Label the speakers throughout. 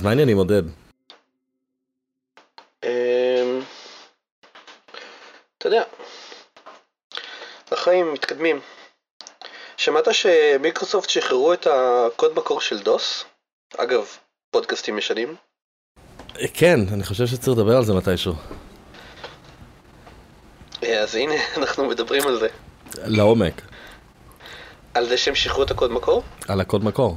Speaker 1: אז מה העניינים עודד?
Speaker 2: אמ, אתה יודע, החיים מתקדמים. שמעת שמיקרוסופט שחררו את הקוד מקור של דוס? אגב, פודקאסטים ישנים.
Speaker 1: אה, כן, אני חושב שצריך לדבר על זה מתישהו.
Speaker 2: אה, אז הנה, אנחנו מדברים על זה.
Speaker 1: לעומק.
Speaker 2: על זה שהם שחררו את הקוד מקור?
Speaker 1: על הקוד מקור.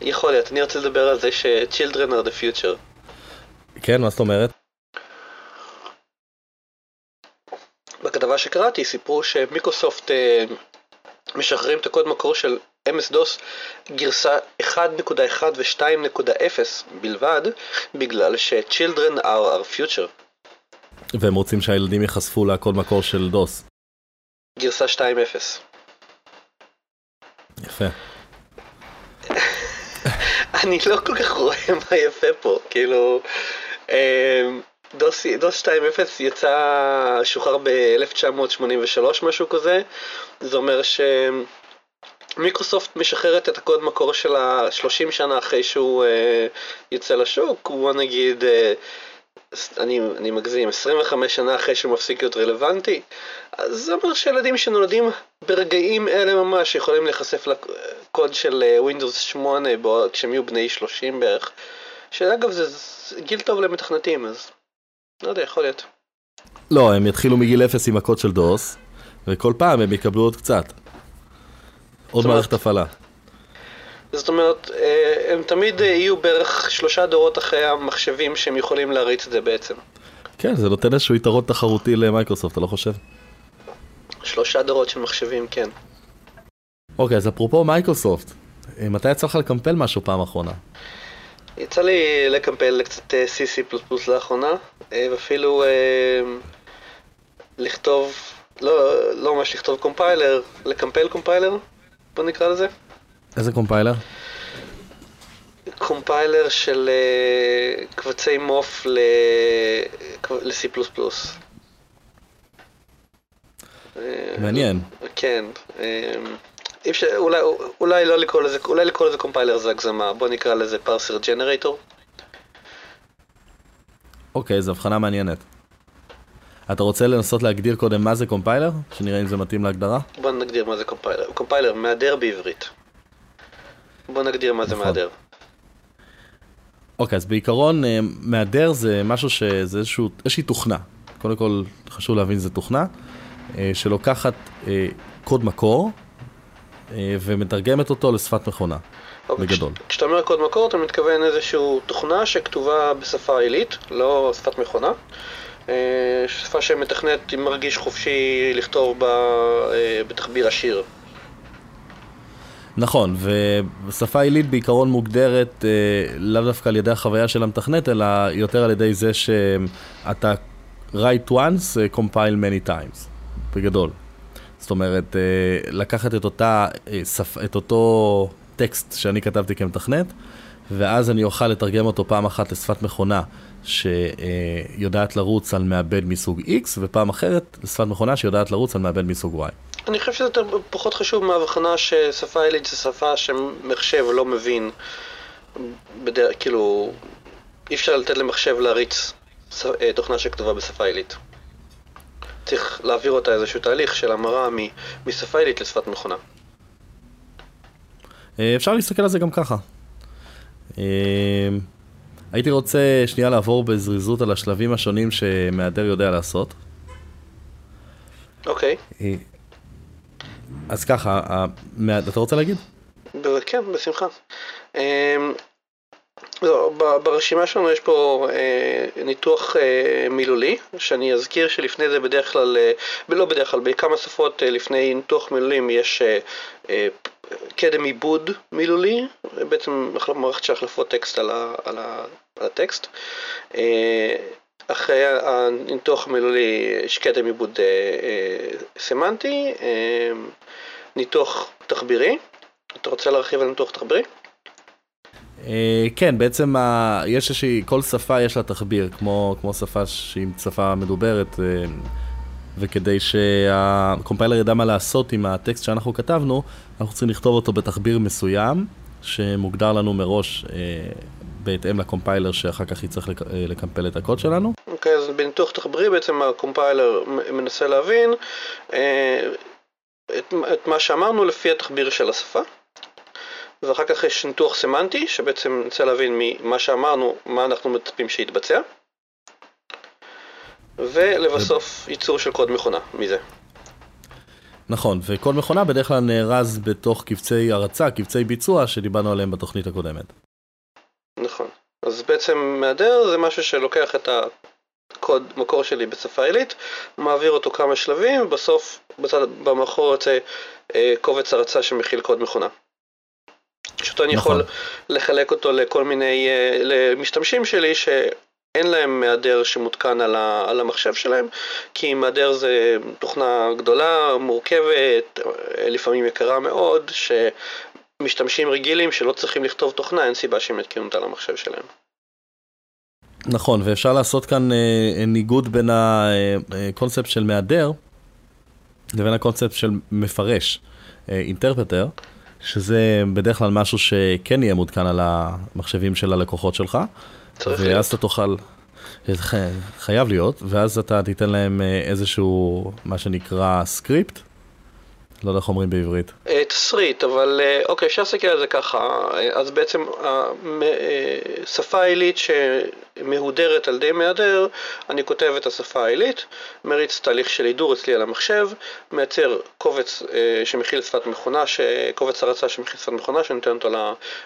Speaker 2: יכול להיות, אני רוצה לדבר על זה ש-children are the future.
Speaker 1: כן, מה זאת אומרת?
Speaker 2: בכתבה שקראתי סיפרו שמיקרוסופט אה, משחררים את הקוד מקור של MS-DOS גרסה 1.1 ו-2.0 בלבד בגלל ש-children are our future.
Speaker 1: והם רוצים שהילדים ייחשפו לקוד מקור של דוס.
Speaker 2: גרסה 2.0.
Speaker 1: יפה.
Speaker 2: אני לא כל כך רואה מה יפה פה, כאילו... אמ, דוס, דוס 2.0 יצא, שוחרר ב-1983 משהו כזה, זה אומר שמיקרוסופט משחררת את הקוד מקור שלה 30 שנה אחרי שהוא uh, יצא לשוק, בוא נגיד, uh, אני, אני מגזים, 25 שנה אחרי שהוא מפסיק להיות רלוונטי, אז זה אומר שילדים שנולדים ברגעים אלה ממש יכולים להיחשף לקוד של Windows 8 כשהם יהיו בני 30 בערך, שאגב זה גיל טוב למתכנתים, אז לא יודע, יכול להיות.
Speaker 1: לא, הם יתחילו מגיל אפס עם הקוד של דוס, וכל פעם הם יקבלו עוד קצת. עוד מערכת הפעלה.
Speaker 2: זאת אומרת, אה, הם תמיד יהיו בערך שלושה דורות אחרי המחשבים שהם יכולים להריץ את זה בעצם.
Speaker 1: כן, זה נותן איזשהו יתרון תחרותי למייקרוסופט, אתה לא חושב?
Speaker 2: שלושה דורות של מחשבים, כן.
Speaker 1: אוקיי, אז אפרופו מייקרוסופט, אה, מתי יצא לך לקמפל משהו פעם אחרונה?
Speaker 2: יצא לי לקמפל קצת אה, C, C++ לאחרונה, אה, ואפילו אה, לכתוב, לא, לא ממש לכתוב קומפיילר, לקמפל קומפיילר, בוא נקרא לזה.
Speaker 1: איזה קומפיילר?
Speaker 2: קומפיילר של קבצי MOF ל-C++.
Speaker 1: מעניין.
Speaker 2: כן. אי אפשר, אולי, אולי לא לקרוא לזה, אולי לקרוא לזה קומפיילר זה הגזמה, בוא נקרא לזה parser generator.
Speaker 1: אוקיי, זו הבחנה מעניינת. אתה רוצה לנסות להגדיר קודם מה זה קומפיילר? שנראה אם זה מתאים להגדרה?
Speaker 2: בוא נגדיר מה זה קומפיילר. קומפיילר, מהדר בעברית. בוא נגדיר מה זה נכון. מהדר.
Speaker 1: אוקיי, אז בעיקרון אה, מהדר זה משהו שזה איזשהו, איזושהי תוכנה. קודם כל, חשוב להבין שזה תוכנה, אה, שלוקחת אה, קוד מקור, ומתרגמת אותו לשפת מכונה, אוקיי, בגדול.
Speaker 2: כשאתה אומר קוד מקור, אתה מתכוון איזושהי תוכנה שכתובה בשפה עילית, לא שפת מכונה. שפה שמתכנת מרגיש חופשי לכתוב בה בתחביר עשיר.
Speaker 1: נכון, ושפה עילית בעיקרון מוגדרת אה, לאו דווקא על ידי החוויה של המתכנת, אלא יותר על ידי זה שאתה write once, compile many times, בגדול. זאת אומרת, אה, לקחת את, אותה, אה, את אותו טקסט שאני כתבתי כמתכנת, ואז אני אוכל לתרגם אותו פעם אחת לשפת מכונה שיודעת לרוץ על מעבד מסוג X, ופעם אחרת לשפת מכונה שיודעת לרוץ על מעבד מסוג Y.
Speaker 2: אני חושב שזה יותר פחות חשוב מהבחנה ששפה עילית זו שפה שמחשב לא מבין, בדרך, כאילו, אי אפשר לתת למחשב להריץ אה, תוכנה שכתובה בשפה עילית. צריך להעביר אותה איזשהו תהליך של המרה משפה עילית לשפת מכונה.
Speaker 1: אה, אפשר להסתכל על זה גם ככה. אה, הייתי רוצה שנייה לעבור בזריזות על השלבים השונים שמהדר יודע לעשות.
Speaker 2: אוקיי.
Speaker 1: אה, אז ככה, אתה רוצה להגיד?
Speaker 2: כן, בשמחה. לא, ברשימה שלנו יש פה אה, ניתוח אה, מילולי, שאני אזכיר שלפני זה בדרך כלל, אה, לא בדרך כלל, בכמה שפות אה, לפני ניתוח מילולים יש אה, אה, קדם עיבוד מילולי, בעצם מערכת של החלפות טקסט על, הטקסט. אה, אחרי הניתוח המילולי עיבוד אה, אה, סמנטי, אה, ניתוח תחבירי. אתה רוצה להרחיב על ניתוח תחבירי?
Speaker 1: אה, כן, בעצם ה... יש איזושהי, כל שפה יש לה תחביר, כמו, כמו שפה שהיא שפה מדוברת, אה, וכדי שהקומפיילר ידע מה לעשות עם הטקסט שאנחנו כתבנו, אנחנו צריכים לכתוב אותו בתחביר מסוים, שמוגדר לנו מראש בהתאם לקומפיילר שאחר כך יצטרך לק... לקמפל את הקוד שלנו.
Speaker 2: אוקיי, okay, אז בניתוח תחברי בעצם הקומפיילר מנסה להבין את, את מה שאמרנו לפי התחביר של השפה. ואחר כך יש ניתוח סמנטי, שבעצם ננסה להבין ממה שאמרנו, מה אנחנו מצפים שיתבצע. ולבסוף ייצור של קוד מכונה מזה.
Speaker 1: נכון, וקוד מכונה בדרך כלל נארז בתוך קבצי הרצה, קבצי ביצוע, שדיברנו עליהם בתוכנית הקודמת.
Speaker 2: נכון. אז בעצם מהדר זה משהו שלוקח את הקוד מקור שלי בשפה עילית, מעביר אותו כמה שלבים, ובסוף בצד, במאחור יוצא אה, קובץ הרצה שמכיל קוד מכונה. פשוט אני נכון. יכול לחלק אותו לכל מיני, אה, למשתמשים שלי שאין להם מהדר שמותקן על, ה, על המחשב שלהם, כי מהדר זה תוכנה גדולה, מורכבת, אה, לפעמים יקרה מאוד, שמשתמשים רגילים שלא צריכים לכתוב תוכנה, אין סיבה שהם יתקינו אותה על המחשב שלהם.
Speaker 1: נכון, ואפשר לעשות כאן אה, ניגוד בין הקונספט של מהדר לבין הקונספט של מפרש, אינטרפטר. אה, שזה בדרך כלל משהו שכן יהיה מותקן על המחשבים של הלקוחות שלך. ואז אתה תוכל, חייב להיות, ואז אתה תיתן להם אה, איזשהו, מה שנקרא סקריפט. לא יודע איך אומרים בעברית.
Speaker 2: אה, תסריט, אבל אה, אוקיי, אפשר להסתכל על זה ככה. אז בעצם שפה עילית שמהודרת על די מהדר, אני כותב את השפה העילית, מריץ תהליך של הידור אצלי על המחשב, מייצר קובץ שמכיל שפת מכונה, קובץ הרצה שמכיל שפת מכונה, שנותן אותו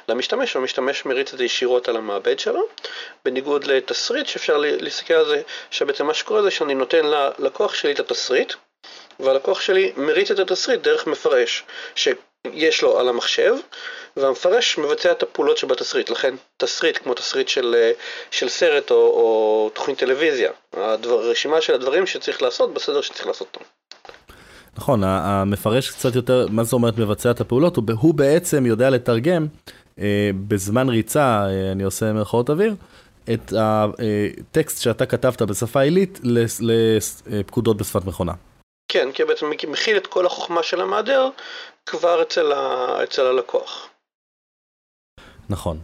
Speaker 2: למשתמש, והמשתמש מריץ את זה ישירות על המעבד שלו. בניגוד לתסריט, שאפשר להסתכל על זה, שבעצם מה שקורה זה שאני נותן ללקוח שלי את התסריט. והלקוח שלי מריץ את התסריט דרך מפרש שיש לו על המחשב, והמפרש מבצע את הפעולות שבתסריט. לכן תסריט כמו תסריט של, אה, של סרט או, או תוכנית טלוויזיה, הדבר, רשימה של הדברים שצריך לעשות בסדר שצריך לעשות אותם.
Speaker 1: נכון, המפרש קצת יותר, מה זאת אומרת מבצע את הפעולות? הוא, הוא בעצם יודע לתרגם אה, בזמן ריצה, אה, אני עושה מרכאות אוויר, את הטקסט שאתה כתבת בשפה עילית לפקודות בשפת מכונה.
Speaker 2: כן, כי בעצם מכיל את כל החוכמה של המעדר כבר אצל, ה... אצל הלקוח.
Speaker 1: נכון.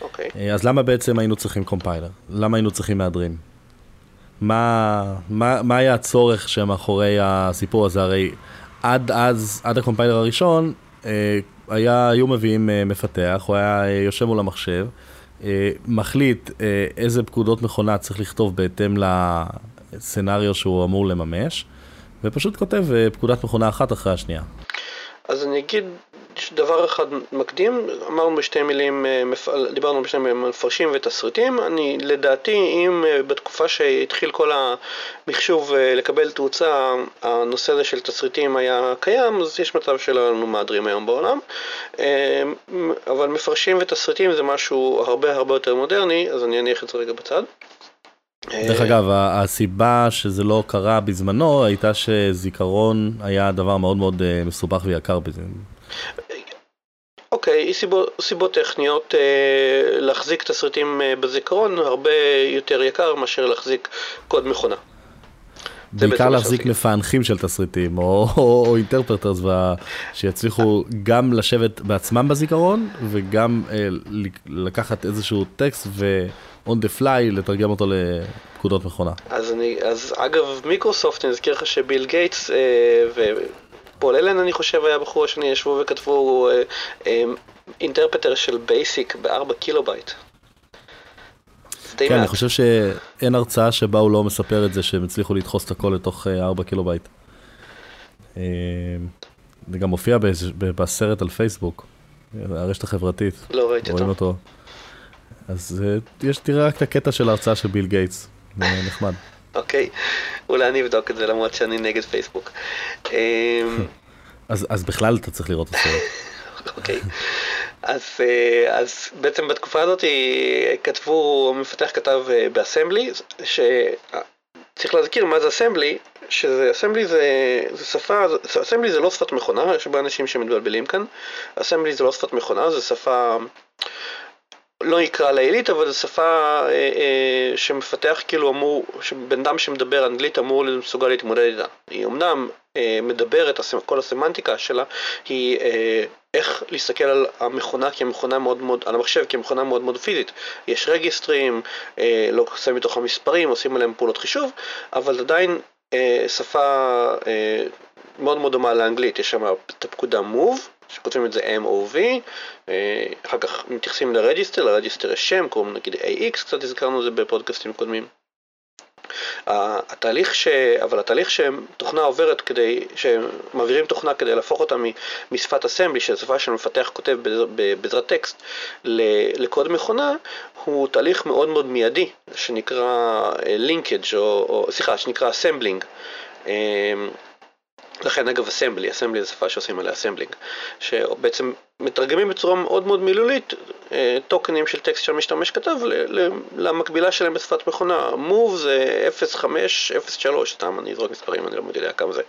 Speaker 1: אוקיי. אה, אז למה בעצם היינו צריכים קומפיילר? למה היינו צריכים מהדרים? מה, מה, מה היה הצורך שמאחורי הסיפור הזה? הרי עד אז, עד הקומפיילר הראשון, אה, היה, היו מביאים אה, מפתח, הוא היה יושב מול המחשב, מחליט איזה פקודות מכונה צריך לכתוב בהתאם לסצנריו שהוא אמור לממש, ופשוט כותב אה, פקודת מכונה אחת אחרי השנייה.
Speaker 2: אז אני אגיד דבר אחד מקדים, אמרנו בשתי מילים, אה, דיברנו בשתי מילים מפרשים ותסריטים, אני לדעתי אם אה, בתקופה שהתחיל כל המחשוב לקבל תאוצה, הנושא הזה של תסריטים היה קיים, אז יש מצב שלא לנו מהדרים היום בעולם, אבל מפרשים ותסריטים זה משהו הרבה הרבה יותר מודרני, אז אני אניח את זה רגע בצד.
Speaker 1: דרך אגב, הסיבה שזה לא קרה בזמנו הייתה שזיכרון היה דבר מאוד מאוד אה, מסובך ויקר בזה.
Speaker 2: אוקיי, okay, סיבות, סיבות טכניות, אה, להחזיק תסריטים אה, בזיכרון הרבה יותר יקר מאשר להחזיק קוד מכונה.
Speaker 1: בעיקר להחזיק מפענחים של תסריטים, או, או, או interpreters, שיצליחו גם לשבת בעצמם בזיכרון, וגם אה, לקחת איזשהו טקסט ו... on the fly לתרגם אותו לפקודות מכונה.
Speaker 2: אז אני, אז אגב מיקרוסופט, אני אזכיר לך שביל גייטס אה, ופול אלן אני חושב היה בחור השני, ישבו וכתבו אה, אה, interpreter של BASIC ב-4 קילובייט.
Speaker 1: כן, מעט. אני חושב שאין הרצאה שבה הוא לא מספר את זה שהם הצליחו לדחוס את הכל לתוך 4 אה, קילובייט. אה, זה גם מופיע בסרט על פייסבוק, הרשת החברתית.
Speaker 2: לא ראיתי אותו. אותו.
Speaker 1: אז אה, יש, תראה רק את הקטע של ההרצאה של ביל גייטס, זה נחמד.
Speaker 2: אוקיי, אולי אני אבדוק את זה למרות שאני נגד פייסבוק.
Speaker 1: אמ, אז, אז בכלל אתה צריך לראות את הסרט.
Speaker 2: אוקיי, אז, אה, אז בעצם בתקופה הזאת כתבו, המפתח כתב אה, באסמבלי, שצריך להזכיר מה זה אסמבלי, שזה אסמבלי זה, זה שפה, אסמבלי זה לא שפת מכונה, יש הרבה אנשים שמתבלבלים כאן, אסמבלי זה לא שפת מכונה, זה שפה לא יקרא לעילית, אבל זו שפה אה, אה, שמפתח כאילו אמור, שבן אדם שמדבר אנגלית אמור מסוגל להתמודד איתה. היא אמנם אה, מדברת, כל הסמנטיקה שלה היא אה, איך להסתכל על המכונה כמכונה מאוד מאוד, על המחשב כמכונה מאוד מאוד פיזית. יש רג'יסטרים, אה, לא שמים מתוך המספרים, עושים עליהם פעולות חישוב, אבל עדיין אה, שפה אה, מאוד מאוד דומה לאנגלית, יש שם את הפקודה move, שכותבים את זה MOV, אה, אחר כך מתייחסים לרג'יסטר, לרג'יסטר יש שם, קוראים נגיד AX, קצת הזכרנו את זה בפודקאסטים קודמים. התהליך ש... אבל התהליך שתוכנה עוברת כדי, שמעבירים תוכנה כדי להפוך אותה משפת אסמבלי, של שפה שמפתח כותב בעזרת טקסט, לקוד מכונה, הוא תהליך מאוד מאוד מיידי, שנקרא linkage, או, או סליחה, שנקרא assembling. לכן אגב אסמבלי, אסמבלי זה שפה שעושים עליה אסמבלינג, שבעצם מתרגמים בצורה מאוד מאוד מילולית אה, טוקנים של טקסט שהמשתמש כתב למקבילה שלהם בשפת מכונה. move זה 05, 03, סתם אני אזרוק מספרים, אני לא יודע כמה זה.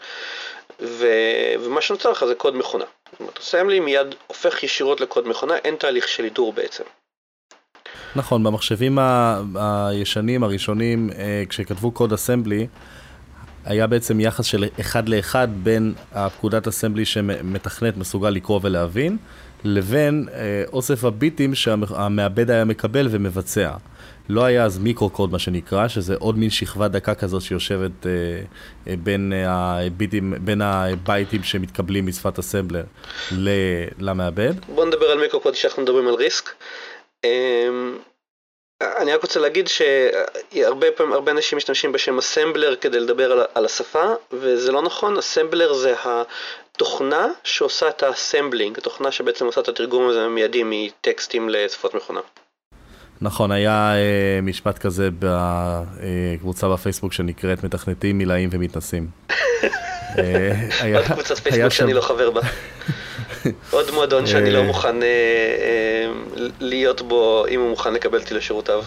Speaker 2: ו... ומה שנוצר לך זה קוד מכונה. זאת אומרת, אסמבלי מיד הופך ישירות לקוד מכונה, אין תהליך של הידור בעצם.
Speaker 1: נכון, במחשבים הישנים, הראשונים, אה, כשכתבו קוד אסמבלי, היה בעצם יחס של אחד לאחד בין הפקודת אסמבלי שמתכנת מסוגל לקרוא ולהבין, לבין אה, אוסף הביטים שהמעבד היה מקבל ומבצע. לא היה אז מיקרו-קוד מה שנקרא, שזה עוד מין שכבה דקה כזאת שיושבת אה, אה, בין, הביטים, בין הבייטים שמתקבלים משפת אסמבלר למעבד.
Speaker 2: בוא נדבר על מיקרו-קוד כשאנחנו מדברים על RISC. אני רק רוצה להגיד שהרבה פעמים, הרבה אנשים משתמשים בשם אסמבלר כדי לדבר על, על השפה, וזה לא נכון, אסמבלר זה התוכנה שעושה את ה assembling, התוכנה שבעצם עושה את התרגום הזה מיידי מטקסטים לשפות מכונה.
Speaker 1: נכון, היה אה, משפט כזה בקבוצה בפייסבוק שנקראת מתכנתים, מילאים ומתנסים.
Speaker 2: אה, עוד קבוצת פייסבוק שאני לא חבר בה. עוד מועדון שאני לא אה, מוכן אה, אה, להיות בו, אם הוא מוכן לקבל אותי לשירותיו.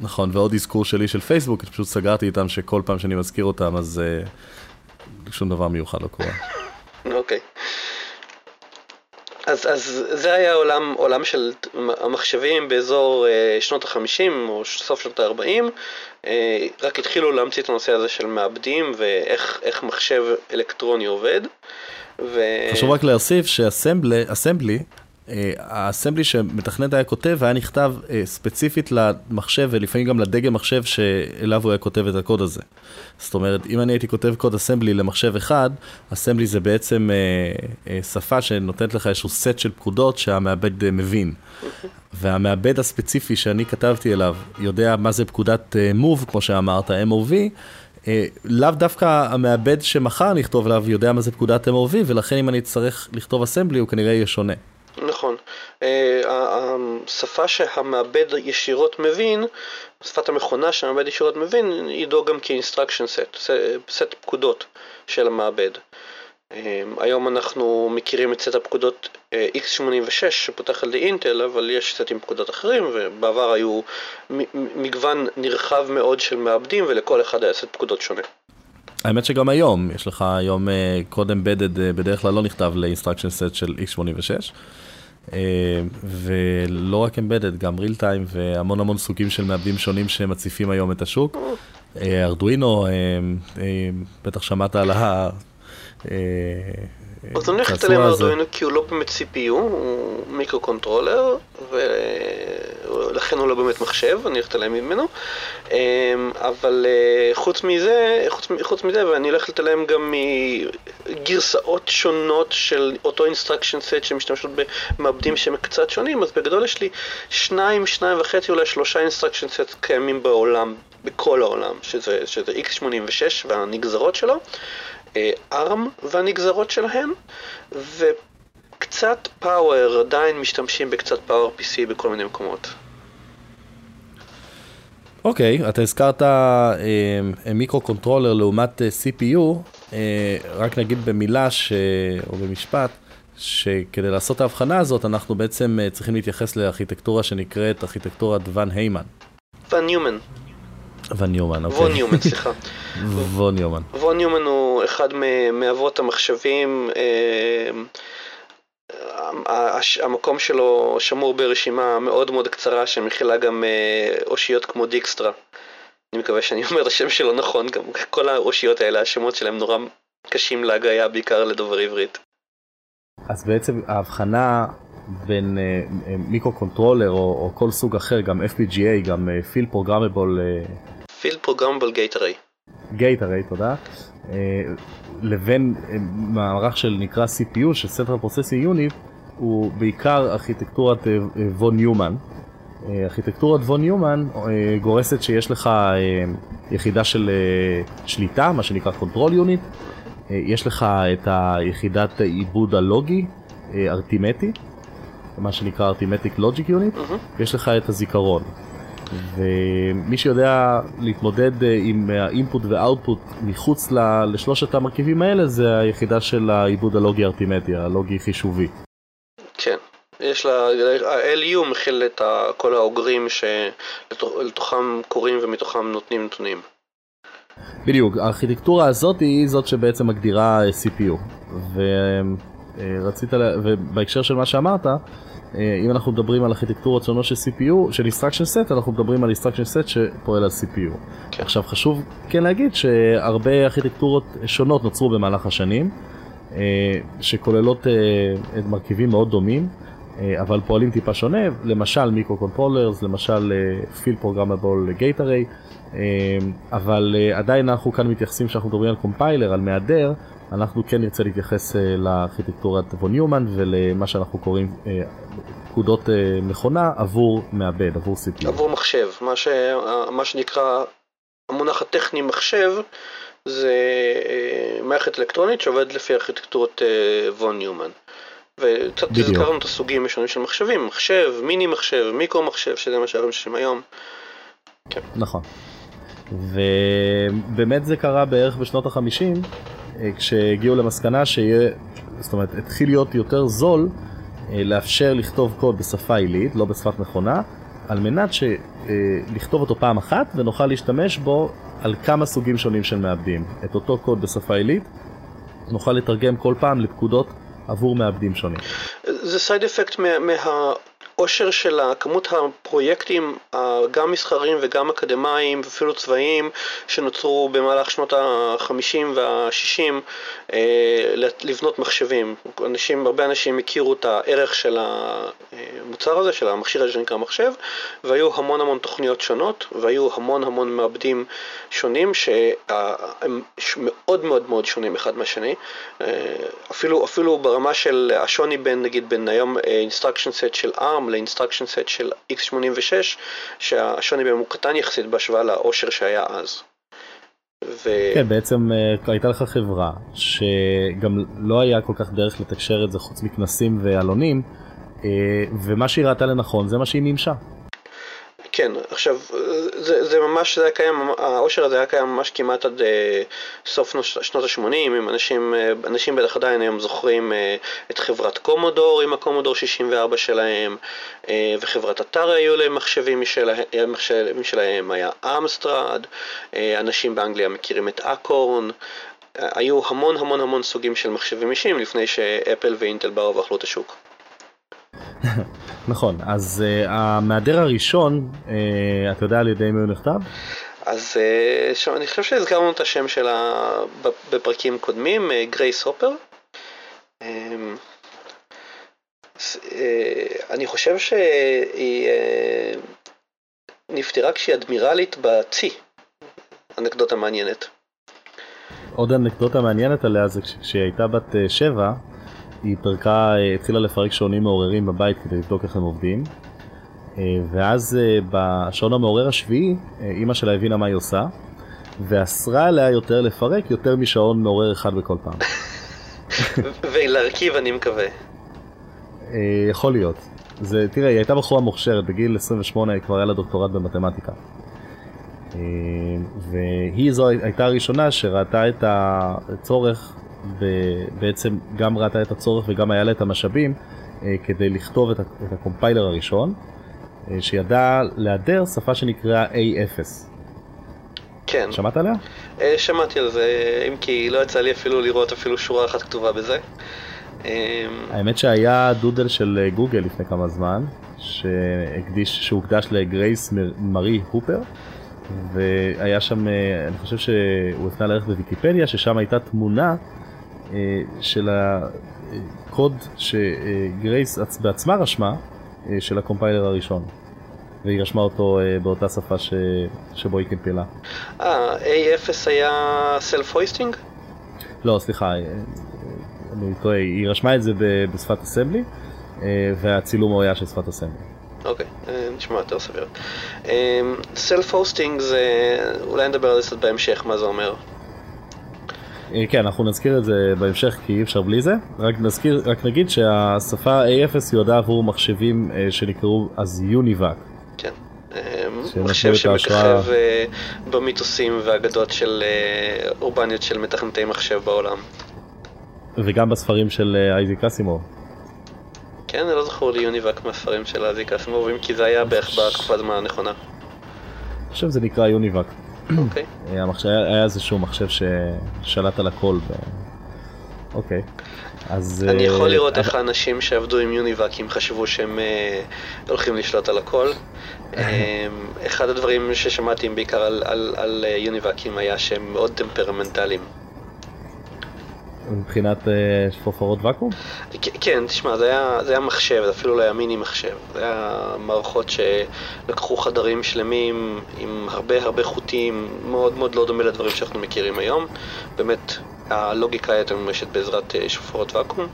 Speaker 1: נכון, ועוד אזכור שלי של פייסבוק, פשוט סגרתי איתם שכל פעם שאני מזכיר אותם, אז שום דבר מיוחד לא קורה.
Speaker 2: אוקיי. אז, אז זה היה עולם, עולם של המחשבים באזור אה, שנות ה-50 או סוף שנות ה-40, אה, רק התחילו להמציא את הנושא הזה של מעבדים ואיך מחשב אלקטרוני עובד.
Speaker 1: ו... חשוב רק להוסיף שאסמבלי, אה, האסמבלי שמתכנת היה כותב היה נכתב אה, ספציפית למחשב ולפעמים גם לדגם מחשב שאליו הוא היה כותב את הקוד הזה. זאת אומרת, אם אני הייתי כותב קוד אסמבלי למחשב אחד, אסמבלי זה בעצם אה, שפה שנותנת לך איזשהו סט של פקודות שהמעבד מבין. והמעבד הספציפי שאני כתבתי אליו יודע מה זה פקודת move, כמו שאמרת, MOV, אה, לאו דווקא המעבד שמחר נכתוב עליו יודע מה זה פקודת MOV, ולכן אם אני אצטרך לכתוב אסמבלי הוא כנראה יהיה שונה.
Speaker 2: נכון. אה, השפה שהמעבד ישירות מבין, שפת המכונה שהמעבד ישירות מבין, ידעו גם כ-instruction set, סט פקודות של המעבד. אמ, היום אנחנו מכירים את סט הפקודות אה, x86 שפותח על ידי אינטל, אבל יש סטים פקודות אחרים, ובעבר היו מגוון נרחב מאוד של מעבדים, ולכל אחד היה סט פקודות שונה.
Speaker 1: האמת שגם היום, יש לך היום קוד אמבדד בדרך כלל לא נכתב ל-instruction set של x86. אה, ולא רק אמבדד, גם real time והמון המון סוגים של מעבדים שונים שמציפים היום את השוק. ארדואינו, אה, בטח שמעת על
Speaker 2: אז אני הולך להתעלם מארדואינו כי הוא לא באמת CPU, הוא micro-controller, ולכן הוא לא באמת מחשב, אני הולך להתעלם ממנו. אמ, אבל אה, חוץ מזה, חוץ, חוץ מזה, ואני הולך להתעלם גם מגרסאות שונות של אותו instruction set שמשתמשות במעבדים שהם קצת שונים, אז בגדול יש לי שניים, שניים וחצי, אולי שלושה instruction set קיימים בעולם, בכל העולם, שזה, שזה x86 והנגזרות שלו. ARM והנגזרות שלהם, וקצת Power, עדיין משתמשים בקצת פאוור PC בכל מיני מקומות.
Speaker 1: אוקיי, okay, אתה הזכרת אה, micro-controller לעומת אה, CPU, אה, רק נגיד במילה ש... או במשפט, שכדי לעשות את ההבחנה הזאת אנחנו בעצם אה, צריכים להתייחס לארכיטקטורה שנקראת ארכיטקטורת ואן היימן.
Speaker 2: ואן נוימן.
Speaker 1: ואן נוימן,
Speaker 2: אוקיי. וון נוימן, סליחה.
Speaker 1: וון ניומן.
Speaker 2: וון ניומן הוא אחד מאבות המחשבים. אה, המקום שלו שמור ברשימה מאוד מאוד קצרה שמכילה גם אה, אושיות כמו דיקסטרה. אני מקווה שאני אומר את השם שלו נכון, גם כל האושיות האלה, השמות שלהם נורא קשים להגייה, בעיקר לדובר עברית.
Speaker 1: אז בעצם ההבחנה בין micro controller או, או כל סוג אחר, גם FPGA, גם פיל פרוגרמבול.
Speaker 2: פיל פרוגרמבול גייט אריי.
Speaker 1: גייט אריי, תודה. לבין מערך של נקרא CPU, של Central Processing Unit, הוא בעיקר ארכיטקטורת וון ניומן. ארכיטקטורת וון ניומן גורסת שיש לך יחידה של שליטה, מה שנקרא Control Unit, יש לך את היחידת עיבוד הלוגי, ארטימטי, מה שנקרא ארטימטיק לוג'יק יוניט, ויש לך את הזיכרון. ומי שיודע להתמודד עם האינפוט והאוטפוט מחוץ לשלושת המרכיבים האלה זה היחידה של העיבוד הלוגי ארטימטי, הלוגי חישובי.
Speaker 2: כן, יש לה, ה-LU מכיל את כל האוגרים שלתוכם קוראים ומתוכם נותנים נתונים.
Speaker 1: בדיוק, הארכיטקטורה הזאת היא זאת שבעצם מגדירה CPU. ורצית, ובהקשר של מה שאמרת, אם אנחנו מדברים על ארכיטקטורות שונות של CPU, של instruction set, אנחנו מדברים על instruction set שפועל על CPU. כן. עכשיו חשוב כן להגיד שהרבה ארכיטקטורות שונות נוצרו במהלך השנים, שכוללות מרכיבים מאוד דומים, אבל פועלים טיפה שונה, למשל micro controllers, למשל field programmable gate אבל עדיין אנחנו כאן מתייחסים כשאנחנו מדברים על קומפיילר, על מהדר, אנחנו כן נרצה להתייחס לארכיטקטורת וון ניומן ולמה שאנחנו קוראים פקודות מכונה עבור מעבד, עבור CPU.
Speaker 2: עבור מחשב, מה, ש... מה שנקרא המונח הטכני מחשב זה מערכת אלקטרונית שעובדת לפי ארכיטקטורת וון ניומן. וקצת הזכרנו את הסוגים השונים של מחשבים, מחשב, מיני מחשב, מיקרו מחשב, שזה מה שאנחנו משתמשים היום.
Speaker 1: כן. נכון. ובאמת זה קרה בערך בשנות החמישים, כשהגיעו למסקנה שיהיה, זאת אומרת, התחיל להיות יותר זול לאפשר לכתוב קוד בשפה עילית, לא בשפת מכונה, על מנת לכתוב אותו פעם אחת ונוכל להשתמש בו על כמה סוגים שונים של מעבדים. את אותו קוד בשפה עילית נוכל לתרגם כל פעם לפקודות עבור מעבדים שונים.
Speaker 2: זה סייד אפקט מה... העושר של כמות הפרויקטים, גם מסחריים וגם אקדמיים ואפילו צבאיים, שנוצרו במהלך שנות ה-50 וה-60 לבנות מחשבים. אנשים, הרבה אנשים הכירו את הערך של המוצר הזה, של המכשיר הזה שנקרא מחשב, והיו המון המון תוכניות שונות, והיו המון המון מעבדים שונים, שהם מאוד מאוד מאוד שונים אחד מהשני. אפילו, אפילו ברמה של השוני בין, נגיד, בין היום instruction set של ARM ל instruction set של x86 שהשוני בהם הוא קטן יחסית בהשוואה לעושר שהיה אז.
Speaker 1: ו... כן, בעצם הייתה לך חברה שגם לא היה כל כך דרך לתקשר את זה חוץ מכנסים ועלונים ומה שהיא ראתה לנכון זה מה שהיא מימשה.
Speaker 2: כן, עכשיו, זה, זה ממש, זה היה קיים, העושר הזה היה קיים ממש כמעט עד אה, סוף שנות ה-80, אם אנשים, אנשים בטח עדיין היום זוכרים אה, את חברת קומודור עם הקומודור 64 שלהם, אה, וחברת אתר היו להם מחשבים משלהם, מחשבים שלהם היה אמסטרד, אה, אנשים באנגליה מכירים את אקורן, היו המון המון המון סוגים של מחשבים אישיים לפני שאפל ואינטל באו ואכלו את השוק.
Speaker 1: נכון, אז uh, המהדר הראשון, uh, אתה יודע על ידי מי הוא נכתב?
Speaker 2: אז uh, שם, אני חושב שהזכרנו את השם שלה בפרקים קודמים, גרייס uh, הופר. Uh, uh, אני חושב שהיא uh, נפטרה כשהיא אדמירלית בצי, אנקדוטה מעניינת.
Speaker 1: עוד אנקדוטה מעניינת עליה זה כשהיא הייתה בת שבע, היא פרקה, התחילה לפרק שעונים מעוררים בבית כדי לבדוק איך הם עובדים. ואז בשעון המעורר השביעי, אימא שלה הבינה מה היא עושה, ואסרה עליה יותר לפרק יותר משעון מעורר אחד בכל פעם.
Speaker 2: ולהרכיב אני מקווה.
Speaker 1: יכול להיות. זה, תראה, היא הייתה בחורה מוכשרת, בגיל 28 היא כבר היה לה דוקטורט במתמטיקה. והיא זו הייתה הראשונה שראתה את הצורך ובעצם גם ראתה את הצורך וגם היה לה את המשאבים אה, כדי לכתוב את, את הקומפיילר הראשון, אה, שידע להדר שפה שנקראה A0.
Speaker 2: כן.
Speaker 1: שמעת עליה?
Speaker 2: אה, שמעתי על זה, אם כי לא יצא לי אפילו לראות אפילו שורה אחת כתובה בזה.
Speaker 1: האמת שהיה דודל של גוגל לפני כמה זמן, שהקדיש, שהוקדש לגרייס מרי הופר. והיה שם, אני חושב שהוא הפנה לערך בוויקיפדיה, ששם הייתה תמונה של קוד שגרייס בעצמה רשמה של הקומפיילר הראשון. והיא רשמה אותו באותה שפה ש... שבו היא קמפילה.
Speaker 2: אה, A0 היה self-hoisting?
Speaker 1: לא, סליחה, אני טועה, היא רשמה את זה בשפת אסמבלי, והצילום היה של שפת אסמבלי.
Speaker 2: אוקיי, נשמע יותר סביר. self-hosting זה, אולי נדבר על זה קצת בהמשך, מה זה אומר.
Speaker 1: כן, אנחנו נזכיר את זה בהמשך כי אי אפשר בלי זה. רק נזכיר, רק נגיד שהשפה A0 יועדה עבור מחשבים שנקראו אז UNIVAC.
Speaker 2: כן. מחשב שמככב במיתוסים והאגדות של אורבניות של מתכנתי מחשב בעולם.
Speaker 1: וגם בספרים של אייזיק אסימוב.
Speaker 2: כן, לא זכור לי יוניבאק מהספרים של אייזיק אסימוב, אם כי זה היה בערך בתקופה הזמן הנכונה. אני
Speaker 1: חושב שזה נקרא יוניבאק.
Speaker 2: אוקיי.
Speaker 1: היה איזשהו מחשב ששלט על הכל. אוקיי.
Speaker 2: אז... אני יכול לראות איך האנשים שעבדו עם יוניבאקים חשבו שהם הולכים לשלוט על הכל. אחד הדברים ששמעתי בעיקר על יוניבאקים היה שהם מאוד טמפרמנטליים.
Speaker 1: מבחינת שפופרות ואקום?
Speaker 2: כן, תשמע, זה היה, זה היה מחשב, זה אפילו לא היה מיני מחשב. זה היה מערכות שלקחו חדרים שלמים עם הרבה הרבה חוטים, מאוד מאוד לא דומה לדברים שאנחנו מכירים היום. באמת, הלוגיקה הייתה מממשת בעזרת שפופרות ואקום.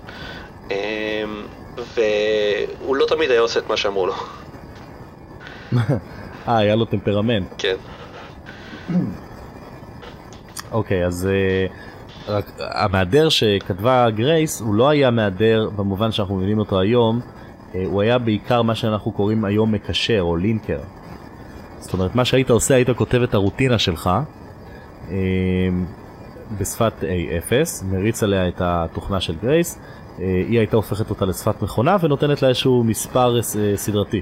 Speaker 2: והוא לא תמיד היה עושה את מה שאמרו לו.
Speaker 1: אה, היה לו טמפרמנט.
Speaker 2: כן.
Speaker 1: אוקיי, אז... רק המהדר שכתבה גרייס הוא לא היה מהדר במובן שאנחנו מבינים אותו היום, הוא היה בעיקר מה שאנחנו קוראים היום מקשר או לינקר. זאת אומרת, מה שהיית עושה, היית כותב את הרוטינה שלך בשפת A0, מריץ עליה את התוכנה של גרייס, היא הייתה הופכת אותה לשפת מכונה ונותנת לה איזשהו מספר סדרתי.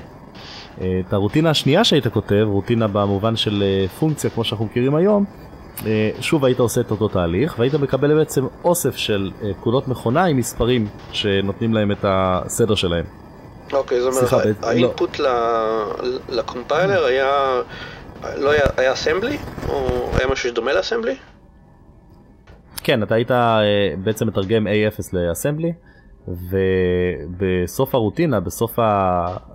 Speaker 1: את הרוטינה השנייה שהיית כותב, רוטינה במובן של פונקציה כמו שאנחנו מכירים היום, שוב היית עושה את אותו תהליך והיית מקבל בעצם אוסף של פקודות מכונה עם מספרים שנותנים להם את הסדר שלהם.
Speaker 2: אוקיי, זאת אומרת, האינפוט לקומפיילר היה, לא היה אסמבלי? או היה משהו שדומה לאסמבלי?
Speaker 1: כן, אתה היית בעצם מתרגם A0 לאסמבלי ובסוף הרוטינה, בסוף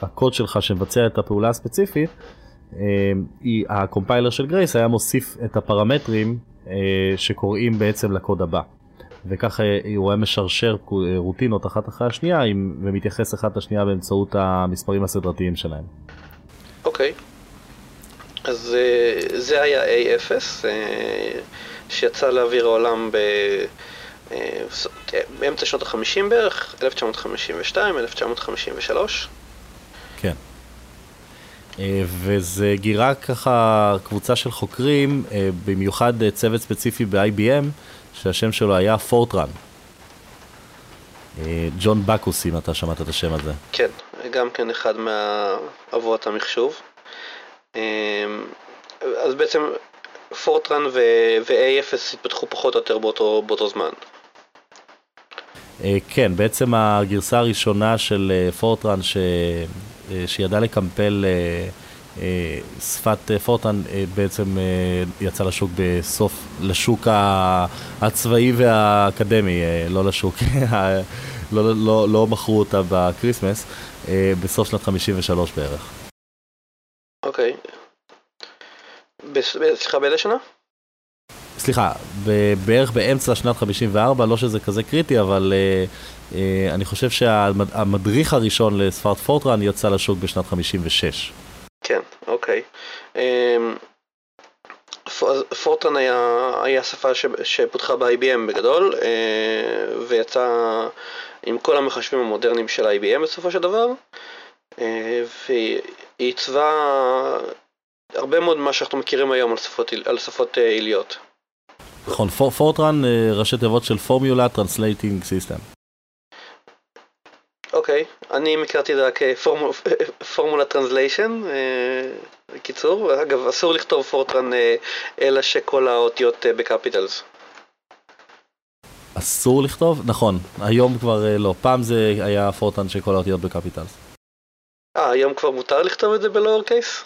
Speaker 1: הקוד שלך שמבצע את הפעולה הספציפית, הקומפיילר של גרייס היה מוסיף את הפרמטרים שקוראים בעצם לקוד הבא. וככה הוא היה משרשר רוטינות אחת אחרי השנייה ומתייחס אחת לשנייה באמצעות המספרים הסדרתיים שלהם.
Speaker 2: אוקיי, okay. אז זה היה A0 שיצא לאוויר העולם באמצע שנות ה-50 בערך, 1952, 1953.
Speaker 1: כן. וזה גירה ככה קבוצה של חוקרים, במיוחד צוות ספציפי ב-IBM, שהשם שלו היה פורטרן. ג'ון בקוס, אם אתה שמעת את השם הזה.
Speaker 2: כן, גם כן אחד מאבות המחשוב. אז בעצם פורטרן ו-A0 התפתחו פחות או יותר באותו, באותו זמן.
Speaker 1: כן, בעצם הגרסה הראשונה של פורטרן ש... שידע לקמפל שפת פורטרן בעצם יצא לשוק בסוף, לשוק הצבאי והאקדמי, לא לשוק, לא, לא, לא מכרו אותה ב Christmas, בסוף שנת 53 בערך.
Speaker 2: אוקיי. סליחה, באיזה שנה?
Speaker 1: סליחה, בערך באמצע שנת 54, לא שזה כזה קריטי, אבל אני חושב שהמדריך הראשון לשפת פורטרן יצא לשוק בשנת 56.
Speaker 2: כן, אוקיי. Um, פורטרן היה, היה שפה ש, שפותחה ב-IBM בגדול, uh, ויצא עם כל המחשבים המודרניים של IBM בסופו של דבר, uh, והיא עיצבה הרבה מאוד ממה שאנחנו מכירים היום על שפות, על שפות עיליות.
Speaker 1: נכון, פורטרן ראשי תיבות של formula translating system.
Speaker 2: אוקיי, אני הכרתי את זה רק formula translation, בקיצור, אגב אסור לכתוב פורטרן אלא שכל האותיות ב capitals.
Speaker 1: אסור לכתוב? נכון, היום כבר לא, פעם זה היה פורטרן שכל האותיות ב capitals.
Speaker 2: אה, היום כבר מותר לכתוב את זה ב lower case?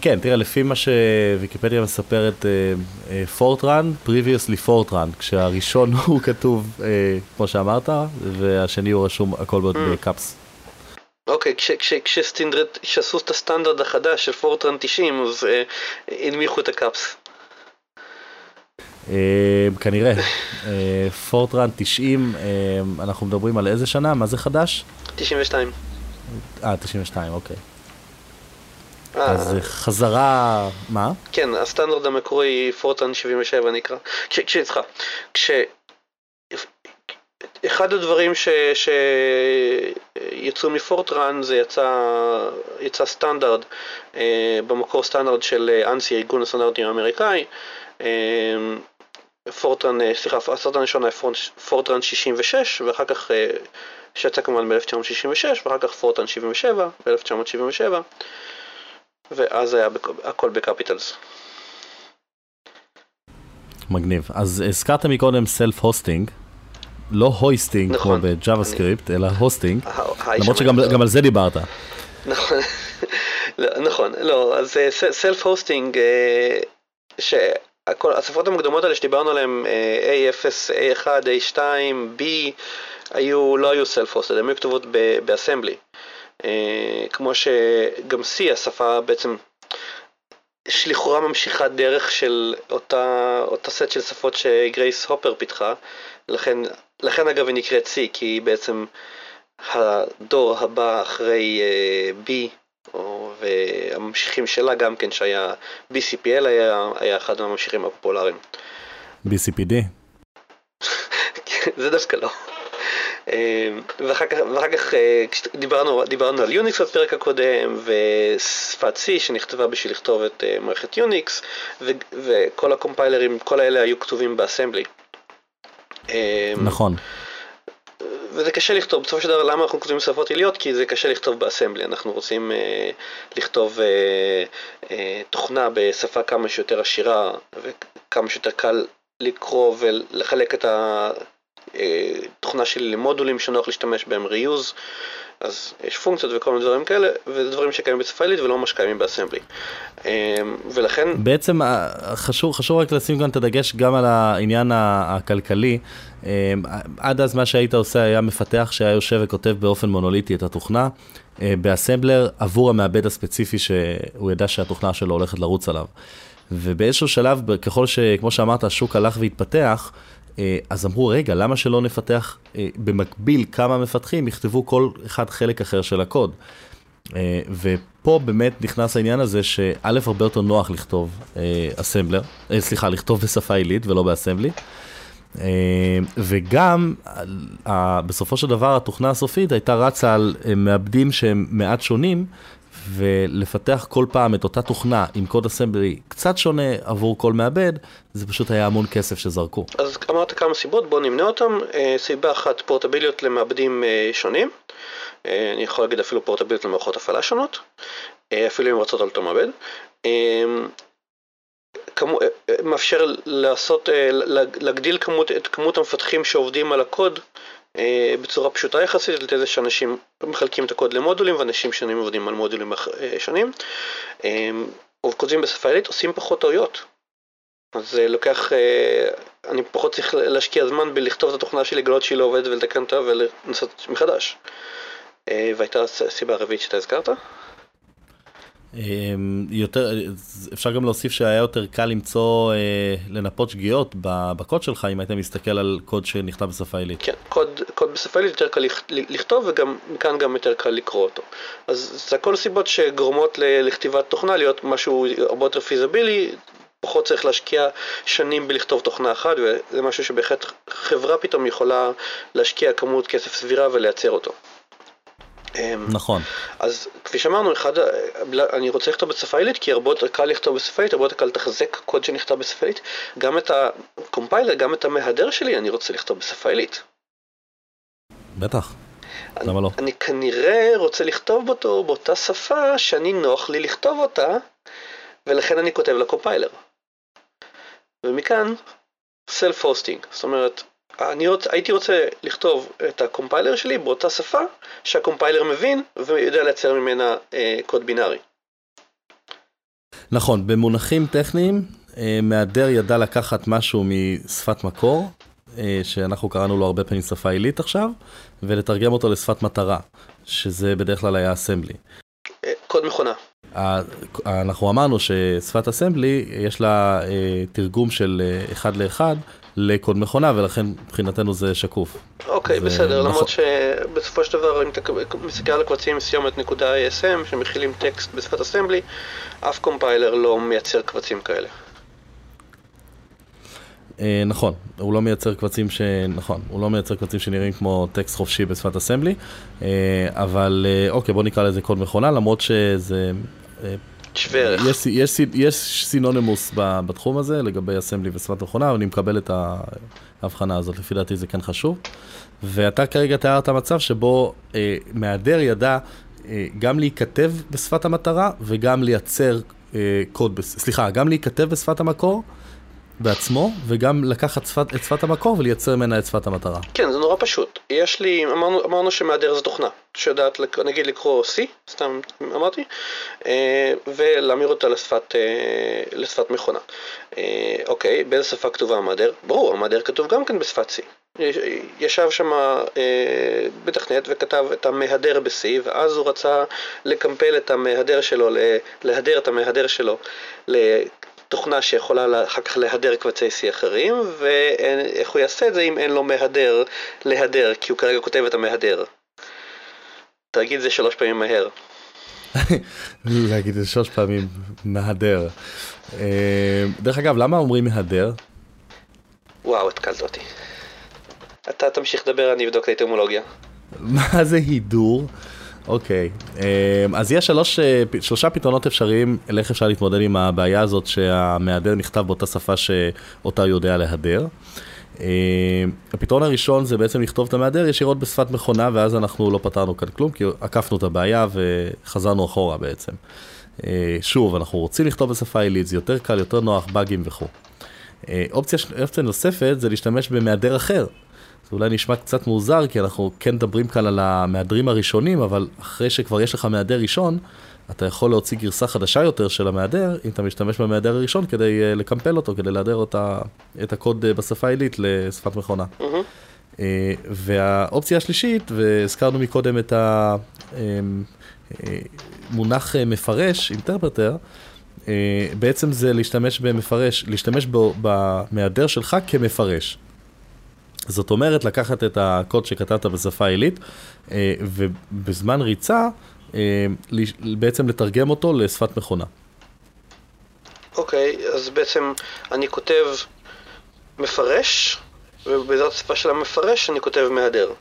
Speaker 1: כן, תראה, לפי מה שוויקיפדיה מספרת, פורטרן, previously פורטרן, כשהראשון הוא כתוב, כמו שאמרת, והשני הוא רשום הכל בעוד ב caps.
Speaker 2: אוקיי, כשעשו את הסטנדרט החדש של פורטרן 90, אז הנמיכו את ה caps.
Speaker 1: כנראה, פורטרן 90, אנחנו מדברים על איזה שנה? מה זה חדש?
Speaker 2: 92.
Speaker 1: אה, 92, אוקיי. אז חזרה, מה?
Speaker 2: כן, הסטנדרט המקורי פורטרן 77 נקרא. כשצריכה, כש... אחד הדברים שיצאו מפורטרן זה יצא, יצא סטנדרט, במקור סטנדרט של אנסי, ארגון הסטנדרטים האמריקאי. פורטרן, סליחה, הסטנדרט הראשון היה פורטרן 66, ואחר כך, שיצא כמובן ב-1966, ואחר כך פורטרן 77, ב-1977, ואז היה הכל ב capitals.
Speaker 1: מגניב. אז הזכרת מקודם self hosting, לא hoisting
Speaker 2: נכון.
Speaker 1: כמו ב JavaScript, אלא hosting, למרות שגם על זה דיברת.
Speaker 2: נכון, נכון, לא, אז סלף הוסטינג, השפות המוקדמות האלה שדיברנו עליהן, A0, A1, A2, B, היו, לא היו self-hosted, הן היו כתובות באסמבלי. כמו שגם C, השפה בעצם, שלכאורה ממשיכה דרך של אותה, אותה סט של שפות שגרייס הופר פיתחה, לכן, לכן אגב היא נקראת C, כי היא בעצם הדור הבא אחרי B, והממשיכים שלה גם כן שהיה BCPL היה, היה אחד מהממשיכים הפופולריים.
Speaker 1: BCPD?
Speaker 2: זה דווקא לא. ואחר כך, ואחר כך דיברנו, דיברנו על יוניקס בפרק הקודם ושפת C שנכתבה בשביל לכתוב את מערכת יוניקס וכל הקומפיילרים, כל האלה היו כתובים באסמבלי.
Speaker 1: נכון.
Speaker 2: וזה קשה לכתוב, בסופו של דבר למה אנחנו כותבים שפות עיליות? כי זה קשה לכתוב באסמבלי, אנחנו רוצים אה, לכתוב אה, אה, תוכנה בשפה כמה שיותר עשירה וכמה שיותר קל לקרוא ולחלק את התוכנה שלי למודולים שנוח להשתמש בהם reuse אז יש פונקציות וכל מיני דברים כאלה, וזה דברים שקיימים בשפה עילית ולא ממש קיימים באסמבלי. ולכן...
Speaker 1: בעצם חשוב, חשוב רק לשים כאן את הדגש גם על העניין הכלכלי. עד אז מה שהיית עושה היה מפתח שהיה יושב וכותב באופן מונוליטי את התוכנה באסמבלר עבור המעבד הספציפי שהוא ידע שהתוכנה שלו הולכת לרוץ עליו. ובאיזשהו שלב, ככל שכמו שאמרת, השוק הלך והתפתח, אז אמרו, רגע, למה שלא נפתח במקביל כמה מפתחים יכתבו כל אחד חלק אחר של הקוד? ופה באמת נכנס העניין הזה שא', הרבה יותר נוח לכתוב אסמבלר, סליחה, לכתוב בשפה עילית ולא באסמבלי. וגם, בסופו של דבר, התוכנה הסופית הייתה רצה על מעבדים שהם מעט שונים, ולפתח כל פעם את אותה תוכנה עם קוד אסמבלי קצת שונה עבור כל מעבד, זה פשוט היה המון כסף שזרקו.
Speaker 2: אז אמרת כמה סיבות, בואו נמנה אותם. סיבה אחת, פורטביליות למעבדים שונים. אני יכול להגיד אפילו פורטביליות למערכות הפעלה שונות, אפילו אם רצות על אותו מעבד. כמו, מאפשר לעשות, להגדיל כמות, את כמות המפתחים שעובדים על הקוד בצורה פשוטה יחסית, על זה שאנשים מחלקים את הקוד למודולים ואנשים שונים עובדים על מודולים שונים. כותבים בשפה עילית, עושים פחות טעויות. אז זה לוקח, אני פחות צריך להשקיע זמן בלכתוב את התוכנה שלי, לגלות שהיא לא עובדת ולתקן אותה ולנסות מחדש. והייתה הסיבה הרביעית שאתה הזכרת?
Speaker 1: יותר, אפשר גם להוסיף שהיה יותר קל למצוא, לנפות שגיאות בקוד שלך, אם היית מסתכל על קוד שנכתב בשפה עילית.
Speaker 2: כן, קוד, קוד בשפה עילית יותר קל לכתוב, וגם מכאן גם יותר קל לקרוא אותו. אז זה הכל סיבות שגורמות לכתיבת תוכנה להיות משהו הרבה יותר פיזבילי, פחות צריך להשקיע שנים בלכתוב תוכנה אחת, וזה משהו שבהחלט חברה פתאום יכולה להשקיע כמות כסף סבירה ולייצר אותו.
Speaker 1: נכון.
Speaker 2: אז כפי שאמרנו, אחד, אני רוצה לכתוב בשפה עילית, כי הרבה יותר קל לכתוב בשפה עילית, הרבה יותר קל לתחזק קוד שנכתב בשפה עילית. גם את הקומפיילר, גם את המהדר שלי, אני רוצה לכתוב בשפה עילית.
Speaker 1: בטח, למה לא?
Speaker 2: אני כנראה רוצה לכתוב אותו באותה שפה שאני נוח לי לכתוב אותה, ולכן אני כותב לקומפיילר. ומכאן, self-hosting, זאת אומרת, אני רוצ, הייתי רוצה לכתוב את הקומפיילר שלי באותה שפה שהקומפיילר מבין ויודע לייצר ממנה אה, קוד בינארי.
Speaker 1: נכון, במונחים טכניים, אה, מהדר ידע לקחת משהו משפת מקור, אה, שאנחנו קראנו לו הרבה פעמים שפה עילית עכשיו, ולתרגם אותו לשפת מטרה, שזה בדרך כלל היה אסמבלי.
Speaker 2: קוד מכונה.
Speaker 1: אנחנו אמרנו ששפת אסמבלי יש לה תרגום של אחד לאחד לקוד מכונה, ולכן מבחינתנו זה שקוף.
Speaker 2: אוקיי, זה בסדר, נכון. למרות שבסופו של דבר, אם אתה מסתכל על הקבצים סיומת נקודה ASM, שמכילים טקסט בשפת אסמבלי, אף קומפיילר לא מייצר קבצים כאלה.
Speaker 1: אה, נכון, הוא לא מייצר קבצים ש... נכון, הוא לא מייצר קבצים שנראים כמו טקסט חופשי בשפת אסמבלי, אה, אבל אה, אוקיי, בוא נקרא לזה קוד מכונה, למרות שזה...
Speaker 2: שווה ערך.
Speaker 1: יש, יש, יש סינונימוס בתחום הזה לגבי אסמבלי ושפת מכונה, אבל אני מקבל את ההבחנה הזאת, לפי דעתי זה כן חשוב. ואתה כרגע תיארת מצב שבו אה, מהדר ידע אה, גם להיכתב בשפת המטרה וגם לייצר אה, קוד, סליחה, גם להיכתב בשפת המקור. בעצמו, וגם לקחת שפת, את שפת המקור ולייצר ממנה את שפת המטרה.
Speaker 2: כן, זה נורא פשוט. יש לי, אמרנו, אמרנו שמהדר זו תוכנה, שיודעת נגיד לקרוא C, סתם אמרתי, אה, ולהמיר אותה לשפת, אה, לשפת מכונה. אה, אוקיי, באיזה שפה כתובה המהדר? ברור, המהדר כתוב גם כן בשפת C. ישב שם בתכנת וכתב את המהדר ב-C, ואז הוא רצה לקמפל את המהדר שלו, להדר את המהדר שלו תוכנה שיכולה אחר כך להדר קבצי C אחרים, ואיך הוא יעשה את זה אם אין לו מהדר להדר, כי הוא כרגע כותב את המהדר. תגיד זה שלוש פעמים מהר.
Speaker 1: להגיד את זה שלוש פעמים מהדר. אה, דרך אגב, למה אומרים מהדר?
Speaker 2: וואו, התקלת אותי. אתה תמשיך לדבר, אני אבדוק את האטימולוגיה.
Speaker 1: מה זה הידור? אוקיי, אמ, אז יש שלוש, אה, שלושה פתרונות אפשריים לאיך אפשר להתמודד עם הבעיה הזאת שהמהדר נכתב באותה שפה שאותה הוא יודע להדר. אמ, הפתרון הראשון זה בעצם לכתוב את המהדר ישירות בשפת מכונה ואז אנחנו לא פתרנו כאן כלום כי עקפנו את הבעיה וחזרנו אחורה בעצם. אה, שוב, אנחנו רוצים לכתוב בשפה עילית, זה יותר קל, יותר נוח, באגים וכו'. אה, אופציה, אופציה נוספת זה להשתמש במהדר אחר, זה אולי נשמע קצת מוזר, כי אנחנו כן מדברים כאן על המהדרים הראשונים, אבל אחרי שכבר יש לך מהדר ראשון, אתה יכול להוציא גרסה חדשה יותר של המהדר, אם אתה משתמש במהדר הראשון כדי uh, לקמפל אותו, כדי להדר אותה, את הקוד uh, בשפה העילית לשפת מכונה. Mm-hmm. והאופציה השלישית, והזכרנו מקודם את המונח uh, מפרש, אינטרפרטר, בעצם זה להשתמש במפרש, להשתמש במהדר שלך כמפרש. זאת אומרת, לקחת את הקוד שכתבת בשפה עילית, אה, ובזמן ריצה, אה, בעצם לתרגם אותו לשפת מכונה.
Speaker 2: אוקיי, okay, אז בעצם אני כותב מפרש, ובעזרת השפה של המפרש אני כותב מהדר.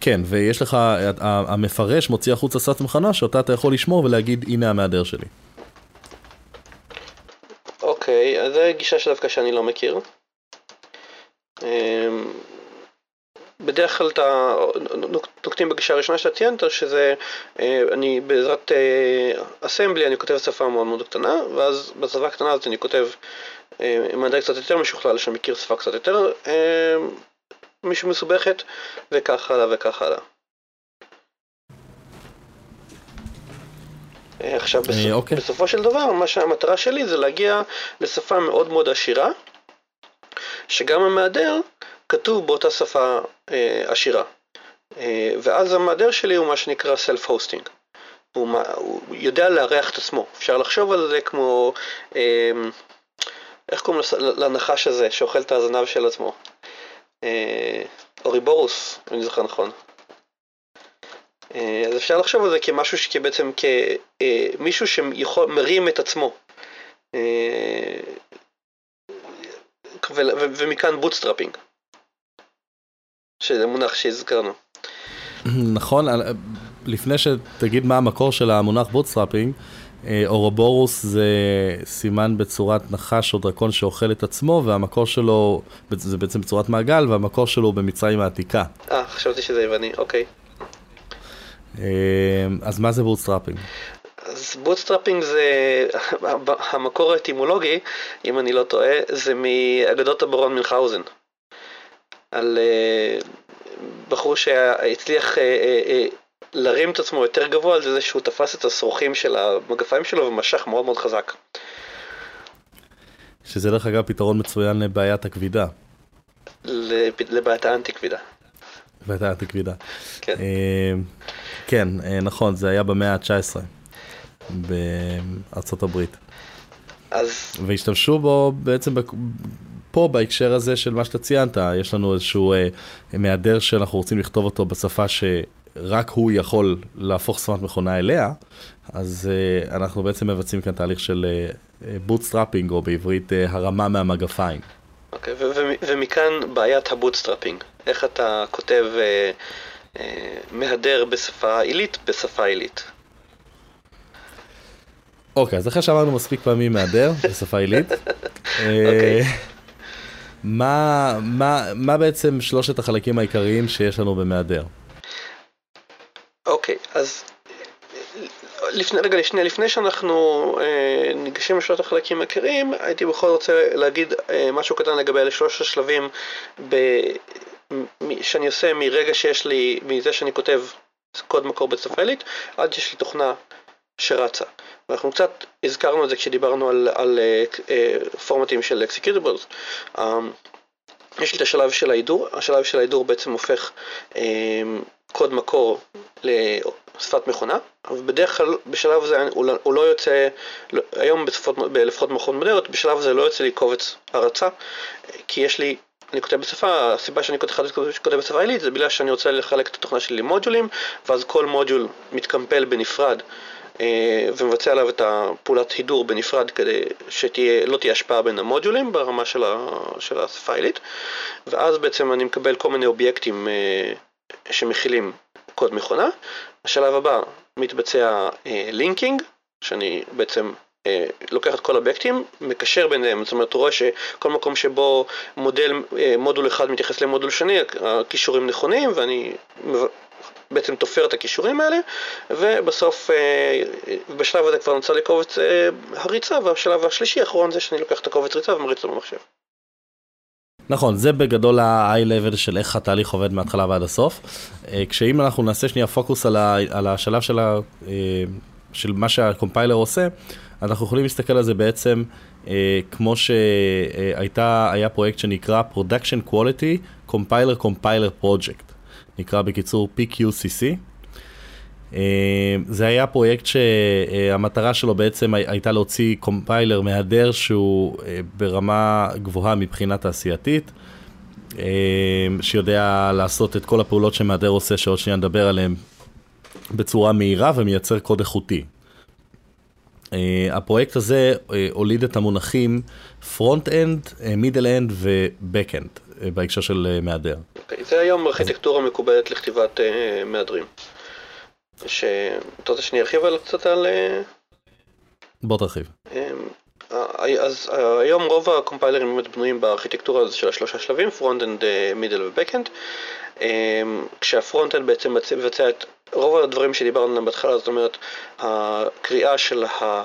Speaker 1: כן, ויש לך, המפרש מוציא החוצה שפת מכונה שאותה אתה יכול לשמור ולהגיד, הנה המהדר שלי.
Speaker 2: אוקיי, okay, אז זו גישה שדווקא שאני לא מכיר. אמ, בדרך כלל אתה נוקטים בגישה הראשונה שאתה ציינת, שזה אה, אני בעזרת אסמבלי אני כותב שפה מאוד מאוד קטנה, ואז בשפה הקטנה הזאת אני כותב אה, מדע קצת יותר משוכלל שמכיר שפה קצת יותר אה, מישהו מסובכת, וכך הלאה וכך הלאה. עכשיו בסופ... אוקיי. בסופו של דבר, מה שהמטרה שלי זה להגיע לשפה מאוד מאוד עשירה, שגם המהדר כתוב באותה שפה אה, עשירה. אה, ואז המהדר שלי הוא מה שנקרא self-hosting. הוא, הוא יודע לארח את עצמו. אפשר לחשוב על זה כמו, אה, איך קוראים לנחש הזה שאוכל את הזנב של עצמו? אה, אוריבורוס, אם אני זוכר נכון. אה, אז אפשר לחשוב על זה כמשהו שבעצם כמישהו אה, שמרים את עצמו. ומכאן bootstrapping. שזה מונח שהזכרנו.
Speaker 1: נכון, לפני שתגיד מה המקור של המונח bootstrapping, אה, אורובורוס זה סימן בצורת נחש או דרקון שאוכל את עצמו, והמקור שלו, זה בעצם בצורת מעגל, והמקור שלו הוא במצרים העתיקה.
Speaker 2: אה, חשבתי שזה יווני, אוקיי.
Speaker 1: אה, אז מה זה bootstrapping?
Speaker 2: אז bootstrapping זה, המקור האטימולוגי, אם אני לא טועה, זה מאגדות הברון מינכהאוזן. על uh, בחור שהצליח uh, uh, להרים את עצמו יותר גבוה על זה שהוא תפס את השרוכים של המגפיים שלו ומשך מאוד מאוד חזק.
Speaker 1: שזה דרך אגב פתרון מצוין לבעיית הכבידה.
Speaker 2: לבעיית האנטי כבידה.
Speaker 1: בעיית האנטי כבידה.
Speaker 2: כן.
Speaker 1: אה, כן, אה, נכון, זה היה במאה ה-19 בארצות הברית.
Speaker 2: אז...
Speaker 1: והשתמשו בו בעצם פה בהקשר הזה של מה שאתה ציינת, יש לנו איזשהו אה, מהדר שאנחנו רוצים לכתוב אותו בשפה שרק הוא יכול להפוך שפת מכונה אליה, אז אה, אנחנו בעצם מבצעים כאן תהליך של bootstrapping, אה, או בעברית אה, הרמה מהמגפיים.
Speaker 2: אוקיי, okay, ומכאן בעיית ה bootstrapping. איך אתה כותב אה, אה, מהדר בשפה עילית בשפה עילית?
Speaker 1: אוקיי, אז אחרי שאמרנו מספיק פעמים מהדר בשפה עילית,
Speaker 2: אוקיי.
Speaker 1: מה, מה, מה בעצם שלושת החלקים העיקריים שיש לנו במהדר?
Speaker 2: אוקיי, אז לפני, רגע, לפני, לפני שאנחנו אה, ניגשים לשלושת החלקים העיקריים, הייתי בכל זאת רוצה להגיד אה, משהו קטן לגבי אלה שלושת השלבים ב, מ, שאני עושה מרגע שיש לי, מזה שאני כותב קוד מקור בשפה עילית, עד שיש לי תוכנה שרצה. ואנחנו קצת הזכרנו את זה כשדיברנו על, על uh, פורמטים של executables. Um, יש לי את השלב של ההידור, השלב של ההידור בעצם הופך קוד מקור לשפת מכונה, אבל בדרך כלל בשלב הזה הוא, לא, הוא לא יוצא, היום בשפות, לפחות מכון מודרת, בשלב הזה לא יוצא לי קובץ הרצה, כי יש לי אני כותב בשפה, הסיבה שאני כותב בשפה עילית זה בגלל שאני רוצה לחלק את התוכנה שלי למודולים ואז כל מודול מתקמפל בנפרד אה, ומבצע עליו את הפעולת הידור בנפרד כדי שלא תהיה השפעה בין המודולים ברמה של, ה, של השפה ואז בעצם אני מקבל כל מיני אובייקטים אה, שמכילים קוד מכונה. השלב הבא מתבצע לינקינג, אה, שאני בעצם לוקח את כל האובייקטים, מקשר ביניהם, זאת אומרת, רואה שכל מקום שבו מודל, מודול אחד מתייחס למודול שני, הכישורים נכונים, ואני בעצם תופר את הכישורים האלה, ובסוף, אה, בשלב הזה כבר נוצר לי קובץ אה, הריצה, והשלב השלישי האחרון זה שאני לוקח את הקובץ ריצה ומריץ לו במחשב.
Speaker 1: נכון, זה בגדול ה-high level של איך התהליך עובד מההתחלה ועד הסוף. אה, כשאם אנחנו נעשה שנייה פוקוס על, ה, על השלב של, ה, של מה שהקומפיילר עושה, אנחנו יכולים להסתכל על זה בעצם כמו שהייתה, היה פרויקט שנקרא Production Quality Compiler Compiler Project. נקרא בקיצור PQCC. אה, זה היה פרויקט שהמטרה שלו בעצם הייתה להוציא קומפיילר מהדר שהוא אה, ברמה גבוהה מבחינה תעשייתית, אה, שיודע לעשות את כל הפעולות שמהדר עושה, שעוד שנייה נדבר עליהן בצורה מהירה ומייצר קוד איכותי. הפרויקט הזה הוליד את המונחים front-end, middle-end ו-back-end. בהקשר של אה, מהדר.
Speaker 2: Okay, אוקיי, זה היום ארכיטקטורה מקובלת לכתיבת uh, מהדרים. שאתה רוצה שאני ארחיב על קצת על... Uh...
Speaker 1: בוא תרחיב.
Speaker 2: Um, אז uh, היום רוב הקומפיילרים באמת בנויים בארכיטקטורה הזו של השלושה שלבים, middle ו-backend. Um, כשה-front-end בעצם מבצע את רוב הדברים שדיברנו עליהם בהתחלה, זאת אומרת, הקריאה של ה...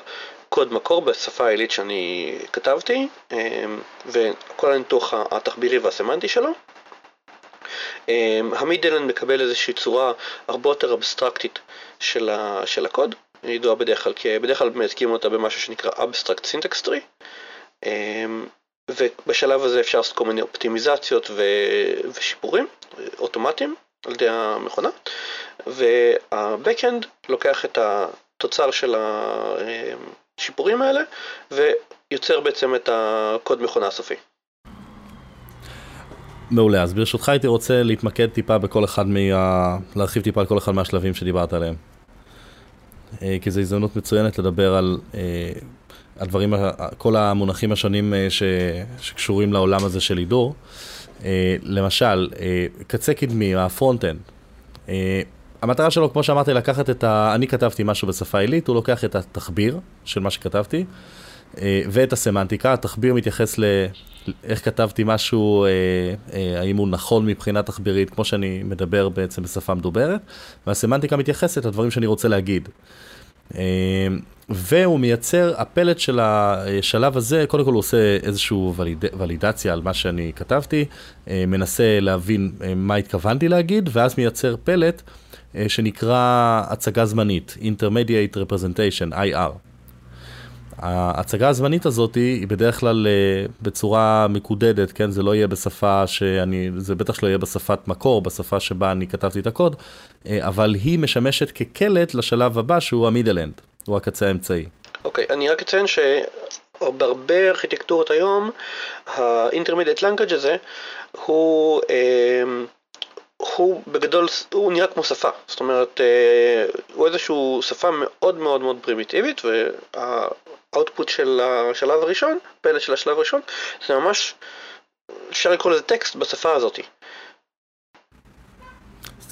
Speaker 2: קוד מקור בשפה העילית שאני כתבתי, אמ, וכל הניתוח התחבירי והסמנטי שלו. המידלנד מקבל איזושהי צורה הרבה יותר אבסטרקטית של הקוד, ידועה בדרך כלל, כי בדרך כלל מייצגים אותה במשהו שנקרא Abstract Syntax Tree, אמ, ובשלב הזה אפשר לעשות כל מיני אופטימיזציות ו, ושיפורים אוטומטיים על ידי המכונה, וה-Backend לוקח את התוצר של. השיפורים האלה, ויוצר בעצם את הקוד מכונה הסופי.
Speaker 1: מעולה, אז ברשותך הייתי רוצה להתמקד טיפה בכל אחד מה... להרחיב טיפה על כל אחד מהשלבים שדיברת עליהם. אה, כי זו הזדמנות מצוינת לדבר על אה, הדברים, כל המונחים השונים אה, ש... שקשורים לעולם הזה של הידור. למשל, קצה קדמי, ה-front-end. המטרה שלו, כמו שאמרתי, לקחת את ה... אני כתבתי משהו בשפה עילית, הוא לוקח את התחביר של מה שכתבתי אה, ואת הסמנטיקה. התחביר מתייחס לאיך כתבתי משהו, אה, אה, האם הוא נכון מבחינה תחבירית, כמו שאני מדבר בעצם בשפה מדוברת, והסמנטיקה מתייחסת לדברים שאני רוצה להגיד. והוא מייצר, הפלט של השלב הזה, קודם כל הוא עושה איזושהי וליד, ולידציה על מה שאני כתבתי, מנסה להבין מה התכוונתי להגיד, ואז מייצר פלט שנקרא הצגה זמנית, Intermediate Representation, IR. ההצגה הזמנית הזאת היא בדרך כלל בצורה מקודדת, כן? זה לא יהיה בשפה שאני, זה בטח שלא יהיה בשפת מקור, בשפה שבה אני כתבתי את הקוד, אבל היא משמשת כקלט לשלב הבא שהוא ה-middle end, הוא הקצה האמצעי.
Speaker 2: אוקיי, okay, אני רק אציין שבהרבה ארכיטקטורות היום, ה-intermediate language הזה הוא... הוא בגדול, הוא נראה כמו שפה, זאת אומרת, הוא איזושהי שפה מאוד מאוד מאוד פרימיטיבית והאוטפוט של השלב הראשון, פלט של השלב הראשון, זה ממש, אפשר לקרוא לזה טקסט בשפה הזאתי.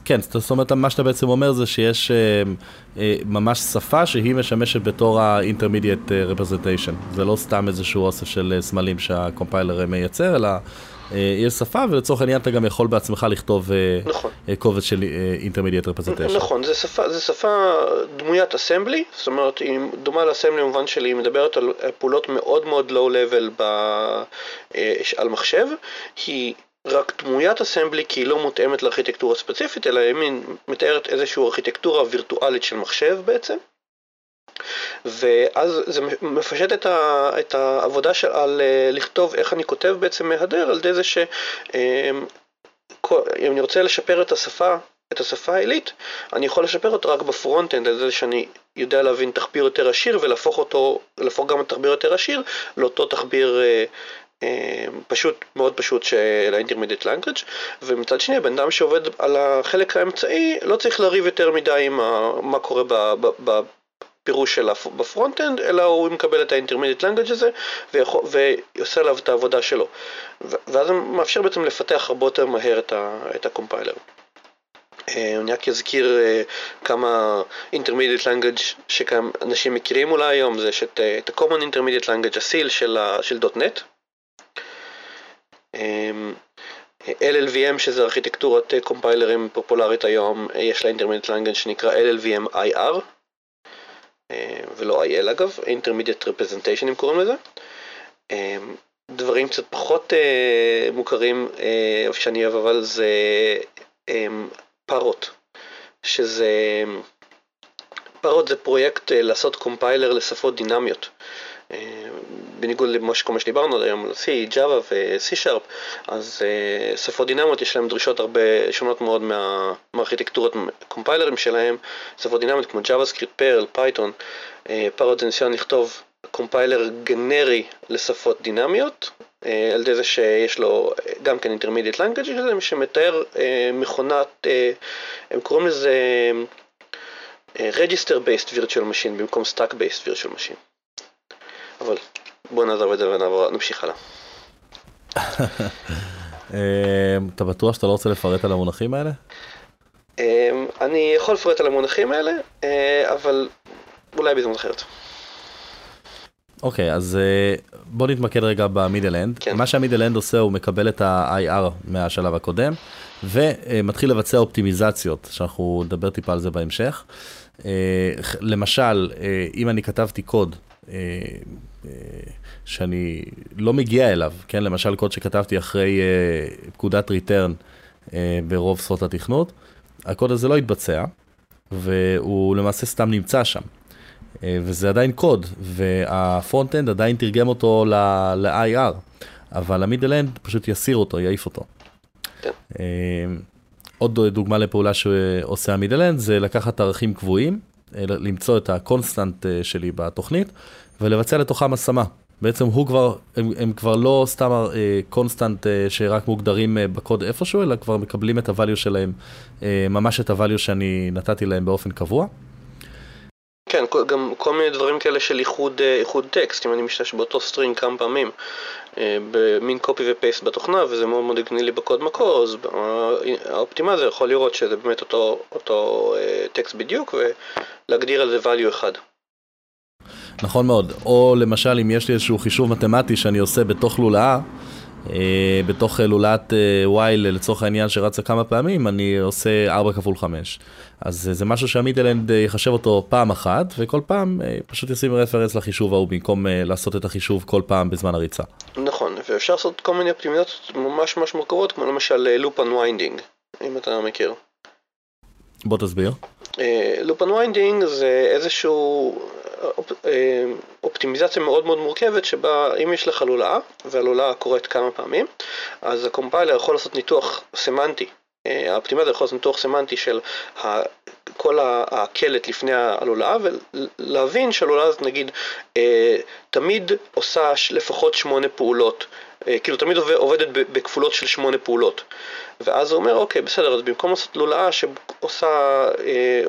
Speaker 1: כן, זאת אומרת, מה שאתה בעצם אומר זה שיש אה, אה, ממש שפה שהיא משמשת בתור ה-intermediate representation. זה לא סתם איזשהו אוסף של סמלים שהקומפיילר מייצר, אלא אה, יש שפה, ולצורך העניין אתה גם יכול בעצמך לכתוב נכון. קובץ של intermediate representation.
Speaker 2: נכון, זה שפה, זה שפה דמוית אסמבלי, זאת אומרת, היא דומה לאסמבלי במובן שלי, היא מדברת על פעולות מאוד מאוד low-level ב... על מחשב. היא רק דמוית אסמבלי כי היא לא מותאמת לארכיטקטורה ספציפית, אלא היא מתארת איזושהי ארכיטקטורה וירטואלית של מחשב בעצם. ואז זה מפשט את, ה, את העבודה של, על אה, לכתוב איך אני כותב בעצם מהדר, על ידי זה שאם אמ, אני רוצה לשפר את השפה, את השפה העילית, אני יכול לשפר אותו רק ב-front-end, על זה שאני יודע להבין תחביר יותר עשיר ולהפוך אותו, להפוך גם תחביר יותר עשיר לאותו תחביר אה, אה, פשוט, מאוד פשוט של ה-intermediate language, ומצד שני הבן אדם שעובד על החלק האמצעי לא צריך לריב יותר מדי עם מה קורה בפירוש שלה ב-front-end, אלא הוא מקבל את ה-intermediate הזה ועושה עליו את העבודה שלו. ואז זה מאפשר בעצם לפתח הרבה יותר מהר את הקומפיילר. אה, אני רק אזכיר אה, כמה intermediate language שאנשים מכירים אולי היום, זה יש את ה-common intermediate language, הסיל של .NET, אמ, LLVM שזה ארכיטקטורת קומפיילרים פופולרית היום, יש לה אינטרמדיאט לנגן שנקרא LLVM IR ולא IL אגב, Intermediate Representation אם קוראים לזה. אמ, דברים קצת פחות אה, מוכרים אה, שאני אוהב אבל זה אמ, Parrot, שזה Parrot זה פרויקט אה, לעשות קומפיילר לשפות דינמיות. בניגוד לכל מה שדיברנו היום, C, Java ו-C Sharp, אז uh, שפות דינמיות יש להם דרישות הרבה שונות מאוד מה, מהארכיטקטורות קומפיילרים שלהם, שפות דינמיות כמו JavaScript, Perl, Python, uh, Parrot זה ניסיון לכתוב קומפיילר גנרי לשפות דינמיות, uh, על ידי זה שיש לו גם כן intermediate language שמתאר uh, מכונת, uh, הם קוראים לזה uh, register based virtual machine במקום stack based virtual machine. אבל בוא נעזוב את זה ונעבור, נמשיך הלאה.
Speaker 1: אמ, אתה בטוח שאתה לא רוצה לפרט על המונחים האלה?
Speaker 2: אמ, אני יכול לפרט על המונחים האלה, אה, אבל אולי בזמן אחרת.
Speaker 1: אוקיי, okay, אז אה, בוא נתמקד רגע ב-middle end. כן. מה שה-middle end עושה, הוא מקבל את ה-IR מהשלב הקודם, ומתחיל לבצע אופטימיזציות, שאנחנו נדבר טיפה על זה בהמשך. אה, למשל, אם אני כתבתי קוד שאני לא מגיע אליו, כן? למשל קוד שכתבתי אחרי uh, פקודת return uh, ברוב שפות התכנות, הקוד הזה לא התבצע, והוא למעשה סתם נמצא שם. Uh, וזה עדיין קוד, וה-front-end עדיין תרגם אותו ל-IR, אבל ה-middle-end פשוט יסיר אותו, יעיף אותו. כן. עוד דוגמה לפעולה שעושה ה-middle-end זה לקחת ערכים קבועים, למצוא את ה-constant שלי בתוכנית ולבצע לתוכם השמה. בעצם הוא כבר, הם, הם כבר לא סתם constant אה, uh, שרק מוגדרים uh, בקוד איפשהו, אלא כבר מקבלים את ה-value שלהם, uh, ממש את ה-value שאני נתתי להם באופן קבוע.
Speaker 2: כן, גם כל מיני דברים כאלה של איחוד, איחוד טקסט, אם אני משתמש באותו string כמה פעמים, במין copy ו-paste בתוכנה, וזה מאוד מאוד הגיוני לי בקוד מקור, אז ה-optimizer יכול לראות שזה באמת אותו, אותו טקסט בדיוק, ולהגדיר על זה value אחד.
Speaker 1: נכון מאוד. או למשל, אם יש לי איזשהו חישוב מתמטי שאני עושה בתוך לולאה, אה, בתוך לולאת אה, while לצורך העניין שרצה כמה פעמים, אני עושה 4 כפול 5. אז זה משהו שה-middle-end אה, יחשב אותו פעם אחת, וכל פעם אה, פשוט ישים reference לחישוב ההוא במקום אה, לעשות את החישוב כל פעם בזמן הריצה.
Speaker 2: נכון, ואפשר לעשות כל מיני אופטימיזציות ממש ממש מורכבות, כמו למשל loop unwinding, אם אתה מכיר.
Speaker 1: בוא תסביר.
Speaker 2: loop unwinding זה איזשהו אופטימיזציה מאוד מאוד מורכבת שבה אם יש לך לולאה והלולאה קורית כמה פעמים אז הקומפיילר יכול לעשות ניתוח סמנטי האופטימיזר יכול לעשות ניתוח סמנטי של כל הקלט לפני הלולאה ולהבין שהלולאה הזאת נגיד תמיד עושה לפחות שמונה פעולות כאילו תמיד עובדת בכפולות של שמונה פעולות ואז הוא אומר אוקיי בסדר אז במקום לעשות לולאה שעושה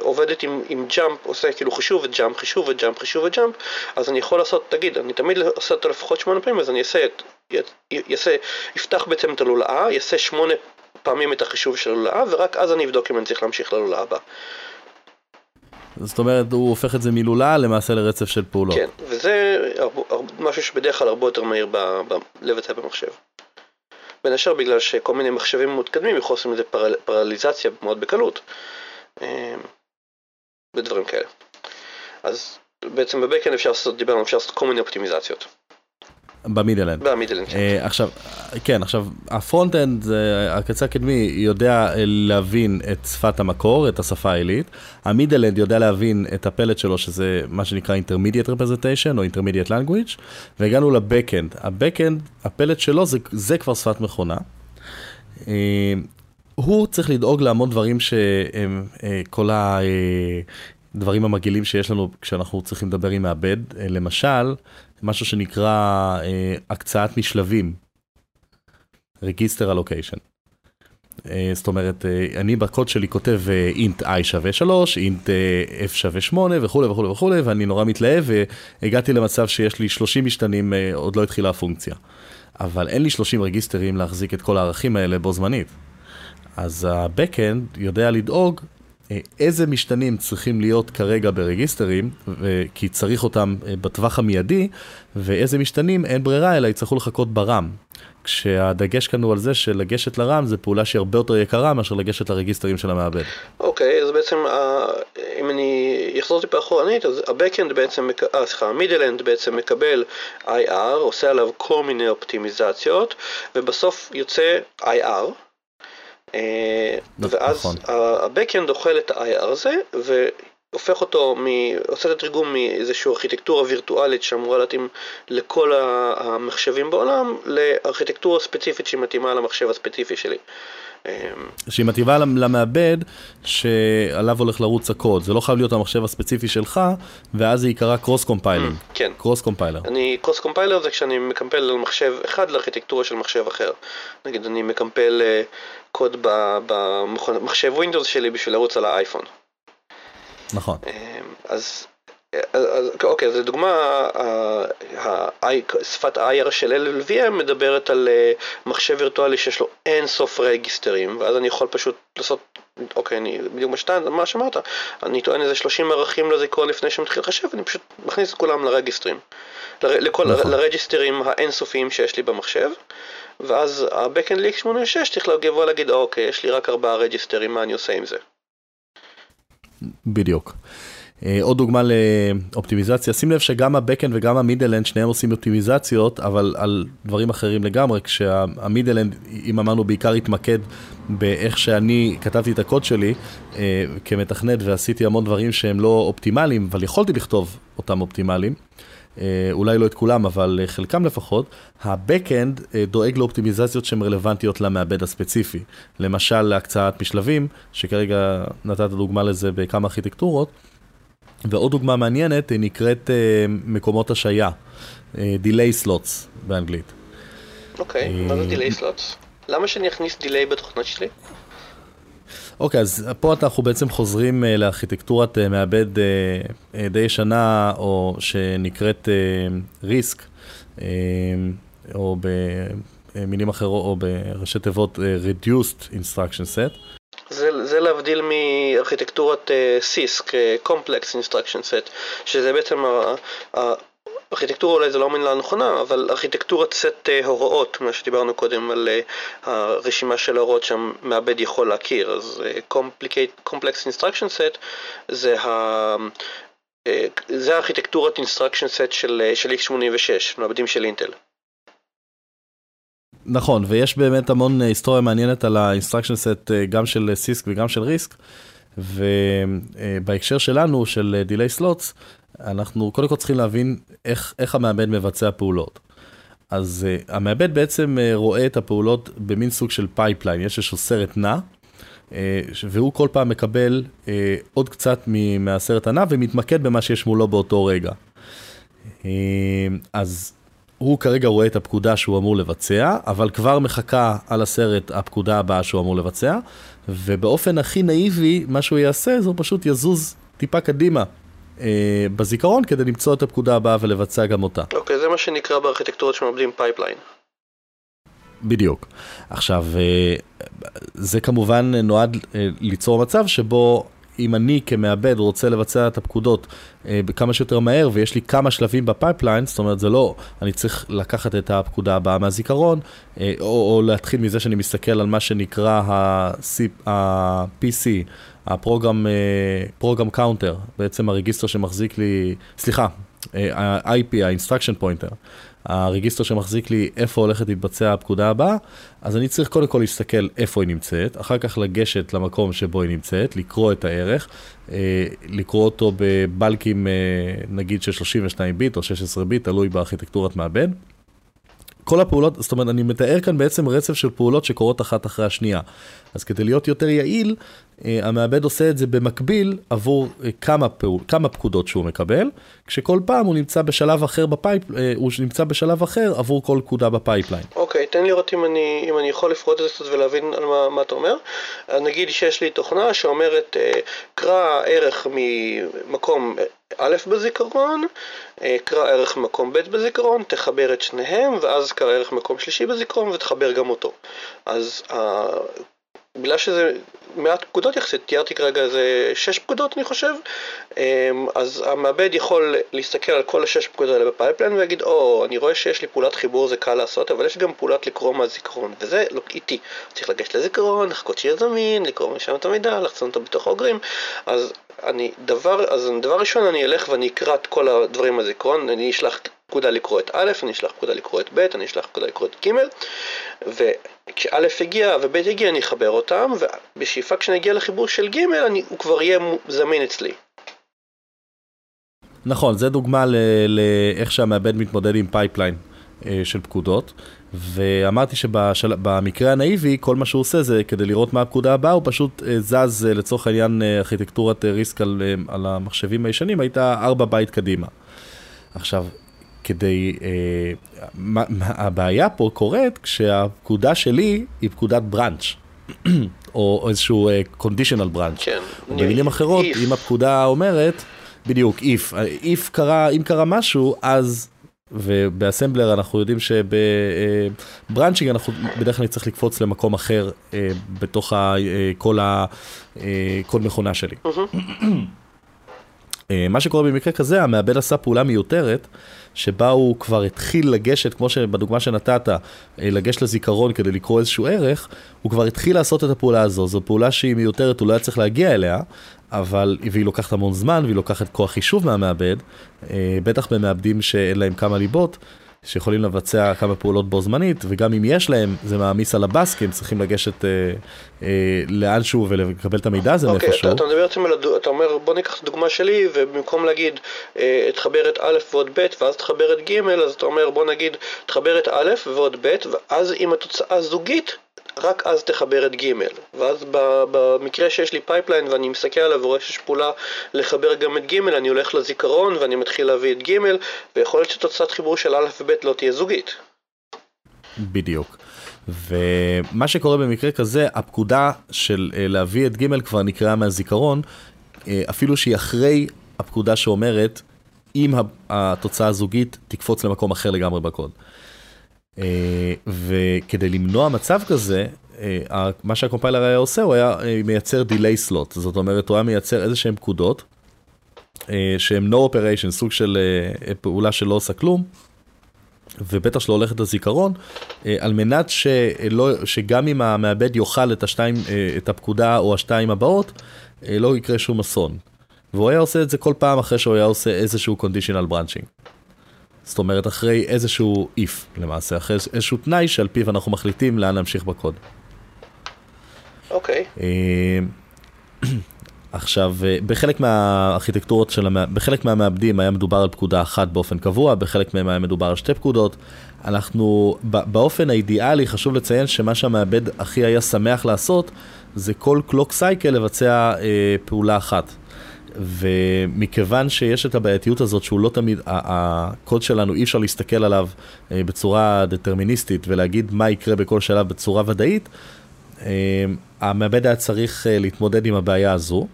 Speaker 2: עובדת עם, עם ג'אמפ עושה כאילו חישוב וג'אמפ חישוב וג'אמפ חישוב וג'אמפ אז אני יכול לעשות תגיד אני תמיד עושה אותו לפחות שמונה פעמים אז אני אעשה, יעשה יפתח בעצם את הלולאה יעשה שמונה פעמים את החישוב של הלולאה ורק אז אני אבדוק אם אני צריך להמשיך ללולאה הבאה
Speaker 1: זאת אומרת, הוא הופך את זה מלולאה למעשה לרצף של פעולות.
Speaker 2: כן, וזה משהו שבדרך כלל הרבה יותר מהיר לבצע במחשב. בין השאר בגלל שכל מיני מחשבים מתקדמים יכולים לעשות מזה פרליזציה מאוד בקלות. אמ, ודברים כאלה. אז בעצם ב-backend אפשר לעשות, דיברנו, אפשר לעשות כל מיני אופטימיזציות.
Speaker 1: ב-middle-end.
Speaker 2: ב-middle-end, כן.
Speaker 1: Uh, עכשיו, כן, עכשיו, ה-front-end, הקצה הקדמי, יודע להבין את שפת המקור, את השפה העילית. ה-middle-end יודע להבין את הפלט שלו, שזה מה שנקרא Intermediate Representation או Intermediate Language, והגענו ל-backend. ה-backend, הפלט שלו זה, זה כבר שפת מכונה. Uh, הוא צריך לדאוג להמון דברים שהם uh, כל הדברים המגעילים שיש לנו כשאנחנו צריכים לדבר עם מעבד. למשל, משהו שנקרא אה, הקצאת משלבים, רגיסטר אלוקיישן. אה, זאת אומרת, אה, אני בקוד שלי כותב אינט i שווה 3, אינט f שווה 8 וכולי וכולי וכולי, ואני נורא מתלהב והגעתי למצב שיש לי 30 משתנים, עוד לא התחילה הפונקציה. אבל אין לי 30 רגיסטרים להחזיק את כל הערכים האלה בו זמנית. אז ה-Backend יודע לדאוג אה, איזה משתנים צריכים להיות כרגע ברגיסטרים, כי צריך אותם אה, בטווח המיידי, ואיזה משתנים אין ברירה אלא יצטרכו לחכות ברם. כשהדגש כאן הוא על זה שלגשת לרם זה פעולה שהיא הרבה יותר יקרה מאשר לגשת לרגיסטרים של המעבד.
Speaker 2: אוקיי, okay, אז בעצם אם אני אחזור טיפה אחורנית, אז ה-Backend בעצם, אה, סליחה, ה-Middle-End בעצם מקבל IR, עושה עליו כל מיני אופטימיזציות, ובסוף יוצא IR. אה, ואז נכון. ה-Backend אוכל את ה-IR הזה והופך אותו, מ... עושה את התרגום מאיזושהי ארכיטקטורה וירטואלית שאמורה להתאים לכל המחשבים בעולם לארכיטקטורה ספציפית שהיא מתאימה למחשב הספציפי שלי.
Speaker 1: אה, שהיא מתאימה למעבד שעליו הולך לרוץ הקוד, זה לא חייב להיות המחשב הספציפי שלך, ואז זה ייקרא cross compiling.
Speaker 2: כן.
Speaker 1: cross compiler.
Speaker 2: אני, cross compiler זה כשאני מקמפל על מחשב אחד לארכיטקטורה של מחשב אחר. נגיד אני מקמפל אה, קוד במחשב ווינדוס שלי בשביל לרוץ על האייפון.
Speaker 1: נכון.
Speaker 2: אמ, אז, אז אוקיי, אז לדוגמה, שפת ה-IR של LLVM מדברת על אה, מחשב וירטואלי שיש לו אין סוף רגיסטרים, ואז אני יכול פשוט לעשות, אוקיי, אני בדיוק משתן, מה שאמרת, אני טוען איזה 30 ערכים לזיכרון לפני שמתחיל לחשב, אני פשוט מכניס את כולם לרגיסטרים, לכל, נכון. לרגיסטרים האינסופיים שיש לי במחשב. ואז ה-Backend ל-x86 צריך לבוא ולהגיד, אוקיי, יש לי רק ארבעה רג'יסטרים, מה אני עושה עם זה?
Speaker 1: בדיוק. אה, עוד דוגמה לאופטימיזציה, שים לב שגם ה-Backend וגם ה-Middle-End שניהם עושים אופטימיזציות, אבל על דברים אחרים לגמרי, כשה-Middle-End, אם אמרנו, בעיקר התמקד באיך שאני כתבתי את הקוד שלי אה, כמתכנת ועשיתי המון דברים שהם לא אופטימליים, אבל יכולתי לכתוב אותם אופטימליים. אה, אולי לא את כולם, אבל אה, חלקם לפחות, ה-Backend אה, דואג לאופטימיזציות שהן רלוונטיות למעבד הספציפי. למשל, להקצאת משלבים, שכרגע נתת דוגמה לזה בכמה ארכיטקטורות, ועוד דוגמה מעניינת נקראת מקומות השעיה, Delay Slots באנגלית.
Speaker 2: אוקיי, okay, מה זה Delay Slots? למה שאני אכניס Delay בתוכנית שלי?
Speaker 1: אוקיי, אז פה אנחנו בעצם חוזרים uh, לארכיטקטורת uh, מעבד uh, uh, די ישנה, או שנקראת ריסק, uh, uh, או במילים אחרות, או בראשי תיבות uh, Reduced Instruction Set.
Speaker 2: זה, זה להבדיל מארכיטקטורת סיסק, uh, Complex Instruction Set, שזה בעצם ארכיטקטורה אולי זה לא המילה הנכונה, אבל ארכיטקטורת סט אה, הוראות, מה שדיברנו קודם על אה, הרשימה של ההוראות שהמעבד יכול להכיר, אז אה, Complex Instruction Set זה ה... זה הארכיטקטורת Instruction Set של, של x86, מעבדים של אינטל.
Speaker 1: נכון, ויש באמת המון היסטוריה מעניינת על ה-instruction set גם של סיסק וגם של ריסק. ובהקשר שלנו, של delay slots, אנחנו קודם כל צריכים להבין איך, איך המעבד מבצע פעולות. אז אה, המעבד בעצם אה, רואה את הפעולות במין סוג של pipeline, יש איזשהו סרט נע, אה, והוא כל פעם מקבל אה, עוד קצת מהסרט הנע ומתמקד במה שיש מולו באותו רגע. אה, אז הוא כרגע רואה את הפקודה שהוא אמור לבצע, אבל כבר מחכה על הסרט הפקודה הבאה שהוא אמור לבצע, ובאופן הכי נאיבי, מה שהוא יעשה זה הוא פשוט יזוז טיפה קדימה בזיכרון כדי למצוא את הפקודה הבאה ולבצע גם אותה.
Speaker 2: אוקיי, okay, זה מה שנקרא בארכיטקטורות שמעבדים pipeline.
Speaker 1: בדיוק. עכשיו, אה, זה כמובן נועד אה, ליצור מצב שבו אם אני כמעבד רוצה לבצע את הפקודות אה, כמה שיותר מהר ויש לי כמה שלבים ב pipeline, זאת אומרת זה לא, אני צריך לקחת את הפקודה הבאה מהזיכרון, אה, או, או להתחיל מזה שאני מסתכל על מה שנקרא ה-PC, ה program, program counter, בעצם ה register שמחזיק לי, סליחה, ה-IP, ה-instruction pointer. ה register שמחזיק לי איפה הולכת להתבצע הפקודה הבאה, אז אני צריך קודם כל להסתכל איפה היא נמצאת, אחר כך לגשת למקום שבו היא נמצאת, לקרוא את הערך, אה, לקרוא אותו בבלוקים אה, נגיד של 32 ביט או 16 ביט, תלוי בארכיטקטורת מעבד. כל הפעולות, זאת אומרת, אני מתאר כאן בעצם רצף של פעולות שקורות אחת אחרי השנייה. אז כדי להיות יותר יעיל, אה, המעבד עושה את זה במקביל עבור אה, כמה, פעול, כמה פקודות שהוא מקבל, כשכל פעם הוא נמצא בשלב אחר ב pipe, אה, הוא נמצא בשלב אחר עבור כל פקודה ב pipeline.
Speaker 2: אוקיי, okay, תן לראות אם אני, אם אני יכול לפרוט את זה קצת ולהבין על מה, מה אתה אומר. נגיד שיש לי תוכנה שאומרת, קרא ערך ממקום א' בזיכרון, קרא ערך ממקום ב' בזיכרון, תחבר את שניהם, ואז קרא ערך ממקום שלישי בזיכרון ותחבר גם אותו. אז בגלל שזה מעט פקודות יחסית, תיארתי כרגע איזה שש פקודות אני חושב, אמ, אז המעבד יכול להסתכל על כל השש פקודות האלה ב pipeline ולהגיד, או, אני רואה שיש לי פעולת חיבור, זה קל לעשות, אבל יש גם פעולת לקרוא מהזיכרון, וזה נורא איטי. צריך לגשת לזיכרון, לחכות שיהיה זמין, לקרוא משם את המידע, לאחסן אותו בתוך האוגרים, אז אני, דבר, אז דבר ראשון אני אלך ואני אקרא את כל הדברים מהזיכרון, אני אשלח פקודה לקרוא את א', אני אשלח פקודה לקרוא את ב', אני אשלח פקודה לקרוא את ג', וכשא' הגיע וב' הגיע אני אחבר אותם, ובשאיפה כשנגיע לחיבור של ג' אני, הוא כבר יהיה זמין אצלי.
Speaker 1: נכון, זה דוגמה לאיך שהמעבד מתמודד עם pipeline אה, של פקודות, ואמרתי שבמקרה הנאיבי, כל מה שהוא עושה זה כדי לראות מה הפקודה הבאה, הוא פשוט אה, זז אה, לצורך העניין ארכיטקטורת RISC על, על המחשבים הישנים, הייתה 4 בייט קדימה. עכשיו, כדי, אה, מה, הבעיה פה קורית כשהפקודה שלי היא פקודת branch, או איזשהו אה, conditional branch.
Speaker 2: כן.
Speaker 1: במילים אחרות, if. אם הפקודה אומרת, בדיוק, if, if קרה, אם קרה משהו, אז, ובאסמבלר אנחנו יודעים שב branching אנחנו בדרך כלל נצטרך לקפוץ למקום אחר אה, בתוך ה, כל, ה, כל מכונה שלי. uh, מה שקורה במקרה כזה, המעבד עשה פעולה מיותרת. שבה הוא כבר התחיל לגשת, כמו שבדוגמה שנתת, אה, לגשת לזיכרון כדי לקרוא איזשהו ערך, הוא כבר התחיל לעשות את הפעולה הזו. זו פעולה שהיא מיותרת, הוא לא היה צריך להגיע אליה, אבל, והיא לוקחת המון זמן, והיא לוקחת כוח חישוב מהמעבד, אה, בטח במעבדים שאין להם כמה ליבות. שיכולים לבצע כמה פעולות בו זמנית, וגם אם יש להם, זה מעמיס על הבאס, כי הם צריכים לגשת אה, אה, לאנשהו ולקבל את המידע הזה
Speaker 2: אוקיי, מאיפשהו. אתה, אתה מדבר בעצם על, אתה אומר, בוא ניקח את הדוגמה שלי, ובמקום להגיד, אה, תחבר את א' ועוד ב', ואז תחבר את ג', אז אתה אומר, בוא נגיד, תחבר את א' ועוד ב', ואז אם התוצאה זוגית, רק אז תחבר את ג' ואז במקרה שיש לי pipeline ואני מסתכל עליו ורואה שיש פעולה לחבר גם את ג' אני הולך לזיכרון ואני מתחיל להביא את ג' ויכול להיות שתוצאת חיבור של א' וב' לא תהיה זוגית.
Speaker 1: בדיוק. ומה שקורה במקרה כזה, הפקודה של אה, להביא את ג' כבר נקראה מהזיכרון, אה, אפילו שהיא אחרי הפקודה שאומרת, אם התוצאה זוגית תקפוץ למקום אחר לגמרי בקוד. אה, וכדי למנוע מצב כזה, אה, מה שה compiler היה עושה, הוא היה אה, מייצר delay slot, זאת אומרת, הוא היה מייצר איזה שהם פקודות, שהם no operation, סוג של פעולה שלא עושה כלום, ובטח שלא הולכת לזיכרון, על מנת שלא, שגם אם המעבד יאכל את, השתיים, את הפקודה או השתיים הבאות, לא יקרה שום אסון. והוא היה עושה את זה כל פעם אחרי שהוא היה עושה איזשהו conditional branching. זאת אומרת, אחרי איזשהו if, למעשה, אחרי איזשהו תנאי שעל פיו אנחנו מחליטים לאן להמשיך בקוד.
Speaker 2: אוקיי. Okay.
Speaker 1: אה, עכשיו, אה, בחלק מהארכיטקטורות של המע... בחלק מהמעבדים היה מדובר על פקודה אחת באופן קבוע, בחלק מהם היה מדובר על שתי פקודות. אנחנו, באופן האידיאלי, חשוב לציין שמה שהמעבד הכי היה שמח לעשות, זה כל קלוק סייקל לבצע אה, פעולה אחת. ומכיוון שיש את הבעייתיות הזאת שהוא לא תמיד, הקוד שלנו אי אפשר להסתכל עליו אה, בצורה דטרמיניסטית ולהגיד מה יקרה בכל שלב בצורה ודאית, אה, המעבד היה צריך אה, להתמודד עם הבעיה הזו.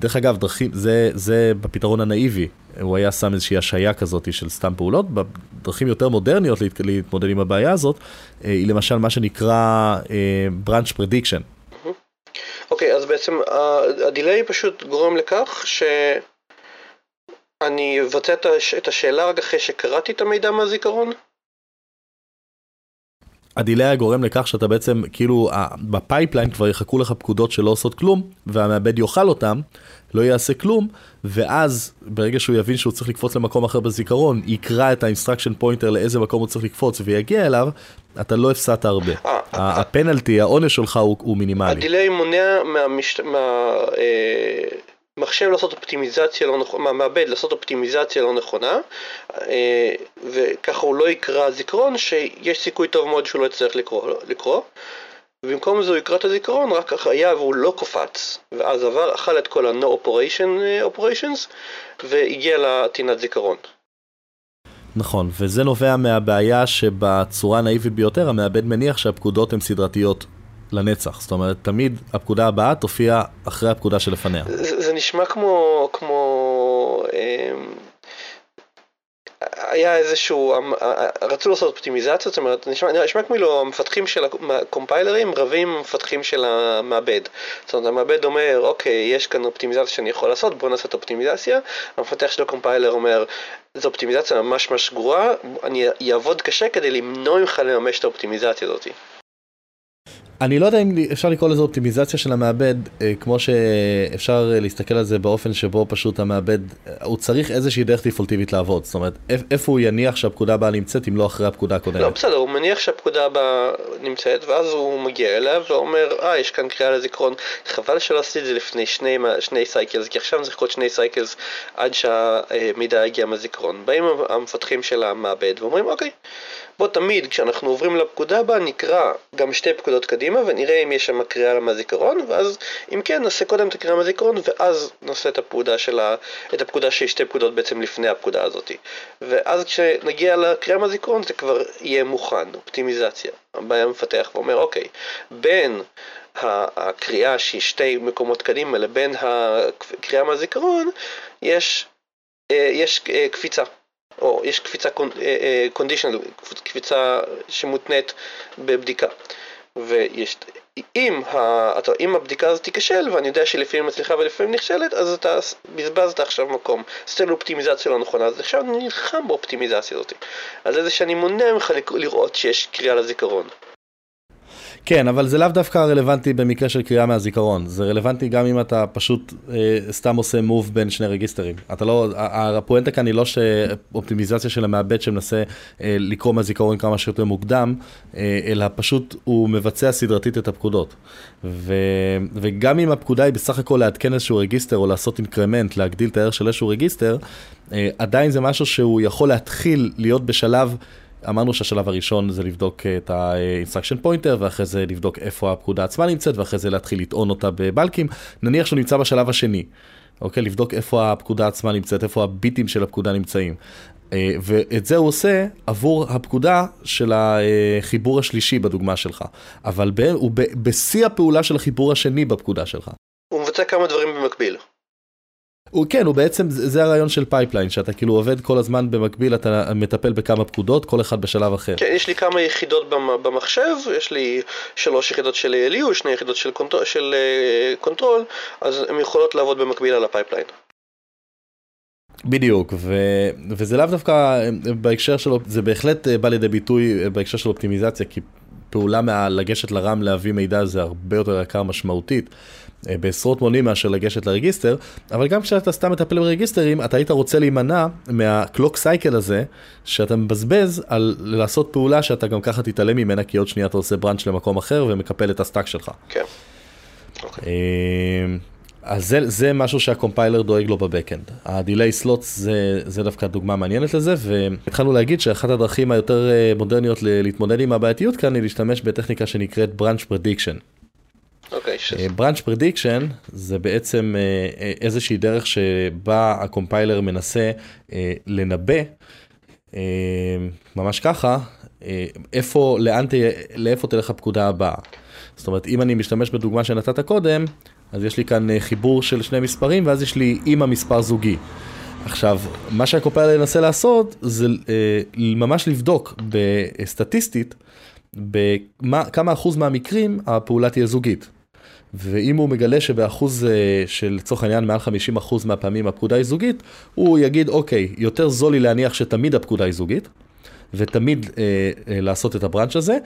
Speaker 1: דרך אגב, דרכים, זה, זה בפתרון הנאיבי, הוא היה שם איזושהי השעיה כזאת של סתם פעולות. בדרכים יותר מודרניות להת, להתמודד עם הבעיה הזאת, היא למשל מה שנקרא branch prediction.
Speaker 2: אוקיי, okay, אז בעצם הדיליי פשוט גורם לכך שאני אבצע את השאלה רק אחרי שקראתי את המידע מהזיכרון?
Speaker 1: ה delay הגורם לכך שאתה בעצם, כאילו, ב pipeline כבר יחכו לך פקודות שלא עושות כלום, והמעבד יאכל אותם, לא יעשה כלום, ואז ברגע שהוא יבין שהוא צריך לקפוץ למקום אחר בזיכרון, יקרא את ה instruction pointer לאיזה מקום הוא צריך לקפוץ ויגיע אליו, אתה לא הפסדת הרבה. אה, אה, הפנלטי, העונש שלך הוא מינימלי.
Speaker 2: ה delay מונע מהמחשב לעשות אופטימיזציה לא נכונה, מהמעבד לעשות אופטימיזציה לא נכונה, אה, וככה הוא לא יקרא זיכרון שיש סיכוי טוב מאוד שהוא לא יצטרך לקרוא. ובמקום זה הוא יקרא את הזיכרון רק היה והוא לא קופץ ואז עבר, אכל את כל ה-No operation operations והגיע לטינת זיכרון.
Speaker 1: נכון, וזה נובע מהבעיה שבצורה הנאיבית ביותר המעבד מניח שהפקודות הן סדרתיות לנצח. זאת אומרת, תמיד הפקודה הבאה תופיע אחרי הפקודה שלפניה.
Speaker 2: זה, זה נשמע כמו, כמו אה, היה איזשהו, אמ, רצו לעשות אופטימיזציה, זאת אומרת, נשמע, נשמע כמו המפתחים של הקומפיילרים רבים עם המפתחים של המעבד. זאת אומרת, המעבד אומר, אוקיי, יש כאן אופטימיזציה שאני יכול לעשות, בוא נעשה את האופטימיזציה. המפתח של הקומפיילר אומר, זו אופטימיזציה ממש ממש גרועה, אני אעבוד קשה כדי למנוע ממך לממש את האופטימיזציה הזאת.
Speaker 1: אני לא יודע אם אפשר לקרוא לזה אופטימיזציה של המעבד, אה, כמו שאפשר להסתכל על זה באופן שבו פשוט המעבד, אה, הוא צריך איזושהי דרך דיפולטיבית לעבוד. זאת אומרת, איפה הוא יניח שהפקודה הבאה נמצאת אם לא אחרי הפקודה הקודמת?
Speaker 2: לא, בסדר, הוא מניח שהפקודה הבאה נמצאת, ואז הוא מגיע אליה ואומר, אה, יש כאן קריאה לזיכרון, חבל שלא עשיתי את זה לפני שני, שני cycles, כי עכשיו צריך לחכות שני cycles עד שהמידע יגיע מהזיכרון. באים המפתחים של המעבד ואומרים, אוקיי. בוא תמיד כשאנחנו עוברים לפקודה הבאה נקרא גם שתי פקודות קדימה ונראה אם יש שם קריאה מהזיכרון ואז אם כן נעשה קודם את הקריאה מהזיכרון ואז נעשה את הפקודה של ה... את הפקודה שיש שתי פקודות בעצם לפני הפקודה הזאת ואז כשנגיע לקריאה מהזיכרון זה כבר יהיה מוכן, אופטימיזציה. בא המפתח ואומר אוקיי, בין הקריאה שהיא שתי מקומות קדימה לבין הקריאה מהזיכרון יש, אה, יש אה, קפיצה או יש קפיצה קונדישיונל, אה, אה, קפיצה שמותנית בבדיקה. ויש, אם, ה, אתה, אם הבדיקה הזאת תיכשל, ואני יודע שלפעמים מצליחה ולפעמים נכשלת, אז אתה בזבזת עכשיו מקום. עשית לו אופטימיזציה לא נכונה, אז עכשיו אני נלחם באופטימיזציה הזאת. אז זה שאני מונע ממך לראות שיש קריאה לזיכרון.
Speaker 1: כן, אבל זה לאו דווקא רלוונטי במקרה של קריאה מהזיכרון. זה רלוונטי גם אם אתה פשוט אה, סתם עושה מוב בין שני רגיסטרים. אתה לא, הפואנטה כאן היא לא שאופטימיזציה של המעבד שמנסה אה, לקרוא מהזיכרון כמה שיותר מוקדם, אה, אלא פשוט הוא מבצע סדרתית את הפקודות. ו, וגם אם הפקודה היא בסך הכל לעדכן איזשהו רגיסטר או לעשות אינקרמנט, להגדיל את הערך של איזשהו רגיסטר, אה, עדיין זה משהו שהוא יכול להתחיל להיות בשלב אמרנו שהשלב הראשון זה לבדוק את ה-instruction pointer, ואחרי זה לבדוק איפה הפקודה עצמה נמצאת, ואחרי זה להתחיל לטעון אותה בבלקים. נניח שהוא נמצא בשלב השני, אוקיי? לבדוק איפה הפקודה עצמה נמצאת, איפה הביטים של הפקודה נמצאים. אה, ואת זה הוא עושה עבור הפקודה של החיבור השלישי בדוגמה שלך. אבל הוא בשיא הפעולה של החיבור השני בפקודה שלך.
Speaker 2: הוא מבצע כמה דברים במקביל.
Speaker 1: הוא כן, הוא בעצם, זה הרעיון של pipeline, שאתה כאילו עובד כל הזמן במקביל, אתה מטפל בכמה פקודות, כל אחד בשלב אחר.
Speaker 2: כן, יש לי כמה יחידות במחשב, יש לי שלוש יחידות של ALU, שני יחידות של, control, של אה, control, אז הן יכולות לעבוד במקביל על ה pipeline.
Speaker 1: בדיוק, ו... וזה לאו דווקא בהקשר שלו, זה בהחלט בא לידי ביטוי בהקשר של אופטימיזציה, כי פעולה של לגשת ל-RAM להביא מידע זה הרבה יותר יקר משמעותית. אה, בעשרות מונים מאשר לגשת לרגיסטר, אבל גם כשאתה סתם מטפל ברגיסטרים, אתה היית רוצה להימנע מה-clock cycle הזה, שאתה מבזבז על לעשות פעולה שאתה גם ככה תתעלם ממנה, כי עוד שנייה אתה עושה branch למקום אחר ומקפל את ה-stack שלך.
Speaker 2: כן.
Speaker 1: Okay. אה, אז זה, זה משהו שהקומפיילר דואג לו ב-backend. ה-delay slots זה, זה דווקא דוגמה מעניינת לזה, והתחלנו להגיד שאחת הדרכים היותר אה, מודרניות להתמודד עם הבעייתיות כאן היא להשתמש בטכניקה שנקראת Branch Prediction.
Speaker 2: אוקיי,
Speaker 1: okay, Branch Prediction זה בעצם איזושהי דרך שבה הקומפיילר מנסה לנבא, ממש ככה, איפה, לאן, לאיפה תלך הפקודה הבאה. זאת אומרת, אם אני משתמש בדוגמה שנתת קודם, אז יש לי כאן אה, חיבור של שני מספרים, ואז יש לי אימא מספר זוגי. עכשיו, מה שהקופיילר ינסה לעשות, זה אה, ממש לבדוק בסטטיסטית, בכמה אחוז מהמקרים הפעולה תהיה זוגית. ואם הוא מגלה שבאחוז אה, של לצורך העניין מעל 50 אחוז מהפעמים הפקודה היא זוגית, הוא יגיד, אוקיי, יותר זול לי להניח שתמיד הפקודה היא זוגית, ותמיד אה, אה, לעשות את הבראנץ' הזה,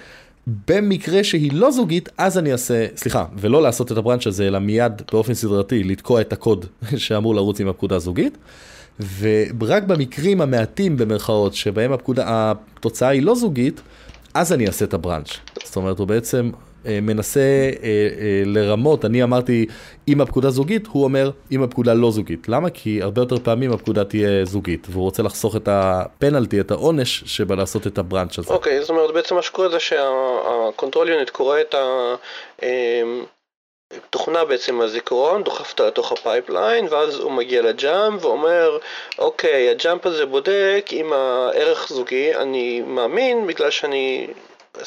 Speaker 1: במקרה שהיא לא זוגית, אז אני אעשה, סליחה, ולא לעשות את הבראנץ' הזה, אלא מיד באופן סדרתי לתקוע את הקוד שאמור לרוץ עם הפקודה הזוגית. ורק במקרים המעטים במרכאות שבהם הפקודה, התוצאה היא לא זוגית, אז אני אעשה את הבראנץ'. זאת אומרת, הוא בעצם מנסה אה, אה, לרמות, אני אמרתי אם הפקודה זוגית, הוא אומר אם הפקודה לא זוגית. למה? כי הרבה יותר פעמים הפקודה תהיה זוגית, והוא רוצה לחסוך את הפנלטי, את העונש שבא לעשות את הבראנץ' הזה.
Speaker 2: אוקיי, okay, זאת אומרת בעצם מה שקורה זה שה-control unit קורא את ה... תוכנה בעצם מהזיכרון, דוחף אותה לתוך ה-pipeline ואז הוא מגיע ל-jump ואומר אוקיי ה-jump הזה בודק אם הערך זוגי אני מאמין בגלל שאני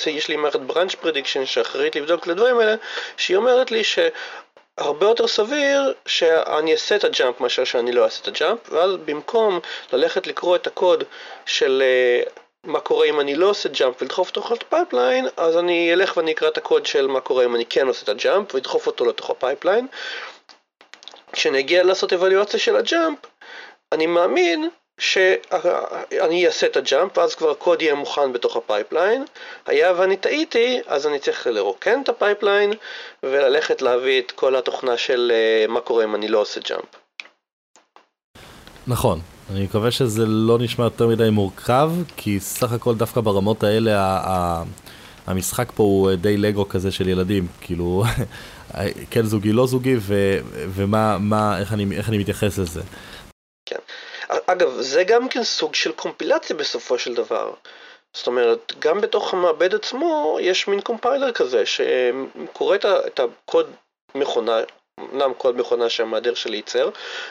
Speaker 2: יש לי מערכת branch prediction שאחראית לבדוק את הדברים האלה, שהיא אומרת לי שהרבה יותר סביר שאני אעשה את ה-jump מאשר שאני לא אעשה את ה-jump, ואז במקום ללכת לקרוא את הקוד של אה, מה קורה אם אני לא עושה jump ולדחוף אותו לתוך ה-pipeline, אז אני אלך ואני אקרא את הקוד של מה קורה אם אני כן עושה את ה-jump ואדחוף אותו לתוך ה-pipeline. כשנגיע לעשות אבליואציה של ה-jump, אני מאמין שאני אעשה את ה-jump ואז כבר הקוד יהיה מוכן בתוך ה-pipeline. היה ואני טעיתי, אז אני צריך לרוקן את ה-pipeline וללכת להביא את כל התוכנה של אה, מה קורה אם אני לא עושה jump.
Speaker 1: נכון, אני מקווה שזה לא נשמע יותר מדי מורכב, כי סך הכל דווקא ברמות האלה המשחק פה הוא די לגו כזה של ילדים, כאילו כן זוגי לא זוגי ומה, מה, איך אני, איך אני מתייחס לזה.
Speaker 2: אגב, זה גם כן סוג של קומפילציה בסופו של דבר. זאת אומרת, גם בתוך המעבד עצמו יש מין קומפיילר כזה שקורא את הקוד מכונה, אמנם קוד מכונה שהמהדר שלי ייצר,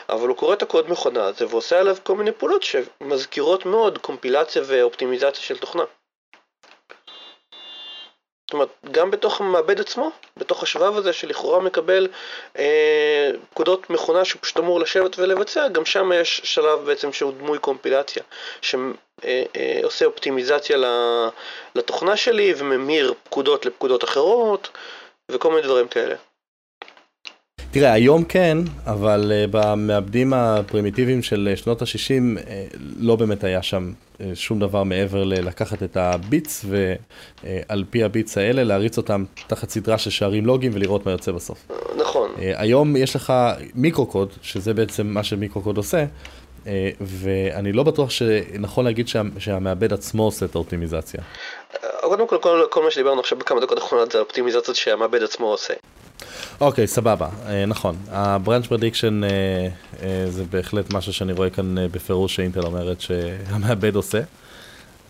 Speaker 2: אבל הוא קורא את הקוד מכונה הזה ועושה עליו כל מיני פעולות שמזכירות מאוד קומפילציה ואופטימיזציה של תוכנה. זאת אומרת, גם בתוך המעבד עצמו, בתוך השבב הזה שלכאורה מקבל אה, פקודות מכונה שהוא פשוט אמור לשבת ולבצע, גם שם יש שלב בעצם שהוא דמוי קומפילציה, שעושה אה, אה, אופטימיזציה לתוכנה שלי וממיר פקודות לפקודות אחרות וכל מיני דברים כאלה.
Speaker 1: תראה, היום כן, אבל uh, במעבדים הפרימיטיביים של שנות ה-60 uh, לא באמת היה שם שום דבר מעבר ללקחת את הביטס ועל פי הביטס האלה להריץ אותם תחת סדרה של שערים לוגיים ולראות מה יוצא בסוף.
Speaker 2: נכון.
Speaker 1: Uh, היום יש לך מיקרו-קוד, שזה בעצם מה שמיקרו-קוד עושה, uh, ואני לא בטוח שנכון להגיד שה, שהמעבד עצמו עושה את האופטימיזציה.
Speaker 2: קודם כל, כל, כל מה שדיברנו עכשיו בכמה דקות האחרונות זה האופטימיזציות שהמעבד עצמו עושה.
Speaker 1: אוקיי, סבבה, אה, נכון. ה-branch prediction אה, אה, זה בהחלט משהו שאני רואה כאן אה, בפירוש שאינטל אומרת שהמעבד עושה,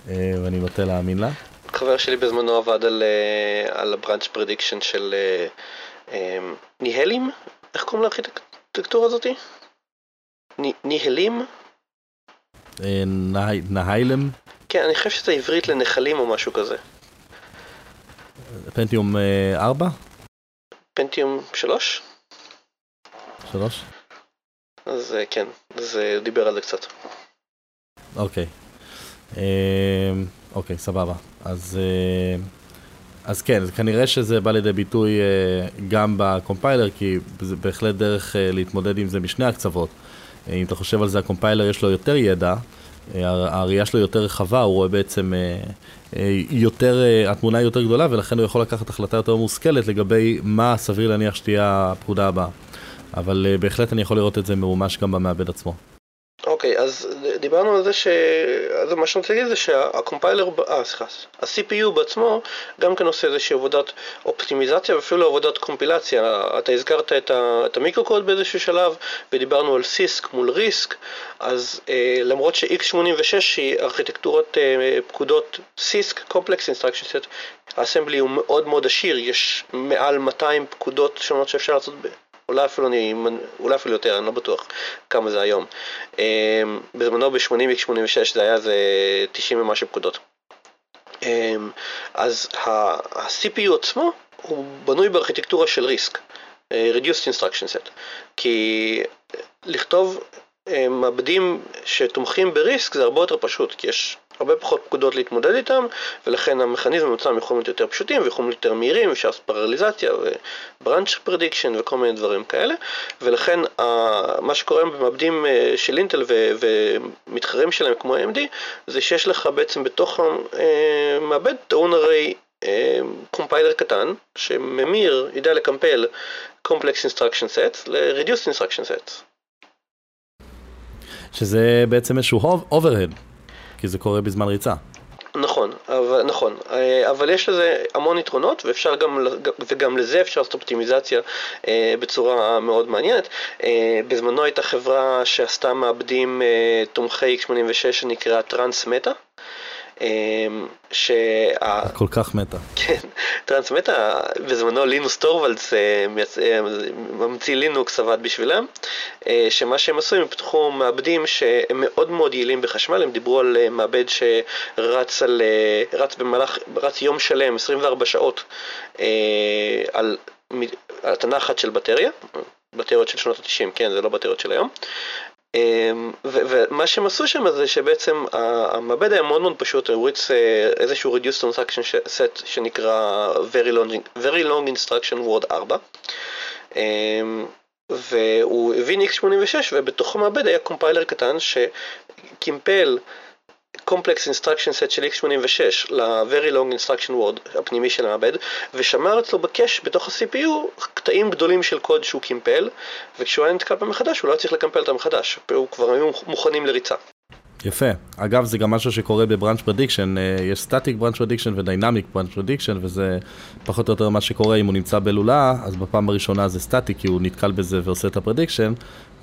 Speaker 1: אה, ואני נוטה להאמין לה.
Speaker 2: חבר שלי בזמנו עבד על, על ה-branch prediction של אה, אה, ניהלים? איך קוראים לארכיטקטורה הזאתי? ניהלים?
Speaker 1: נהיילם?
Speaker 2: כן, אני חושב שזה עברית לנחלים או משהו כזה.
Speaker 1: פנטיום 4? אה,
Speaker 2: פנטיום 3?
Speaker 1: 3?
Speaker 2: אז אה, כן, אז אה, דיבר על זה קצת.
Speaker 1: אוקיי. אוקיי, סבבה. אז, אז כן, כנראה שזה בא לידי ביטוי גם בקומפיילר, כי זה בהחלט דרך להתמודד עם זה משני הקצוות. אם אתה חושב על זה, הקומפיילר יש לו יותר ידע, הראייה שלו יותר רחבה, הוא רואה בעצם אה, אה, יותר, אה, התמונה היא יותר גדולה ולכן הוא יכול לקחת החלטה יותר מושכלת לגבי מה סביר להניח שתהיה הפקודה הבאה. אבל בהחלט אני יכול לראות את זה ממומש גם במעבד עצמו.
Speaker 2: אוקיי, okay, אז דיברנו על זה ש... אז מה שאני רוצה להגיד זה שהקומפיילר, אה סליחה, ה-CPU בעצמו גם כן עושה איזושהי עבודת אופטימיזציה ואפילו עבודת קומפילציה. אתה הזכרת את, ה... את ה-microcode באיזשהו שלב ודיברנו על סיסק מול ריסק, אז אה, למרות ש-x86 היא ארכיטקטורת אה, פקודות סיסק, Complex Instruction Set, האסמבלי הוא מאוד מאוד עשיר, יש מעל 200 פקודות שונות שאפשר לעשות ב... אולי אפילו, אני, אולי אפילו יותר, אני לא בטוח כמה זה היום. אמ, בזמנו ב-80x86 זה היה איזה 90 ומשהו פקודות. אמ, אז ה-CPU עצמו הוא בנוי בארכיטקטורה של RISC, אה, Reduced Instruction Set, כי לכתוב אה, מעבדים שתומכים ב-RISC זה הרבה יותר פשוט, כי יש הרבה פחות פקודות להתמודד איתם, ולכן המכניזם עצמם יכולים להיות יותר פשוטים ויכולים להיות יותר מהירים, אפשר לעשות פרליזציה ו-branch prediction וכל מיני דברים כאלה, ולכן מה שקורה במעבדים אה, של אינטל ומתחרים שלהם כמו AMD, זה שיש לך בעצם בתוך המעבד טעון הרי קומפיילר קטן, שממיר, ידע לקמפל Complex Instruction Sets ל-Reduced Instruction Sets.
Speaker 1: שזה בעצם איזשהו overhead. כי זה קורה בזמן ריצה.
Speaker 2: נכון, אבל, נכון, אה, אבל יש לזה המון יתרונות ואפשר גם, וגם לזה אפשר לעשות אופטימיזציה אה, בצורה מאוד מעניינת. אה, בזמנו הייתה חברה שעשתה מעבדים אה, תומכי x86 שנקרא Transmeta.
Speaker 1: אמ, שה... כל כך מתה.
Speaker 2: כן, Transmeta, בזמנו לינוס טורוולדס, אה, אה, ממציא לינוקס עבד בשבילם, אה, שמה שהם עשו, הם פיתחו מעבדים שהם מאוד מאוד יעילים בחשמל, הם דיברו על מעבד שרץ על, רץ במהלך, רץ יום שלם, 24 שעות, על הטענה אחת של בטריה, בטריות של שנות ה-90, כן, זה לא בטריות של היום. אמ, ומה שהם עשו שם זה שבעצם המעבד היה מאוד מאוד פשוט, הוא הריץ אה, איזשהו reduced instruction set שנקרא very long, very long instruction word 4 אמ, והוא הבין x86 ובתוך המעבד היה קומפיילר קטן שקימפל Complex Instruction Set של x86 ל-Very Long Instruction Word הפנימי של המעבד ושמר אצלו ב-cache בתוך ה-CPU קטעים גדולים של קוד שהוא קימפל וכשהוא היה נתקל פעם מחדש הוא לא צריך לקמפל אותם מחדש, הוא כבר היו מוכנים לריצה.
Speaker 1: יפה. אגב, זה גם משהו שקורה ב-branch prediction, אה, יש static branch prediction ו-dynamic branch prediction, וזה פחות או יותר מה שקורה אם הוא נמצא בלולאה, אז בפעם הראשונה זה static, כי הוא נתקל בזה ועושה את ה-prediction,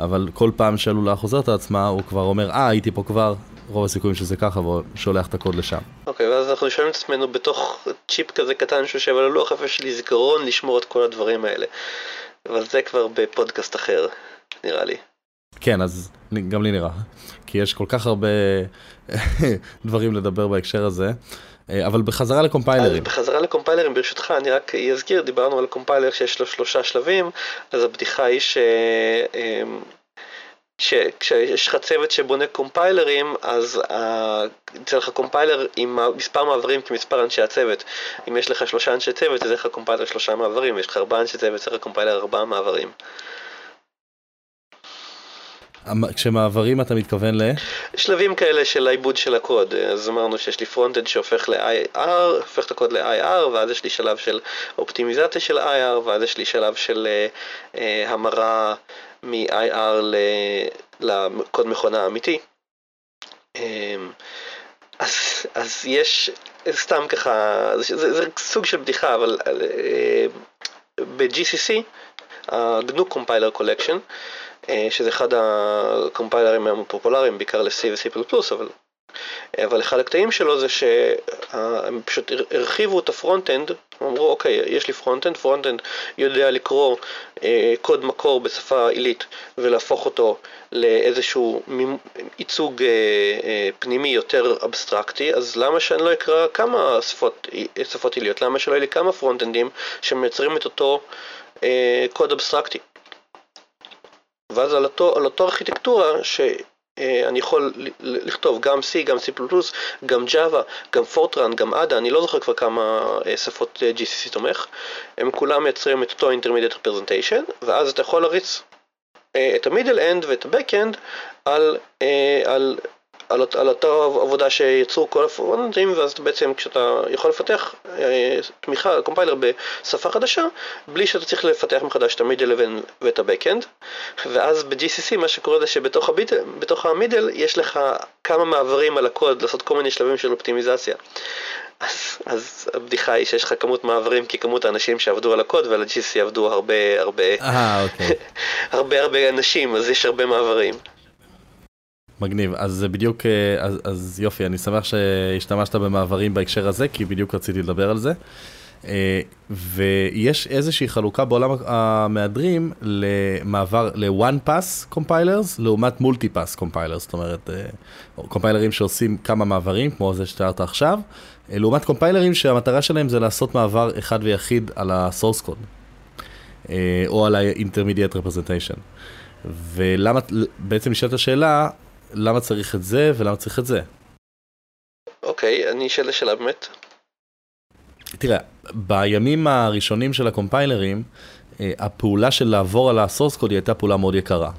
Speaker 1: אבל כל פעם שהלולאה חוזרת לעצמה, הוא כבר אומר, אה, הייתי פה כבר, רוב הסיכויים שזה ככה, והוא שולח את הקוד לשם.
Speaker 2: אוקיי, okay, ואז אנחנו שואלים את עצמנו בתוך צ'יפ כזה קטן שיושב על הלוח, איפה יש לי זיכרון לשמור את כל הדברים האלה. אבל זה כבר בפודקאסט אחר, נראה לי.
Speaker 1: כן, אז גם לי נראה, כי יש כל כך הרבה דברים לדבר בהקשר הזה. אה, אבל בחזרה לקומפיילרים.
Speaker 2: בחזרה לקומפיילרים, ברשותך, אני רק אזכיר, דיברנו על קומפיילר שיש לו שלושה שלבים, אז הבדיחה היא ש... כשיש לך צוות שבונה קומפיילרים, אז יוצא לך קומפיילר עם מספר מעברים כמספר אנשי הצוות. אם יש לך שלושה אנשי צוות, אז יש לך קומפיילר שלושה מעברים, יש לך ארבעה אנשי צוות, יוצא לך קומפיילר ארבעה מעברים.
Speaker 1: כשמעברים אתה מתכוון ל?
Speaker 2: שלבים כאלה של העיבוד של הקוד, אז אמרנו שיש לי פרונטד שהופך ל-IR, הופך את הקוד ל-IR, ואז יש לי שלב של אופטימיזציה של IR, ואז יש לי שלב של uh, uh, המרה מ-IR לקוד מכונה אמיתי. Um, אז, אז יש, סתם ככה, זה, זה, זה סוג של בדיחה, אבל uh, ב-GCC, ה-GNU Compiler Collection, אה, שזה אחד הקומפיילרים הפופולריים, בעיקר ל-C ו-C++, אבל, אבל אחד הקטעים שלו זה שהם פשוט הרחיבו את ה-frontend, אמרו אוקיי, יש לי frontend, frontend יודע לקרוא אה, קוד מקור בשפה עילית ולהפוך אותו לאיזשהו ייצוג אה, אה, פנימי יותר אבסטרקטי, אז למה שאני לא אקרא כמה שפות, שפות עיליות? למה שלא יהיו לי כמה פרונט-אנדים שמייצרים את אותו אה, קוד אבסטרקטי? ואז על אותו, על אותו ארכיטקטורה שאני יכול לכתוב גם C, גם C++, גם Java, גם Fortran, גם ADA, אני לא זוכר כבר כמה אה, שפות אה, GCC תומך, הם כולם מייצרים את אותו Intermediate Representation, ואז אתה יכול להריץ אה, את ה-Middle End ואת ה-Back End על, על על, על אותה עבודה שיצרו כל הפרונטים, ואז בעצם כשאתה יכול לפתח אה, תמיכה, קומפיילר בשפה חדשה, בלי שאתה צריך לפתח מחדש את המידל ואת הבקאנד, ואז ב-GCC מה שקורה זה שבתוך המידל יש לך כמה מעברים על הקוד, לעשות כל מיני שלבים של אופטימיזציה. אז, אז הבדיחה היא שיש לך כמות מעברים כי כמות האנשים שעבדו על הקוד ועל ה-GC עבדו הרבה הרבה,
Speaker 1: אה, אוקיי.
Speaker 2: הרבה הרבה אנשים, אז יש הרבה מעברים.
Speaker 1: מגניב, אז זה בדיוק, אה, אז, אז יופי, אני שמח שהשתמשת במעברים בהקשר הזה, כי בדיוק רציתי לדבר על זה. אה, ויש איזושהי חלוקה בעולם המהדרים למעבר ל-one pass compilers לעומת multi pass compilers, זאת אומרת, קומפיילרים אה, שעושים כמה מעברים, כמו זה שתיארת עכשיו, לעומת קומפיילרים שהמטרה שלהם זה לעשות מעבר אחד ויחיד על ה-source code, או על ה-intermediate representation. ולמה, בעצם נשאלת השאלה, למה צריך את זה ולמה צריך את זה?
Speaker 2: אוקיי, אני אשאל השאלה באמת.
Speaker 1: תראה, בימים הראשונים של הקומפיילרים, אה, הפעולה של לעבור על הסורס קוד היא הייתה פעולה מאוד יקרה.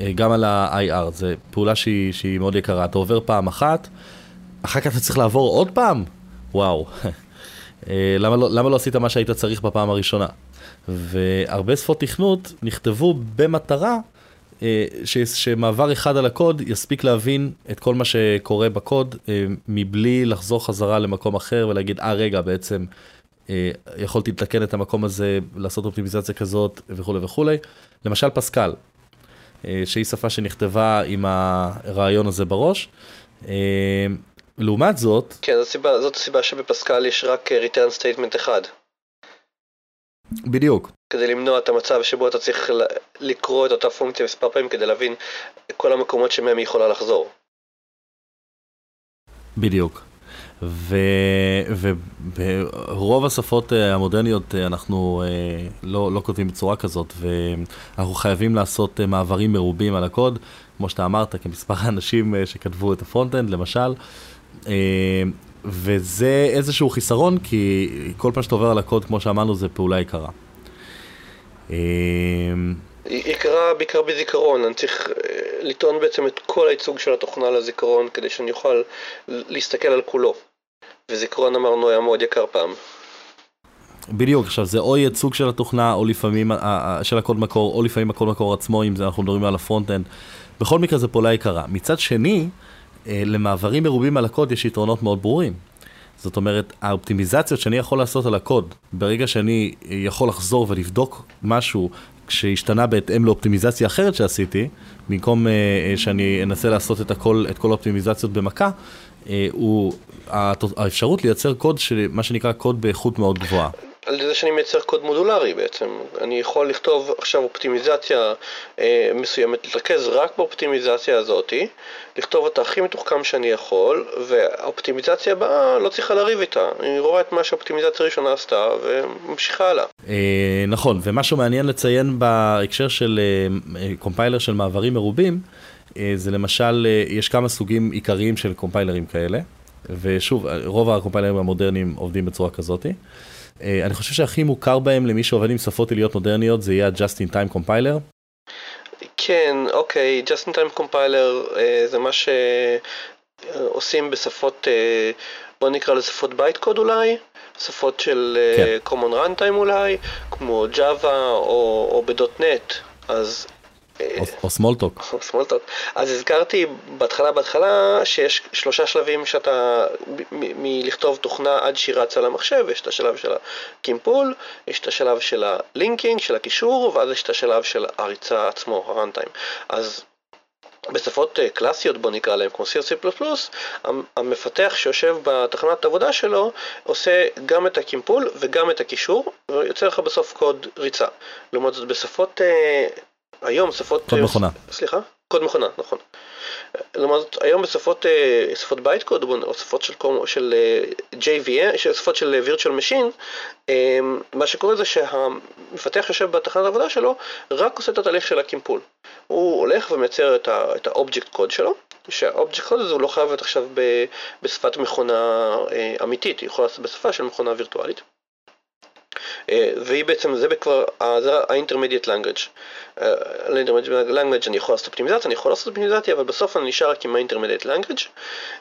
Speaker 1: אה, גם על ה-IR, זו פעולה שהיא, שהיא מאוד יקרה. אתה עובר פעם אחת, אחר כך אתה צריך לעבור עוד פעם? וואו. אה, למה לא, למה לא עשית מה שהיית צריך בפעם הראשונה? והרבה שפות תכנות נכתבו במטרה ש, שמעבר אחד על הקוד יספיק להבין את כל מה שקורה בקוד אה, מבלי לחזור חזרה למקום אחר ולהגיד, אה רגע, בעצם אה, יכולתי לתקן את המקום הזה, לעשות אופטימיזציה כזאת וכולי וכולי. למשל פסקל, שהיא שפה שנכתבה עם הרעיון הזה בראש. לעומת זאת...
Speaker 2: כן, זאת הסיבה, זאת הסיבה שבפסקל יש רק return statement אחד.
Speaker 1: בדיוק.
Speaker 2: כדי למנוע את המצב שבו אתה צריך לקרוא את אותה פונקציה מספר פעמים כדי להבין כל המקומות שמהם היא יכולה לחזור.
Speaker 1: בדיוק. וברוב השפות אה, המודרניות אה, אנחנו אה, לא, לא כותבים בצורה כזאת, ואנחנו חייבים לעשות מעברים מרובים על הקוד, כמו שאתה אמרת, כמספר האנשים שכתבו את ה front-end למשל, וזה איזשהו חיסרון, כי כל פעם שאתה עובר על הקוד, כמו שאמרנו, זה פעולה יקרה.
Speaker 2: יקרה בעיקר בזיכרון, אני צריך אה, לטעון בעצם את כל הייצוג של התוכנה לזיכרון כדי שאני אוכל להסתכל על כולו. וזיכרון אמרנו היה מאוד יקר פעם.
Speaker 1: בדיוק, עכשיו זה או ייצוג של התוכנה, או לפעמים של הקוד מקור, או לפעמים הקוד מקור עצמו, אם זה אנחנו מדברים על ה front-end. בכל מקרה זה פעולה יקרה. מצד שני, אה, למעברים מרובים על הקוד יש יתרונות מאוד ברורים. זאת אומרת, האופטימיזציות שאני יכול לעשות על הקוד, ברגע שאני יכול לחזור ולבדוק משהו שהשתנה בהתאם לאופטימיזציה אחרת שעשיתי, במקום uh, שאני אנסה לעשות את הכל, את כל האופטימיזציות במכה, uh, הוא האפשרות לייצר קוד, של, מה שנקרא קוד באיכות מאוד גבוהה.
Speaker 2: על ידי שאני מייצר קוד מודולרי בעצם. אני יכול לכתוב עכשיו אופטימיזציה אה, מסוימת, להתרכז רק באופטימיזציה הזאתי, לכתוב אותה הכי מתוחכם שאני יכול, והאופטימיזציה הבאה לא צריכה לריב איתה. אני רואה את מה שהאופטימיזציה הראשונה עשתה וממשיכה הלאה.
Speaker 1: אה, נכון, ומשהו מעניין לציין בהקשר של אה, קומפיילר של מעברים מרובים, אה, זה למשל, אה, יש כמה סוגים עיקריים של קומפיילרים כאלה, ושוב, רוב הקומפיילרים המודרניים עובדים בצורה כזאתי. אה, אני חושב שהכי מוכר בהם למי שעובד עם שפות עיליות מודרניות זה יהיה ה-Just in Time Compiler.
Speaker 2: כן, אוקיי, Just in Time Compiler אה, זה מה שעושים בשפות, אה, בוא נקרא לשפות byte code אולי, שפות של כן. common runtime אולי, כמו Java או, או ב.NET, אז
Speaker 1: או סמולטוק.
Speaker 2: או סמולטוק. אז הזכרתי בהתחלה בהתחלה שיש שלושה שלבים שאתה, מלכתוב תוכנה עד שהיא רצה למחשב, יש את השלב של הקימפול, יש את השלב של ה linking, של הקישור, ואז יש את השלב של הריצה עצמו, ה runtime. אז בשפות אה, קלאסיות בוא נקרא להם כמו C++, המפתח שיושב בתחנת עבודה שלו עושה גם את הקימפול וגם את הקישור ויוצא לך בסוף קוד ריצה. לעומת זאת בשפות אה, היום שפות...
Speaker 1: קוד אה, מכונה.
Speaker 2: סליחה? קוד מכונה, נכון. לעומת זאת, היום בשפות, אה, שפות byte code או שפות של, של אה, JVM, שפות של virtual machine, מה שקורה זה שהמפתח יושב בתחנת העבודה שלו, רק עושה את התהליך של הקימפול. הוא הולך ומייצר את ה object code שלו, שה object code הזה הוא לא חייב להיות עכשיו בשפת מכונה אמיתית, היא יכולה לעשות בשפה של מכונה וירטואלית. והיא בעצם, זה כבר, זה ה-intermediate language. ל-intermediate language אני יכול לעשות אופטימיזציה, אני יכול לעשות אופטימיזציה, אבל בסוף אני נשאר רק עם ה-intermediate language.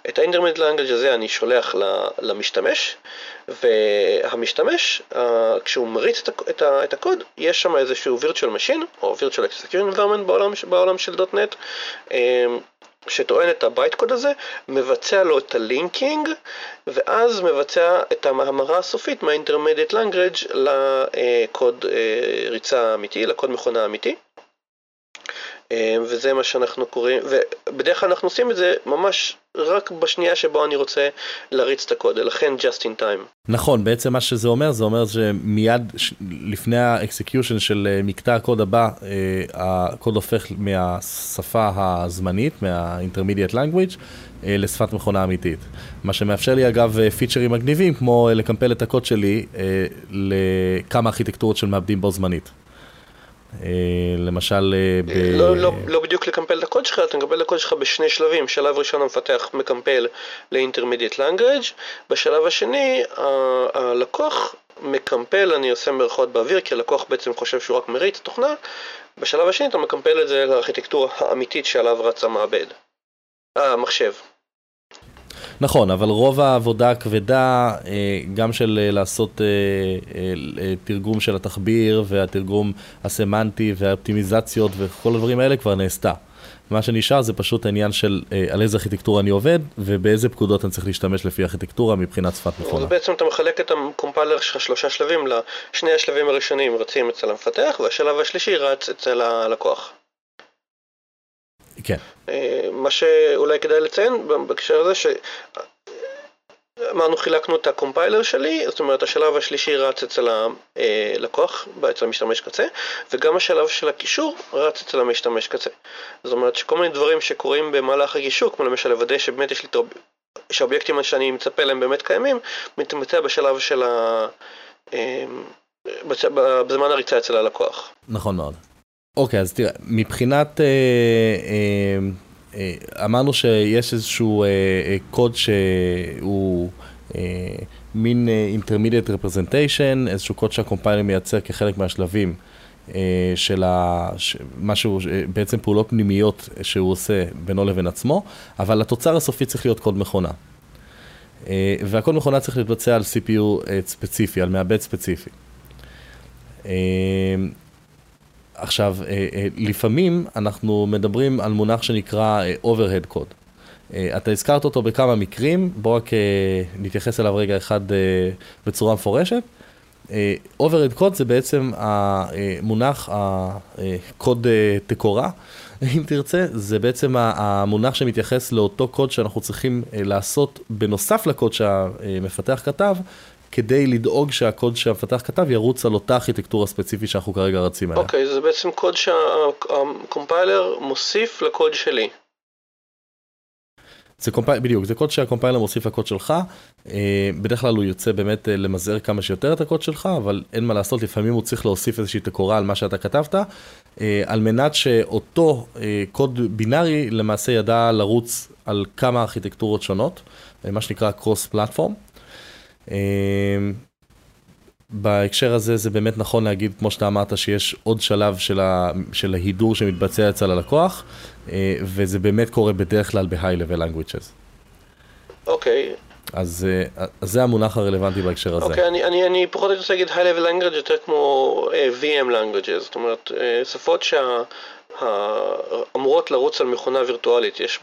Speaker 2: את ה-intermediate language הזה אני שולח למשתמש, והמשתמש, כשהוא מריץ את הקוד, יש שם איזשהו virtual machine, או virtual execution environment בעולם, בעולם של .NET, שטוען את ה byte code הזה, מבצע לו את ה linking, ואז מבצע את ההמרה הסופית מה-intermediate לקוד אה, ריצה אמיתי, לקוד מכונה אמיתי. אה, וזה מה שאנחנו קוראים, ובדרך כלל אנחנו עושים את זה ממש רק בשנייה שבו אני רוצה להריץ את הקוד, לכן just in time.
Speaker 1: נכון, בעצם מה שזה אומר, זה אומר שמיד לפני ה execution של אה, מקטע הקוד הבא, אה, הקוד הופך מהשפה הזמנית, מה-intermediate language, לשפת מכונה אמיתית. מה שמאפשר לי אגב פיצ'רים מגניבים, כמו לקמפל את הקוד שלי לכמה ארכיטקטורות של מעבדים בו זמנית. אה, למשל... אה, ב...
Speaker 2: לא, לא, לא בדיוק לקמפל את הקוד שלך, אתה מקבל את הקוד שלך בשני שלבים. שלב ראשון המפתח מקמפל ל-intermediate language, בשלב השני הלקוח מקמפל, אני עושה מרכאות באוויר, כי הלקוח בעצם חושב שהוא רק מריץ תוכנה, בשלב השני אתה מקמפל את זה לארכיטקטורה האמיתית שעליו רץ המעבד. אה, המחשב.
Speaker 1: נכון, אבל רוב העבודה הכבדה, אה, גם של אה, לעשות אה, תרגום של התחביר והתרגום הסמנטי והאופטימיזציות וכל הדברים האלה כבר נעשתה. מה שנשאר זה פשוט העניין של על איזה ארכיטקטורה אני עובד ובאיזה פקודות אני צריך להשתמש לפי ארכיטקטורה מבחינת שפת מכונה.
Speaker 2: בעצם אתה מחלק את הקומפיילר שלך שלושה שלבים, לשני השלבים הראשונים רצים אצל המפתח והשלב השלישי רץ אצל הלקוח.
Speaker 1: כן.
Speaker 2: אה, מה שאולי כדאי לציין בהקשר הזה, ש... אמרנו חילקנו את הקומפיילר שלי, זאת אומרת השלב השלישי רץ אצל הלקוח, אצל המשתמש קצה, וגם השלב של הקישור רץ אצל המשתמש קצה. זאת אומרת שכל מיני דברים שקורים במהלך הקישור, כמו למשל לוודא שבאמת יש לי את שהאובייקטים שאני מצפה להם באמת קיימים, מתבצע בשלב של ה... אה, בזמן הריצה אצל הלקוח.
Speaker 1: נכון מאוד. אוקיי, אז תראה, מבחינת, אה, אה, אה, אמרנו שיש איזשהו קוד שהוא מין intermediate representation, איזשהו קוד שהקומפיילר מייצר כחלק מהשלבים. של. משהו, בעצם פעולות פנימיות שהוא עושה בינו לבין עצמו, אבל התוצר הסופי צריך להיות קוד מכונה. והקוד מכונה צריך להתבצע על CPU ספציפי, על מעבד ספציפי. עכשיו, אה, אה, לפעמים אנחנו מדברים על מונח שנקרא אה, overhead code. אתה הזכרת אותו בכמה מקרים, בואו רק נתייחס אליו רגע אחד בצורה מפורשת. overhead code זה בעצם המונח, הקוד תקורה, אם תרצה, זה בעצם המונח שמתייחס לאותו קוד שאנחנו צריכים לעשות בנוסף לקוד שהמפתח כתב, כדי לדאוג שהקוד שהמפתח כתב ירוץ על אותה ארכיטקטורה ספציפית שאנחנו כרגע רצים עליה.
Speaker 2: אוקיי, okay, זה בעצם קוד שהקומפיילר מוסיף לקוד שלי.
Speaker 1: זה קומפיילר, בדיוק, זה קוד שהקומפיילר מוסיף לקוד שלך, אה, בדרך כלל הוא יוצא באמת אה, למזער כמה שיותר את הקוד שלך, אבל אין מה לעשות, לפעמים הוא צריך להוסיף איזושהי תקורה על מה שאתה כתבת, אה, על מנת שאותו קוד בינארי למעשה ידע לרוץ על כמה ארכיטקטורות שונות, מה שנקרא cross platform. אמ, בהקשר הזה זה באמת נכון להגיד, כמו שאתה אמרת, שיש עוד שלב של, ה, של ההידור שמתבצע אצל הלקוח, אה, וזה באמת קורה בדרך כלל ב-high-level languages.
Speaker 2: אוקיי. Okay.
Speaker 1: אז, אה, אז זה המונח הרלוונטי בהקשר הזה.
Speaker 2: אוקיי, okay, אני, אני, אני פחות רוצה להגיד high-level language יותר כמו uh, אה, VM languages, זאת אומרת, uh, שפות שאמורות לרוץ על מכונה וירטואלית, יש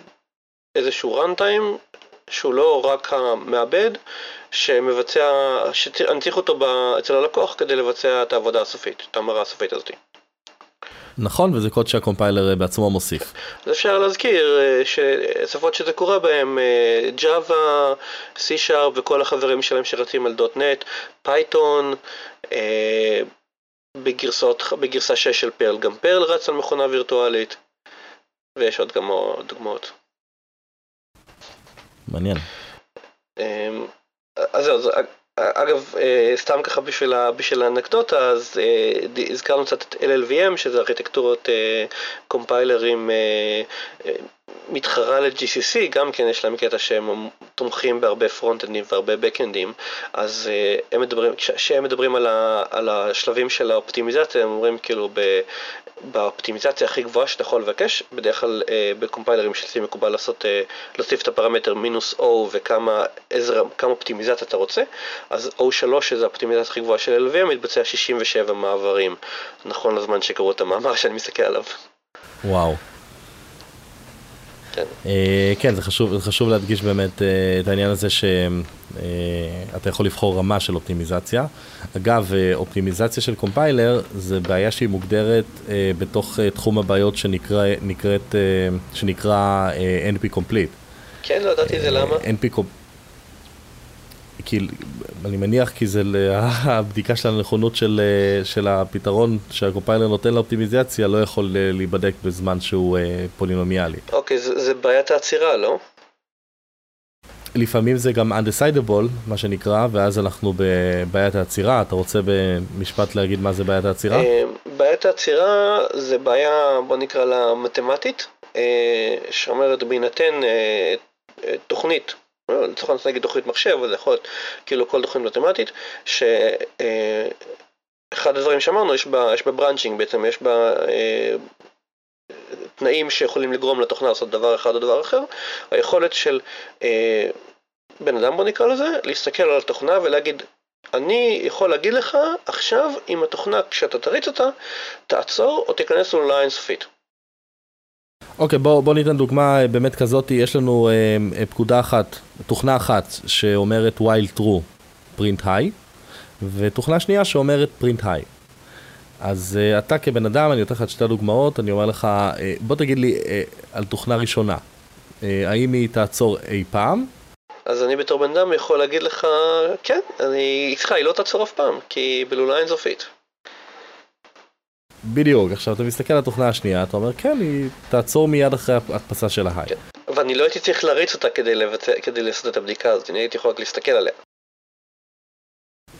Speaker 2: איזשהו runtime שהוא לא רק המעבד, שמבצע, שאני צריך אותו אצל הלקוח כדי לבצע את העבודה הסופית, את המראה הסופית הזאת.
Speaker 1: נכון, וזה קוד שהקומפיילר אה, בעצמו מוסיף.
Speaker 2: אז אפשר להזכיר אה, ששפות שזה קורה בהן, אה, Java, C-Sharp וכל החברים שלהם שרצים על .NET, פייתון, בגרסות, בגרסה 6 של פרל, גם פרל רץ על מכונה וירטואלית, ויש עוד גם דוגמאות.
Speaker 1: מעניין.
Speaker 2: אז זהו, אגב, אה, סתם ככה בשביל, בשביל האנקדוטה, אז אה, הזכרנו קצת את LLVM, שזה ארכיטקטורות קומפיילרים מתחרה ל-GCC, גם כן יש להם קטע שהם תומכים בהרבה פרונט-אנדים והרבה בק-אנדים, אז הם מדברים, כשהם מדברים על, ה, על השלבים של האופטימיזציה, הם אומרים כאילו ב, באופטימיזציה הכי גבוהה שאתה יכול לבקש, בדרך כלל uh, בקומפיילרים של מקובל לעשות, uh, להוסיף את הפרמטר מינוס O וכמה איזה, כמה אופטימיזציה אתה רוצה, אז O3 שזה האופטימיזציה הכי גבוהה של LVM מתבצע 67 מעברים, נכון לזמן שקראו את המאמר שאני מסתכל עליו.
Speaker 1: וואו. כן. אה, כן, זה חשוב, זה חשוב להדגיש באמת אה, את העניין הזה שאתה אה, יכול לבחור רמה של אופטימיזציה. אגב, אופטימיזציה של קומפיילר זה בעיה שהיא מוגדרת בתוך תחום הבעיות שנקרא, נקראת, שנקרא NP Complete.
Speaker 2: כן, לא ידעתי את זה למה.
Speaker 1: NP Complete. כי אני מניח כי זה הבדיקה של הנכונות של, אה, של הפתרון שהקופיילר נותן לאופטימיזציה לא יכול אה, להיבדק בזמן שהוא אה, פולינומיאלי.
Speaker 2: אוקיי, זה, זה בעיית העצירה, לא?
Speaker 1: לפעמים זה גם undecidable, מה שנקרא, ואז אנחנו בבעיית העצירה. אתה רוצה במשפט להגיד מה זה בעיית העצירה?
Speaker 2: בעיית העצירה זה בעיה, בוא נקרא לה מתמטית, שאומרת בהינתן תוכנית לצורך העניין נגיד תוכנית מחשב, אבל זה יכול להיות כאילו כל תוכנית מתמטית, שאחד אה, הדברים שאמרנו, יש בה, יש בה ברנצ'ינג בעצם, יש בה אה, תנאים שיכולים לגרום לתוכנה לעשות דבר אחד או דבר אחר, היכולת של אה, בן אדם בוא נקרא לזה, להסתכל על התוכנה ולהגיד אני יכול להגיד לך עכשיו אם התוכנה כשאתה תריץ אותה תעצור או תיכנס לו לאינסופית.
Speaker 1: אוקיי, okay, בוא, בוא ניתן דוגמה אה, באמת כזאת, יש לנו אה, אה, פקודה אחת, תוכנה אחת שאומרת while true, print high, ותוכנה שנייה שאומרת print high. אז אה, אתה כבן אדם, אני נותן לך את שתי הדוגמאות, אני אומר לך, אה, בוא תגיד לי אה, על תוכנה ראשונה, אה, האם היא תעצור אי פעם?
Speaker 2: אז אני בתור בן אדם יכול להגיד לך, כן, אני איתך, היא לא תעצור אף פעם, כי היא בלולה אינסופית.
Speaker 1: בדיוק, עכשיו אתה מסתכל על התוכנה השנייה, אתה אומר כן, היא תעצור מיד אחרי ההדפסה של ה hi. כן.
Speaker 2: ואני לא הייתי צריך להריץ אותה כדי, לבצע, כדי לעשות את הבדיקה הזאת, אני הייתי יכול רק להסתכל עליה.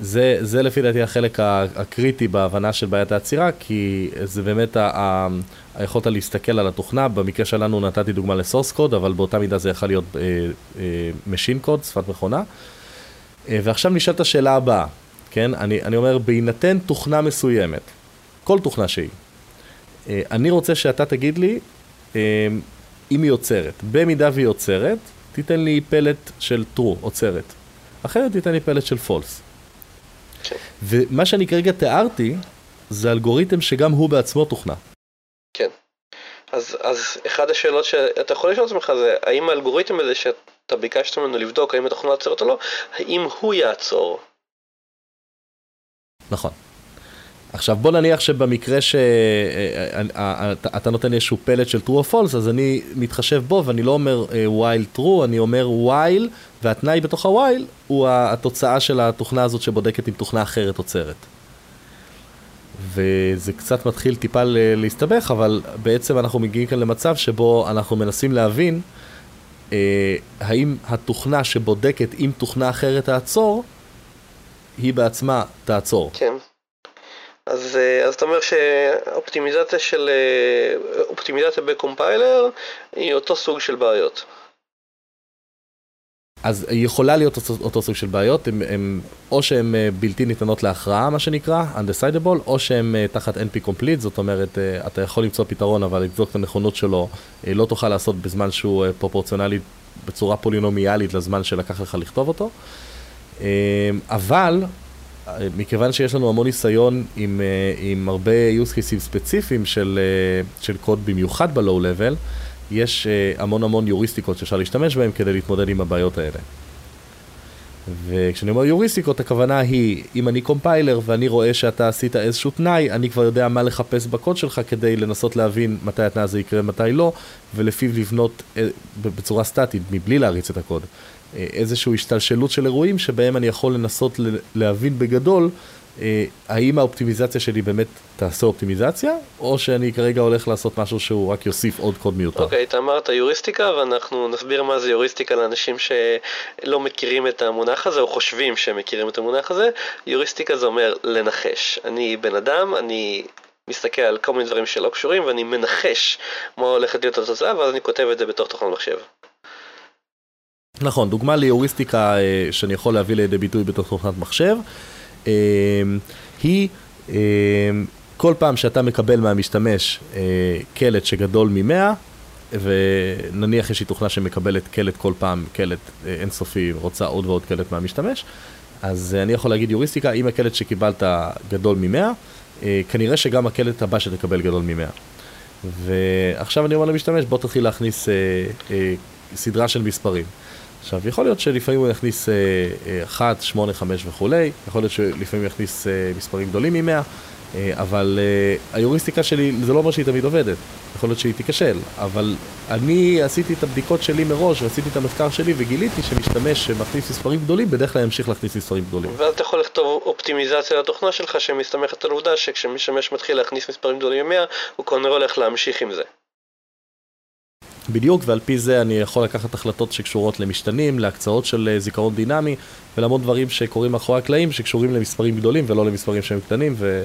Speaker 1: זה, זה לפי דעתי החלק הקריטי בהבנה של בעיית העצירה, כי זה באמת ה, ה, היכולת להסתכל על התוכנה, במקרה שלנו נתתי דוגמה ל source code, אבל באותה מידה זה יכול להיות machine אה, code, אה, שפת מכונה. אה, ועכשיו נשאלת השאלה הבאה, כן? אני, אני אומר, בהינתן תוכנה מסוימת, כל תוכנה שהיא. אה, אני רוצה שאתה תגיד לי אה, אם היא עוצרת. במידה והיא עוצרת, תיתן לי פלט של true, עוצרת. אחרת תיתן לי פלט של false. ומה שאני כרגע תיארתי, זה אלגוריתם שגם הוא בעצמו תוכנה.
Speaker 2: כן. אז, אז אחת השאלות שאתה יכול לשאול את עצמך זה, האם האלגוריתם הזה שאתה ביקשת ממנו לבדוק האם התוכנה עוצרת או לא, האם הוא יעצור?
Speaker 1: נכון. עכשיו בוא נניח שבמקרה שאתה אה, אה, אה, נותן איזשהו פלט של true or false, אז אני מתחשב בו ואני לא אומר while true, אני אומר while, והתנאי בתוך ה-while הוא התוצאה של התוכנה הזאת שבודקת אם תוכנה אחרת עוצרת. וזה קצת מתחיל טיפה להסתבך, אבל בעצם אנחנו מגיעים כאן למצב שבו אנחנו מנסים להבין אה, האם התוכנה שבודקת אם תוכנה אחרת תעצור, היא בעצמה תעצור.
Speaker 2: כן. אז, אה, אז אתה אומר שאופטימיזציה של, אה, אופטימיזציה בקומפיילר היא אותו סוג של בעיות.
Speaker 1: אז יכולה להיות אותו, אותו סוג של בעיות, הם, הם, או שהן אה, בלתי ניתנות להכרעה, מה שנקרא, undecidable, או שהן תחת NP complete, זאת אומרת, אתה יכול למצוא פתרון, אבל לבדוק את הנכונות שלו לא תוכל לעשות בזמן שהוא פרופורציונלי, בצורה פולינומיאלית לזמן שלקח לך לכתוב אותו. אבל מכיוון שיש לנו המון ניסיון עם, אה, עם הרבה use cases ספציפיים של, אה, של קוד במיוחד ב-low level, יש אה, המון המון יוריסטיקות שאפשר להשתמש בהן כדי להתמודד עם הבעיות האלה. וכשאני אומר יוריסטיקות, הכוונה היא, אם אני קומפיילר ואני רואה שאתה עשית איזשהו תנאי, אני כבר יודע מה לחפש בקוד שלך כדי לנסות להבין מתי התנאי הזה יקרה, מתי לא, ולפיו לבנות בצורה סטטית, מבלי להריץ את הקוד, איזושהי השתלשלות של אירועים שבהם אני יכול לנסות להבין בגדול אה, האם האופטימיזציה שלי באמת תעשה אופטימיזציה, או שאני כרגע הולך לעשות משהו שהוא רק יוסיף עוד קוד מיותר.
Speaker 2: אוקיי, okay, אתה אמרת יוריסטיקה, ואנחנו נסביר מה זה יוריסטיקה לאנשים שלא מכירים את המונח הזה, או חושבים שהם מכירים את המונח הזה. יוריסטיקה זה אומר לנחש. אני בן אדם, אני מסתכל על כל מיני דברים שלא קשורים ואני מנחש מה הולכת להיות התוצאה ואז אני כותב את זה בתוך תוכנת מחשב.
Speaker 1: נכון, דוגמה ליוריסטיקה אה, שאני יכול להביא לידי ביטוי בתוך תוכנת מחשב, אה, היא אה, כל פעם שאתה מקבל מהמשתמש קלט שגדול מ-100, ונניח יש לי תוכנה שמקבלת קלט כל פעם, קלט אינסופי, רוצה עוד ועוד קלט מהמשתמש, אז אני יכול להגיד יוריסטיקה, אם הקלט שקיבלת גדול מ-100, כנראה שגם הקלט הבא שתקבל גדול מ-100. ועכשיו אני אומר למשתמש, בוא תתחיל להכניס סדרה של מספרים. עכשיו, יכול להיות שלפעמים הוא יכניס 1, 8, 5 וכולי, יכול להיות שלפעמים הוא יכניס אה, מספרים גדולים מ-100, אה, אבל אה, היוריסטיקה שלי, זה לא אומר שהיא תמיד עובדת, יכול להיות שהיא תיכשל, אבל אני עשיתי את הבדיקות שלי מראש, ועשיתי את המחקר שלי, וגיליתי שמשתמש שמכניס מספרים גדולים, בדרך כלל ימשיך להכניס מספרים גדולים.
Speaker 2: ואז אתה יכול לכתוב אופטימיזציה לתוכנה שלך, שמסתמכת על עובדה שכשמשתמש מתחיל להכניס מספרים גדולים מ-100, הוא כנראה הולך להמשיך עם זה.
Speaker 1: בדיוק, ועל פי זה אני יכול לקחת החלטות שקשורות למשתנים, להקצאות של אה, זיכרון דינמי, ולהמון דברים שקורים מאחורי הקלעים, שקשורים למספרים גדולים ולא למספרים שהם קטנים, ו...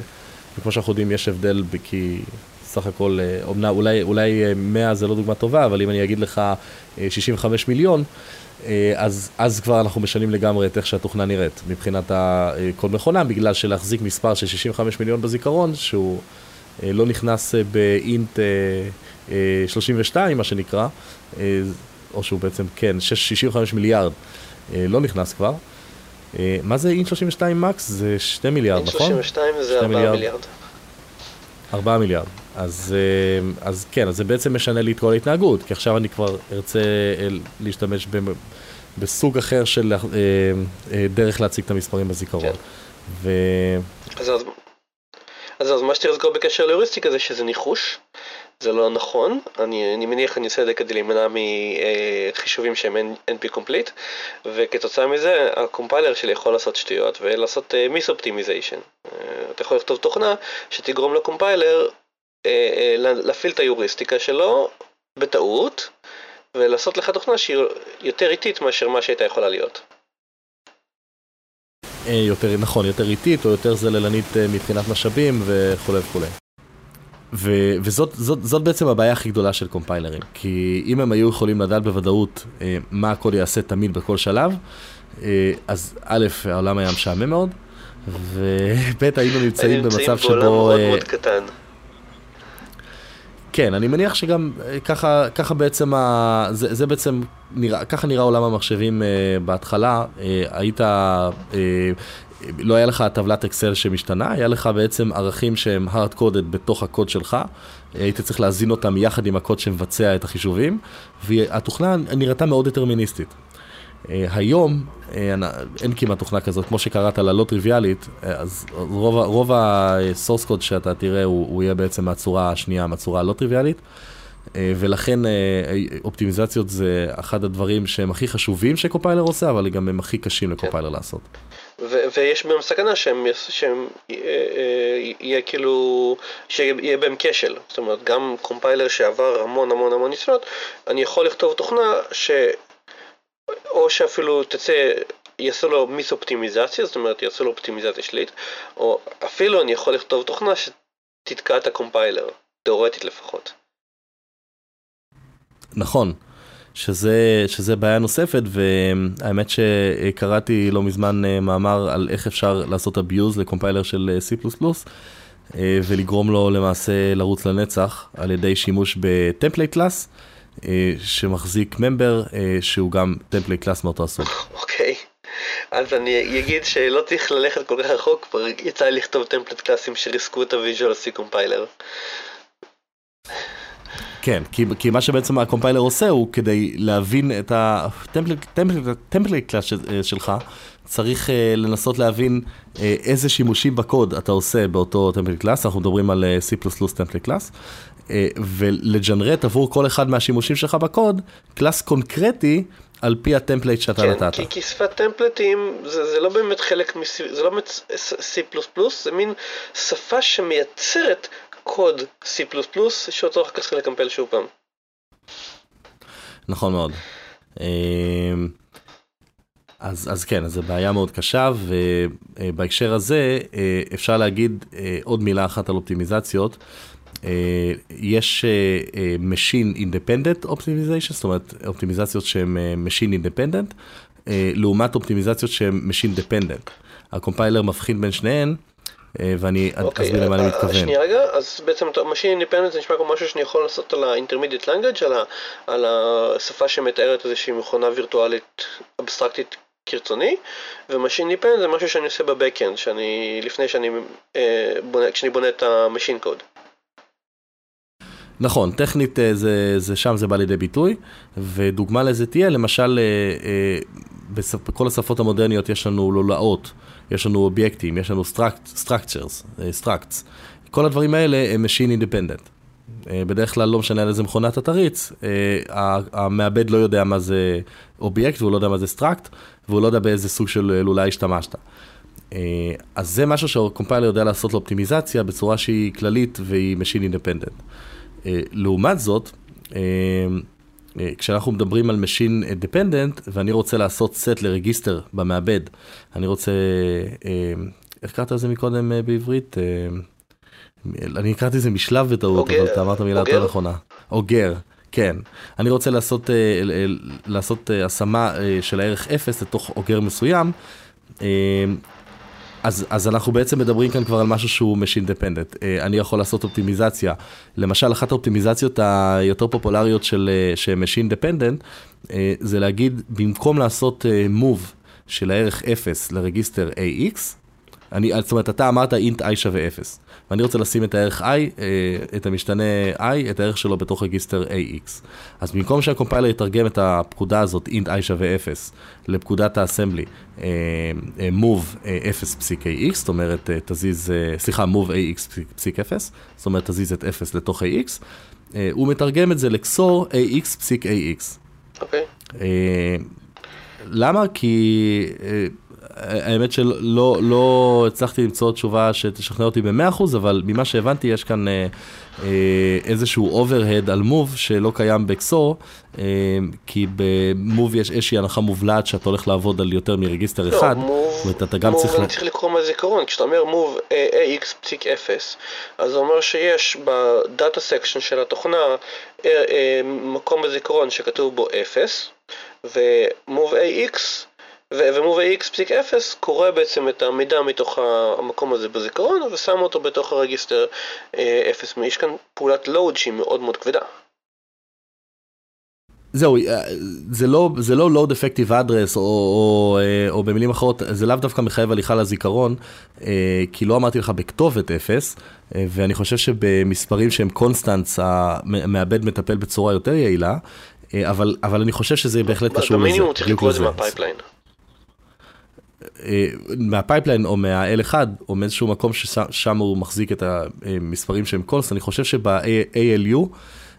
Speaker 1: וכמו שאנחנו יודעים, יש הבדל, כי סך הכל, אומנה, אה, אולי, אולי 100 אה, זה לא דוגמה טובה, אבל אם אני אגיד לך 65 מיליון, אז, אז כבר אנחנו משנים לגמרי את איך שהתוכנה נראית, מבחינת כל מכונה, בגלל שלהחזיק מספר של 65 מיליון בזיכרון, שהוא לא נכנס באינט 32 מה שנקרא, אה, או שהוא בעצם, כן, 65 מיליארד לא נכנס כבר. אה, מה זה אינט 32 מקס? זה 2 מיליארד, נכון?
Speaker 2: אינט 32 זה 4 מיליארד. מיליארד.
Speaker 1: 4 מיליארד. אז, אה, אז כן, אז זה בעצם משנה לי את כל ההתנהגות, כי עכשיו אני כבר ארצה להשתמש ב, בסוג אחר של דרך להציג את המספרים בזיכרון. כן. ו...
Speaker 2: אז, אז, אז, אז מה שצריך לזכור בקשר להיוריסטיקה זה שזה ניחוש, זה לא נכון, אני, אני מניח אני עושה את זה כדי להימנע מחישובים שהם NP complete וכתוצאה מזה הקומפיילר שלי יכול לעשות שטויות ולעשות mis אה, optimization. אה, אתה יכול לכתוב תוכנה שתגרום לקומפיילר אה, להפעיל את היוריסטיקה שלו בטעות ולעשות לך תוכנה שהיא יותר איטית מאשר מה שהייתה יכולה להיות.
Speaker 1: יותר נכון, יותר איטית או יותר זללנית מבחינת משאבים וכולי וכולי. ו- וזאת זאת, זאת בעצם הבעיה הכי גדולה של קומפיילרים, כי אם הם היו יכולים לדעת בוודאות אה, מה הקוד יעשה תמיד בכל שלב, אה, אז א', העולם היה משעמם מאוד, וב', היינו נמצאים במצב שבו...
Speaker 2: בעולם מאוד אה, מאוד קטן.
Speaker 1: כן, אני מניח שגם אה, ככה, ככה בעצם, ה... זה, זה בעצם, נראה, ככה נראה עולם המחשבים uh, בהתחלה, uh, היית, uh, לא היה לך טבלת אקסל שמשתנה, היה לך בעצם ערכים שהם hard coded בתוך הקוד שלך, היית צריך להזין אותם יחד עם הקוד שמבצע את החישובים, והתוכנה נראתה מאוד דטרמיניסטית. אה, היום אה, אין כמעט תוכנה כזאת, כמו שקראת לה לא טריוויאלית, אה, אז רוב, רוב הסורס קוד שאתה תראה הוא, הוא יהיה בעצם מהצורה השנייה, מהצורה הלא טריוויאלית. ולכן אופטימיזציות זה אחד הדברים שהם הכי חשובים שקופיילר עושה, אבל גם הם הכי קשים לקופיילר כן. לעשות.
Speaker 2: ויש בהם סכנה שהם, שהם יהיה כאילו, שיהיה בהם כשל. זאת אומרת, גם קומפיילר שעבר המון המון המון ניסיונות, אני יכול לכתוב תוכנה ש... או שאפילו תצא, יעשו לו mis אופטימיזציה, זאת אומרת יעשו לו אופטימיזציה שלילית, או אפילו אני יכול לכתוב תוכנה שתתקע את הקומפיילר, תאורטית לפחות.
Speaker 1: נכון, שזה, שזה בעיה נוספת, והאמת שקראתי לא מזמן אה, מאמר על איך אפשר לעשות abuse לקומפיילר של אה, C++, אה, ולגרום לו למעשה לרוץ לנצח על ידי שימוש ב template class. שמחזיק member שהוא גם template class מאותו הסוג.
Speaker 2: אוקיי, אז אני אגיד שלא צריך ללכת כל כך רחוק, כבר יצא לי לכתוב template קלאסים שריסקו את ה Visual C compiler.
Speaker 1: כן, כי, כי מה שבעצם הקומפיילר עושה הוא כדי להבין את ה template class אה, שלך, צריך אה, לנסות להבין אה, איזה שימושים בקוד אתה עושה באותו template class, אנחנו מדברים על אה, C++ template class, אה, ול generate עבור כל אחד מהשימושים שלך בקוד, class קונקרטי על פי ה template שאתה
Speaker 2: כן,
Speaker 1: נתת.
Speaker 2: כי, כי שפת טמפלטים זה, זה לא באמת חלק, מ- זה לא באמת C++, זה מין שפה שמייצרת קוד C++ שאותו אחר כך צריך לקמפל שוב פעם.
Speaker 1: נכון מאוד. אה, אז אז, כן, אז זו בעיה מאוד קשה, ובהקשר הזה אפשר להגיד עוד מילה אחת על אופטימיזציות. יש Machine Independent Optimization, זאת אומרת אופטימיזציות שהן Machine Independent, לעומת אופטימיזציות שהן Machine Dependent. הקומפיילר מבחין בין שניהן, ואני okay, אוקיי, אסביר למה אני מתכוון.
Speaker 2: שנייה רגע, אז בעצם Machine Independent זה נשמע כמו משהו שאני יכול לעשות על ה-Intermediate Language, על, ה, על השפה שמתארת איזושהי מכונה וירטואלית אבסטרקטית כרצוני, ו machine dependent זה משהו שאני עושה ב backend, שאני, לפני שאני אה, בונה, כשאני בונה את ה machine code.
Speaker 1: נכון, טכנית אה, זה, זה שם זה בא לידי ביטוי, ודוגמה לזה תהיה, למשל, אה, בכל השפות המודרניות יש לנו לולאות, יש לנו אובייקטים, יש לנו structures, structs. כל הדברים האלה הם machine independent. בדרך כלל לא משנה על איזה מכונת אתה תריץ, המעבד לא יודע מה זה אובייקט והוא לא יודע מה זה struct, והוא לא יודע באיזה סוג של לולאה השתמשת. אז זה משהו שהקומפיילר יודע לעשות לו אופטימיזציה בצורה שהיא כללית והיא machine independent. אה, לעומת זאת, אה, אה, כשאנחנו מדברים על Machine Dependent, ואני רוצה לעשות set ל register במעבד, אני רוצה, איך קראת לזה מקודם בעברית? אני הקראתי לזה משלב בטעות, אבל אתה אמרת מילה יותר נכונה. אוגר, כן. אני רוצה לעשות, לעשות השמה של הערך 0 לתוך אוגר מסוים. אז, אז אנחנו בעצם מדברים כאן כבר על משהו שהוא Machine Dependent. אה, אני יכול לעשות אופטימיזציה. למשל, אחת האופטימיזציות היותר פופולריות של, אה, Machine Dependent, אה, זה להגיד, במקום לעשות move של הערך 0 לרגיסטר AX, אני, זאת אומרת, אתה אמרת int i שווה 0, ואני רוצה לשים את הערך i, אה, את המשתנה i, את הערך שלו בתוך רגיסטר ax. אז במקום שהקומפיילר יתרגם את הפקודה הזאת, int i שווה 0, לפקודת האסמבלי, אה, אה, move 0 פסיק ax, זאת אומרת, תזיז, סליחה, move ax פסיק 0, זאת אומרת, תזיז את 0 לתוך ax, הוא מתרגם את זה לקסור ax פסיק ax. אוקיי. Okay. למה? כי... האמת שלא לא, לא הצלחתי למצוא תשובה שתשכנע אותי ב-100%, אבל ממה שהבנתי יש כאן אה, אה, איזשהו overhead על mov שלא קיים ב xor, אה, כי ב mov יש איזושהי הנחה מובלעת שאתה הולך לעבוד על יותר מ register לא, אחד.
Speaker 2: mov, אתה גם mov צריך... mov צריך לקרוא מהזיכרון, כשאתה אומר mov AX פסיק 0, אז זה אומר שיש ב data section של התוכנה אה, אה, מקום בזיכרון שכתוב בו 0, ו mov AX x פסיק 0 קורא בעצם את המידע מתוך המקום הזה בזיכרון ושם אותו בתוך ה register 0. אה, יש כאן פעולת load שהיא מאוד מאוד כבדה.
Speaker 1: זהו, אה, זה לא, זה לא load effective address, או, או, אה, או במילים אחרות, זה לאו דווקא מחייב הליכה לזיכרון, כי לא אמרתי לך בכתובת 0, ואני חושב שבמספרים שהם constants, המעבד מטפל בצורה יותר יעילה, אבל, אבל אני חושב שזה בהחלט קשור
Speaker 2: לזה. במינימום צריך לקרוא את זה מה pipeline.
Speaker 1: אה, מה pipeline או מה-L1 או מאיזשהו מקום ששם הוא מחזיק את המספרים שהם const, אני חושב שב-ALU,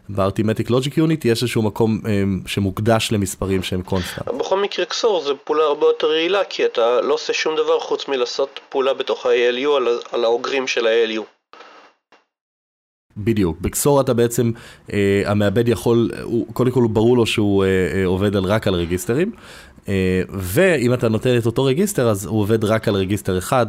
Speaker 1: ב-Arithmetic Logic Unit, יש איזשהו מקום אה, שמוקדש למספרים שהם constant.
Speaker 2: בכל מקרה xor זה פעולה הרבה יותר יעילה, כי אתה לא עושה שום דבר חוץ מלעשות פעולה בתוך ה-ALU על, על האוגרים של ה-ALU.
Speaker 1: בדיוק, בקסור אתה בעצם, אה, המעבד יכול, הוא, קודם כל הוא ברור לו שהוא אה, אה, עובד על, רק על רגיסטרים, ואם אתה נותן את אותו רגיסטר, אז הוא עובד רק על רגיסטר אחד,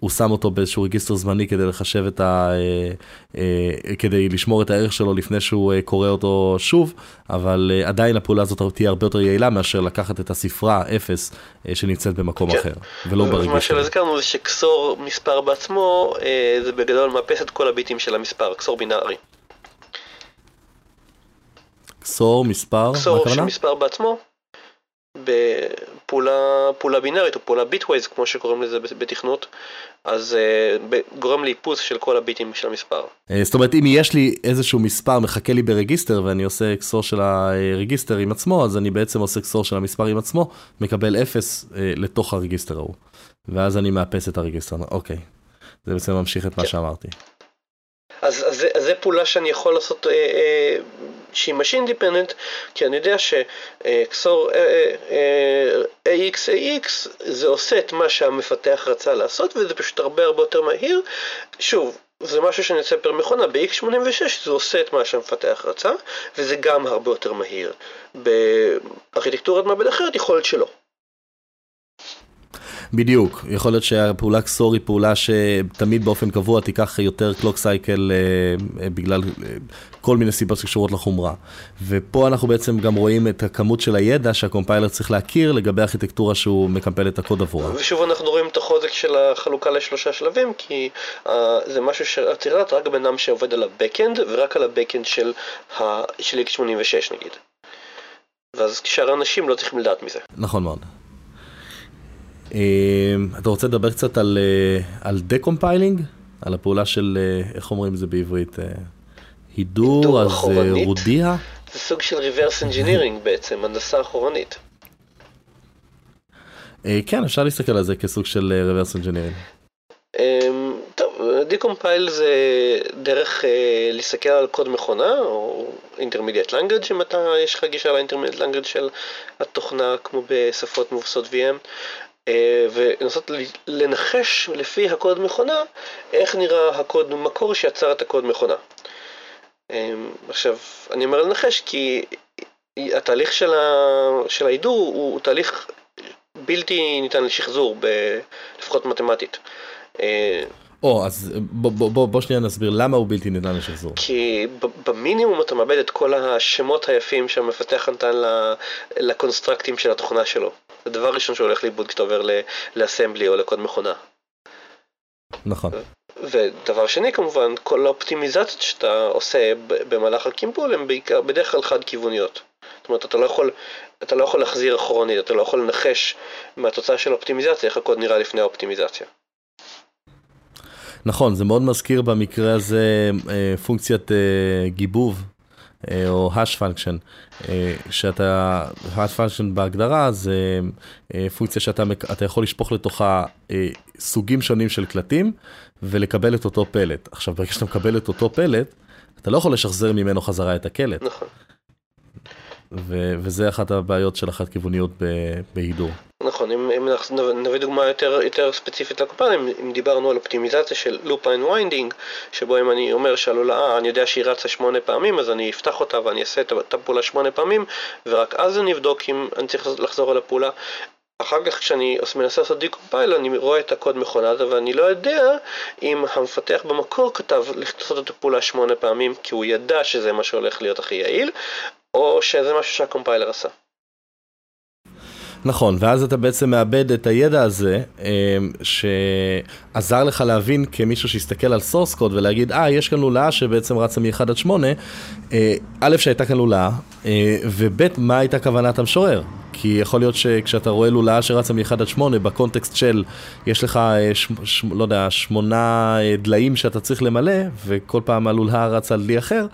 Speaker 1: הוא שם אותו באיזשהו רגיסטר זמני כדי לחשב את ה... אה, אה, כדי לשמור את הערך שלו לפני שהוא קורא אותו שוב, אבל עדיין הפעולה הזאת תהיה הרבה יותר יעילה מאשר לקחת את הספרה 0 שנמצאת במקום כן. אחר, ולא ברגע
Speaker 2: מה שהזכרנו זה שקסור מספר בעצמו, זה בגדול מאפס את כל הביטים של המספר, קסור בינארי.
Speaker 1: קסור מספר?
Speaker 2: קסור של מספר בעצמו, בפעולה בינארית או פעולה ביטווייז כמו שקוראים לזה בתכנות, אז uh, גורם לאיפוס של כל הביטים של המספר.
Speaker 1: אה, זאת אומרת אם יש לי איזשהו מספר מחכה לי ברגיסטר ואני עושה אקסור של הרגיסטר עם עצמו, אז אני בעצם עושה אקסור של המספר עם עצמו, מקבל 0 uh, לתוך הרגיסטר ההוא. ואז אני מאפס את הרגיסטר, אוקיי. זה בעצם ממשיך את מה כן. שאמרתי.
Speaker 2: אז, אז, זה פעולה שאני יכול לעשות אה, אה, שהיא machine dependent, כי אני יודע שכסור אה, אה, אה, AX AX זה עושה את מה שהמפתח רצה לעשות וזה פשוט הרבה הרבה יותר מהיר. שוב, זה משהו שאני עושה פר מכונה, ב-X86 זה עושה את מה שהמפתח רצה, וזה גם הרבה יותר מהיר. בארכיטקטורת מעבד אחרת יכול להיות שלא.
Speaker 1: בדיוק, יכול להיות שהפעולה XOR היא פעולה שתמיד באופן קבוע תיקח יותר clock cycle אה, אה, בגלל אה, כל מיני סיבות שקשורות לחומרה. ופה אנחנו בעצם גם רואים את הכמות של הידע שהקומפיילר צריך להכיר לגבי הארכיטקטורה שהוא מקמפל את הקוד עבורה.
Speaker 2: ושוב אנחנו רואים את החוזק של החלוקה לשלושה שלבים, כי אה, זה משהו שיודע רק בן אדם שעובד על ה-Backend ורק על ה-Backend של, ה- של x86 נגיד. ואז שאר האנשים לא צריכים לדעת מזה.
Speaker 1: נכון מאוד. אמ, אתה רוצה לדבר קצת על, אה, על decompiling? על הפעולה של, אה, איך אומרים זה בעברית? אה, הידור, אז רודיע?
Speaker 2: זה סוג של reverse engineering בעצם, הנדסה אחורנית.
Speaker 1: כן, אפשר להסתכל על זה כסוג של reverse engineering.
Speaker 2: אמ, טוב, דקומפייל זה דרך להסתכל על קוד מכונה, או intermediate language, אם אתה, יש לך גישה language של התוכנה, כמו בשפות מבוססות VM, ולנסות לנחש לפי הקוד מכונה איך נראה הקוד מקור שיצר את הקוד מכונה. אה, עכשיו, אני אומר לנחש כי התהליך של, ה... של ההידור הוא תהליך בלתי ניתן לשחזור, ב... לפחות מתמטית.
Speaker 1: אה, או, אז בוא, בוא, בוא, בוא שנייה נסביר למה הוא בלתי ניתן לשחזור.
Speaker 2: כי במינימום אתה מאבד את כל השמות היפים שהמפתח נתן לקונסטרקטים של התוכנה שלו. זה דבר ראשון שהולך לאיבוד כשאתה עובר לאסמבלי או לקוד מכונה.
Speaker 1: נכון.
Speaker 2: ודבר שני כמובן, כל האופטימיזציות שאתה עושה במהלך הקימפול הן בעיקר, בדרך כלל חד כיווניות. זאת אומרת, אתה לא יכול, אתה לא יכול להחזיר אחורנית, אתה לא יכול לנחש מהתוצאה של האופטימיזציה איך הקוד נראה לפני האופטימיזציה.
Speaker 1: נכון, זה מאוד מזכיר במקרה הזה אה, פונקציית אה, גיבוב או hash function, אה, שאתה, hash function בהגדרה זה אה, פונקציה שאתה יכול לשפוך לתוכה סוגים שונים של קלטים ולקבל את אותו פלט. עכשיו ברגע שאתה מקבל את אותו פלט, אתה לא יכול לשחזר ממנו חזרה את הקלט.
Speaker 2: נכון.
Speaker 1: וזה אחת הבעיות של החד כיווניות בהידור.
Speaker 2: נכון, אם, אם נביא דוגמה יותר, יותר ספציפית לקופה, אם, אם דיברנו על אופטימיזציה של loop unwinding, שבו אם אני אומר שהלולאה, אני יודע שהיא רצה שמונה פעמים, אז אני אפתח אותה ואני אעשה את הפעולה שמונה פעמים, ורק אז אני אבדוק אם אני צריך לחזור על הפעולה. אחר כך כשאני מנסה לעשות decompile אני רואה את הקוד מכונה ואני לא יודע אם המפתח במקור כתב לעשות את הפעולה שמונה פעמים כי הוא ידע שזה מה שהולך להיות הכי יעיל או שזה משהו שהקומפיילר עשה.
Speaker 1: נכון, ואז אתה בעצם מאבד את הידע הזה, אמ, שעזר לך להבין כמישהו שהסתכל על source code ולהגיד, אה, יש כאן לולאה שבעצם רצה מ-1 עד 8, אה, א', שהייתה כאן לולאה, אה, וב', מה הייתה כוונת המשורר. כי יכול להיות שכשאתה רואה לולאה שרצה מ-1 עד 8, בקונטקסט של, יש לך, אה, ש, ש, לא יודע, שמונה דליים שאתה צריך למלא, וכל פעם הלולאה רצה על דלי אחר,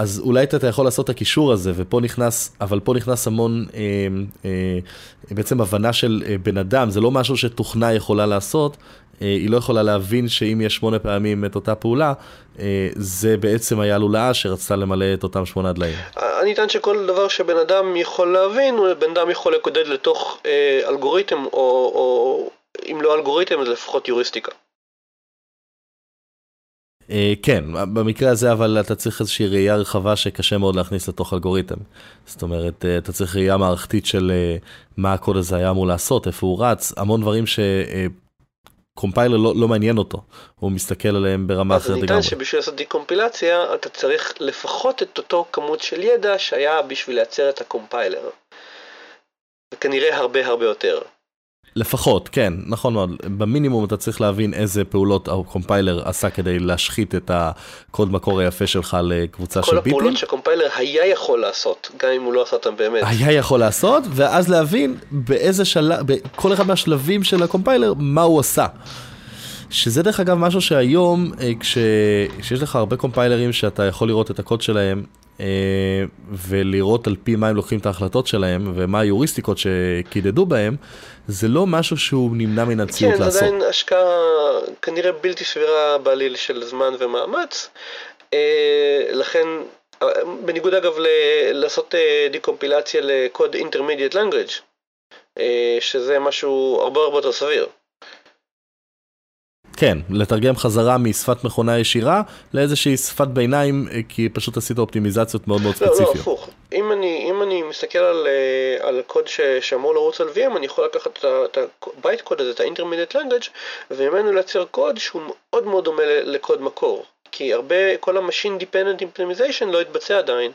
Speaker 1: אז אולי אתה יכול לעשות את הקישור הזה, ופה נכנס, אבל פה נכנס המון אה, אה, בעצם הבנה של אה, בן אדם, זה לא משהו שתוכנה יכולה לעשות, אה, היא לא יכולה להבין שאם יש שמונה פעמים את אותה פעולה, אה, זה בעצם היה לולאה שרצתה למלא את אותם שמונה דליים.
Speaker 2: אני אטען שכל דבר שבן אדם יכול להבין, בן אדם יכול לקודד לתוך אה, אלגוריתם, או, או אם לא אלגוריתם, אז לפחות יוריסטיקה.
Speaker 1: אה, כן, במקרה הזה אבל אתה צריך איזושהי ראייה רחבה שקשה מאוד להכניס לתוך אלגוריתם. זאת אומרת, אה, אתה צריך ראייה מערכתית של אה, מה הקוד הזה היה אמור לעשות, איפה הוא רץ, המון דברים שקומפיילר לא, לא מעניין אותו, הוא מסתכל עליהם ברמה אחרת לגמרי. אז
Speaker 2: ניתן שבשביל לעשות דיקומפילציה אתה צריך לפחות את אותו כמות של ידע שהיה בשביל לייצר את הקומפיילר. וכנראה הרבה הרבה יותר.
Speaker 1: לפחות, כן, נכון מאוד. במינימום אתה צריך להבין איזה פעולות הקומפיילר עשה כדי להשחית את הקוד מקור היפה שלך לקבוצה של ביטים.
Speaker 2: כל הפעולות שקומפיילר היה יכול לעשות, גם אם הוא לא עשה אותם באמת.
Speaker 1: היה יכול לעשות, ואז להבין באיזה שלב, בכל אחד מהשלבים של הקומפיילר, מה הוא עשה. שזה דרך אגב משהו שהיום, אה, כש... כשיש לך הרבה קומפיילרים שאתה יכול לראות את הקוד שלהם, אה, ולראות על פי מה הם לוקחים את ההחלטות שלהם, ומה היוריסטיקות שקידדו בהם, זה לא משהו שהוא נמנע מן הציות
Speaker 2: כן,
Speaker 1: לעשות.
Speaker 2: כן, עדיין השקעה כנראה בלתי סבירה בעליל של זמן ומאמץ. אה, לכן, בניגוד אגב ל- לעשות דיקומפילציה לקוד intermediate language, שזה משהו הרבה הרבה יותר סביר.
Speaker 1: כן, לתרגם חזרה משפת מכונה ישירה לאיזושהי שפת ביניים, כי פשוט עשית אופטימיזציות מאוד מאוד ספציפיות.
Speaker 2: לא, לא, הפוך. אם אני, אם אני מסתכל על, אה, על קוד ש, שאמור לרוץ על VM, אני יכול לקחת את ה- byte code הזה, את ה-intermediate language, וממנו לייצר קוד שהוא מאוד מאוד דומה לקוד מקור. כי הרבה, כל ה-machine dependent optimization לא יתבצע עדיין,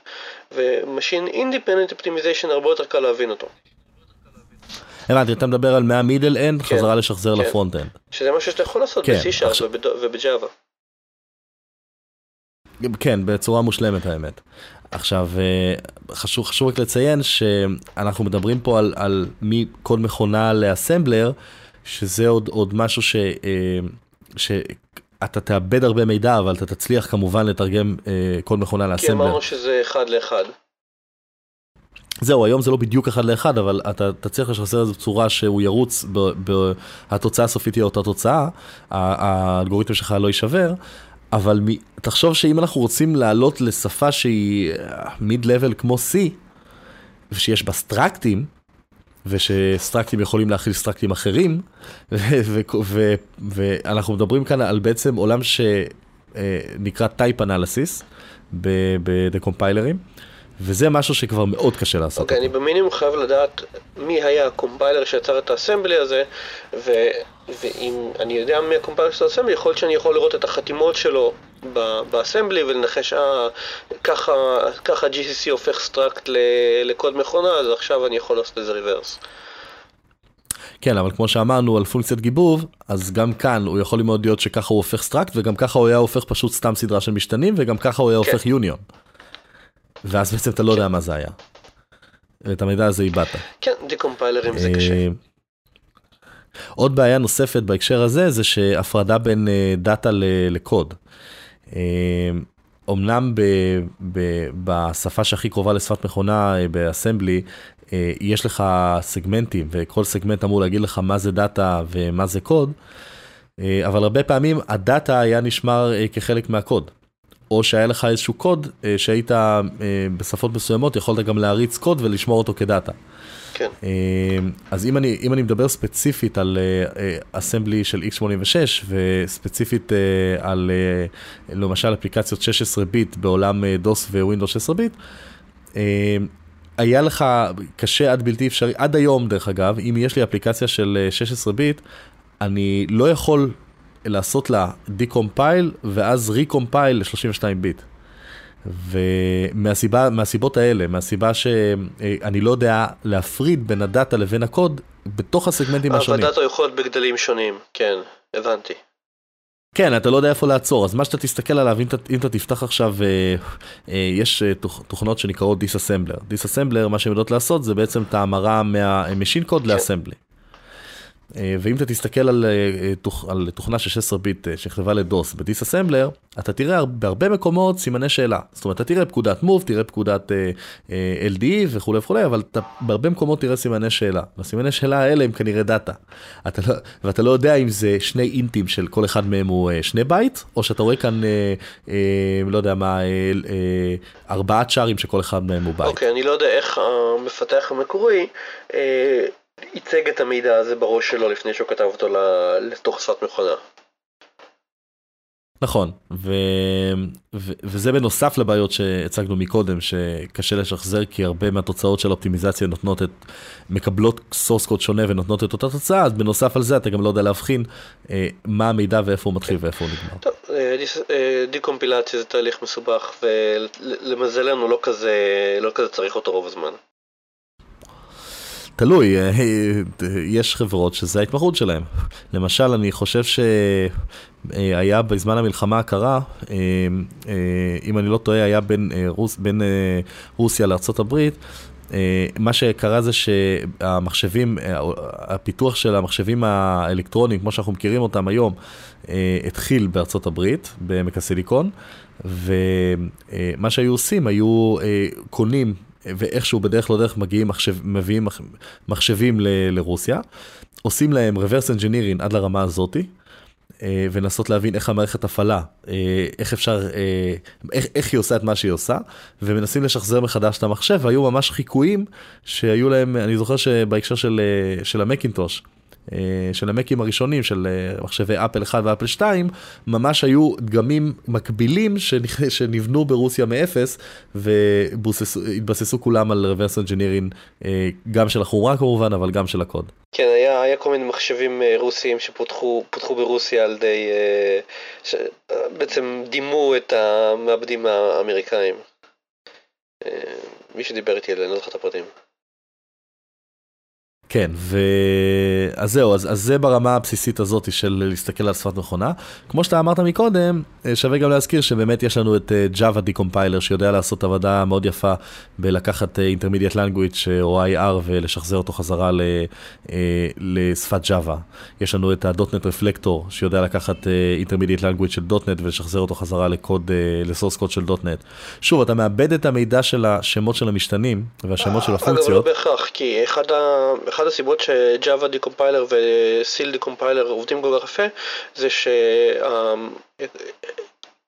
Speaker 2: ו-machine independent optimization הרבה יותר קל להבין אותו.
Speaker 1: הבנתי, אתה מדבר על מה middle end, כן, חזרה לשחזר כן. ל front end.
Speaker 2: שזה משהו שאתה יכול לעשות כן, ב-C-Sharp עכשיו... ובג'אווה.
Speaker 1: כן, בצורה מושלמת האמת. עכשיו, אה, חשוב, חשוב רק לציין שאנחנו מדברים פה על, על מקוד מכונה לאסמבלר, שזה עוד, עוד משהו ש... אה, שאתה תאבד הרבה מידע, אבל אתה תצליח כמובן לתרגם אה, קוד מכונה לאסמבלר.
Speaker 2: כי אמרנו שזה אחד לאחד.
Speaker 1: זהו, היום זה לא בדיוק אחד לאחד, אבל אתה תצליח לשחזר את זה בצורה שהוא ירוץ, התוצאה הסופית תהיה אותה תוצאה, האלגוריתם שלך לא יישבר, אבל מ... תחשוב שאם אנחנו רוצים לעלות לשפה שהיא מיד לבל כמו C, ושיש בה סטרקטים, ושסטרקטים יכולים להכיל סטרקטים אחרים, ואנחנו מדברים כאן על בעצם עולם שנקרא Type Analysis בדקומפיילרים. וזה משהו שכבר מאוד קשה לעשות.
Speaker 2: אוקיי, okay, אני במינימום חייב לדעת מי היה ה compiler שיצר את ה assembly הזה, ו... ואם אני יודע מי ה compiler של ה assembly, יכול להיות שאני יכול לראות את החתימות שלו ב assembly ולנחש, אה, ככה, ככה GCC הופך struct לקוד מכונה, אז עכשיו אני יכול לעשות איזה reverse.
Speaker 1: כן, אבל כמו שאמרנו על פונקציית גיבוב, אז גם כאן הוא יכול מאוד להיות שככה הוא הופך struct, וגם ככה הוא היה הופך פשוט סתם סדרה של משתנים, וגם ככה הוא היה כן. הופך יוניון. ואז בעצם אתה לא יודע מה זה היה. ואת המידע הזה איבדת.
Speaker 2: כן, דקומפיילרים זה קשה. אה,
Speaker 1: עוד בעיה נוספת בהקשר הזה זה שהפרדה בין אה, data לקוד. אומנם ב, ב, בשפה שהכי קרובה לשפת מכונה אה, ב assembly, יש לך סגמנטים וכל סגמנט אמור להגיד לך מה זה data ומה זה קוד, אבל הרבה פעמים ה data היה נשמר כחלק מהקוד. או שהיה לך איזשהו קוד אה, שהיית אה, בשפות מסוימות, יכולת גם להריץ קוד ולשמור אותו כדאטה.
Speaker 2: כן. אה,
Speaker 1: אז אם אני, אם אני מדבר ספציפית על אסמבלי של x86 וספציפית על למשל אפליקציות 16 ביט בעולם דוס ווינדוס 16 ביט, היה לך קשה עד בלתי אפשרי, עד היום דרך אגב, אם יש לי אפליקציה של 16 ביט, אני לא יכול לעשות לה decompile ואז recompile ל-32 ביט. ומהסיבות האלה, מהסיבה שאני לא יודע להפריד בין ה data לבין הקוד בתוך הסגמנטים השונים.
Speaker 2: הדאטה יכול להיות בגדלים שונים, כן, הבנתי.
Speaker 1: כן, אתה לא יודע איפה לעצור, אז מה שאתה תסתכל עליו, אם אתה, אם אתה תפתח עכשיו, אה, אה, יש אה, תוכ, תוכנות שנקראות disassembler. disassembler, מה שהן יודעות לעשות זה בעצם את ההמרה מה machine code כן. ל assembly. אה, ואם אתה תסתכל על, אה, על תוכנה של 16 ביט אה, שנכתבה ל DOS ב disassembler, אתה תראה בהרבה מקומות סימני שאלה. זאת אומרת, אתה תראה פקודת MOV, תראה פקודת LDE וכולי וכולי, אבל אתה בהרבה מקומות תראה סימני שאלה. והסימני שאלה האלה הם כנראה data. אתה לא, ואתה לא יודע אם זה שני אינטים של כל אחד מהם הוא שני בייט, או שאתה רואה כאן, לא יודע מה, ארבעה צ'ארים שכל אחד מהם הוא בייט.
Speaker 2: אוקיי, okay, אני לא יודע איך המפתח המקורי... ייצג את המידע הזה בראש שלו לפני שהוא כתב אותו לתוך שפת מכונה.
Speaker 1: נכון, ו... ו... וזה בנוסף לבעיות שהצגנו מקודם, שקשה לשחזר כי הרבה מהתוצאות של אופטימיזציה נותנות את, מקבלות source code שונה ונותנות את אותה תוצאה, אז בנוסף על זה אתה גם לא יודע להבחין אה, מה המידע ואיפה הוא מתחיל ואיפה הוא נגמר.
Speaker 2: טוב, אה, אה, דיקומפילציה זה תהליך מסובך ולמזלנו לא כזה, לא כזה צריך אותו רוב הזמן.
Speaker 1: תלוי, אה, יש חברות שזה ההתמחות שלהם. למשל, אני חושב שהיה בזמן המלחמה הקרה, אה, אה, אם אני לא טועה, היה בין, רוס, בין רוסיה לארה"ב, מה שקרה זה שהמחשבים, הפיתוח של המחשבים האלקטרוניים, כמו שאנחנו מכירים אותם היום, התחיל בארצות הברית, בעמק הסיליקון, ומה שהיו עושים, היו קונים ואיכשהו בדרך לא דרך מגיעים, מחשב, מביאים מחשבים ל, לרוסיה, עושים להם reverse engineering עד לרמה הזאתי. אה, ולנסות להבין איך המערכת הפעלה, אה, איך אפשר, אה, איך, איך היא עושה את מה שהיא עושה, ומנסים לשחזר מחדש את המחשב, והיו ממש חיקויים שהיו להם, אני זוכר שבהקשר של, של המקינטוש, של המקים הראשונים, של מחשבי אפל 1 ואפל 2, ממש היו דגמים מקבילים שנבנו ברוסיה מאפס, והתבססו כולם על reverse engineering, גם של החומרה כמובן, אבל גם של הקוד.
Speaker 2: כן, היה, היה כל מיני מחשבים רוסיים שפותחו ברוסיה על ידי, בעצם דימו את המעבדים האמריקאים. מי שדיבר איתי אני לא זוכר את הפרטים.
Speaker 1: כן, ו... אז זהו, אז, אז זה ברמה הבסיסית הזאת של להסתכל על שפת מכונה. כמו שאתה אמרת מקודם, אה, שווה גם להזכיר שבאמת יש לנו את אה, Java Decompiler שיודע לעשות עבודה מאוד יפה בלקחת אה, Intermediate Language או IR ולשחזר אותו חזרה ל, לשפת Java. יש לנו את ה-.NET Reflector שיודע לקחת Intermediate Language של .NET ולשחזר אותו חזרה לקוד, לסורס קוד של .NET. שוב, אתה מאבד את המידע של השמות של המשתנים והשמות של הפונקציות. אגב,
Speaker 2: לא בהכרח, כי אחד ה... אחד הסיבות ש-Java Decompiler ו-CIL Decompiler עובדים כל כך יפה זה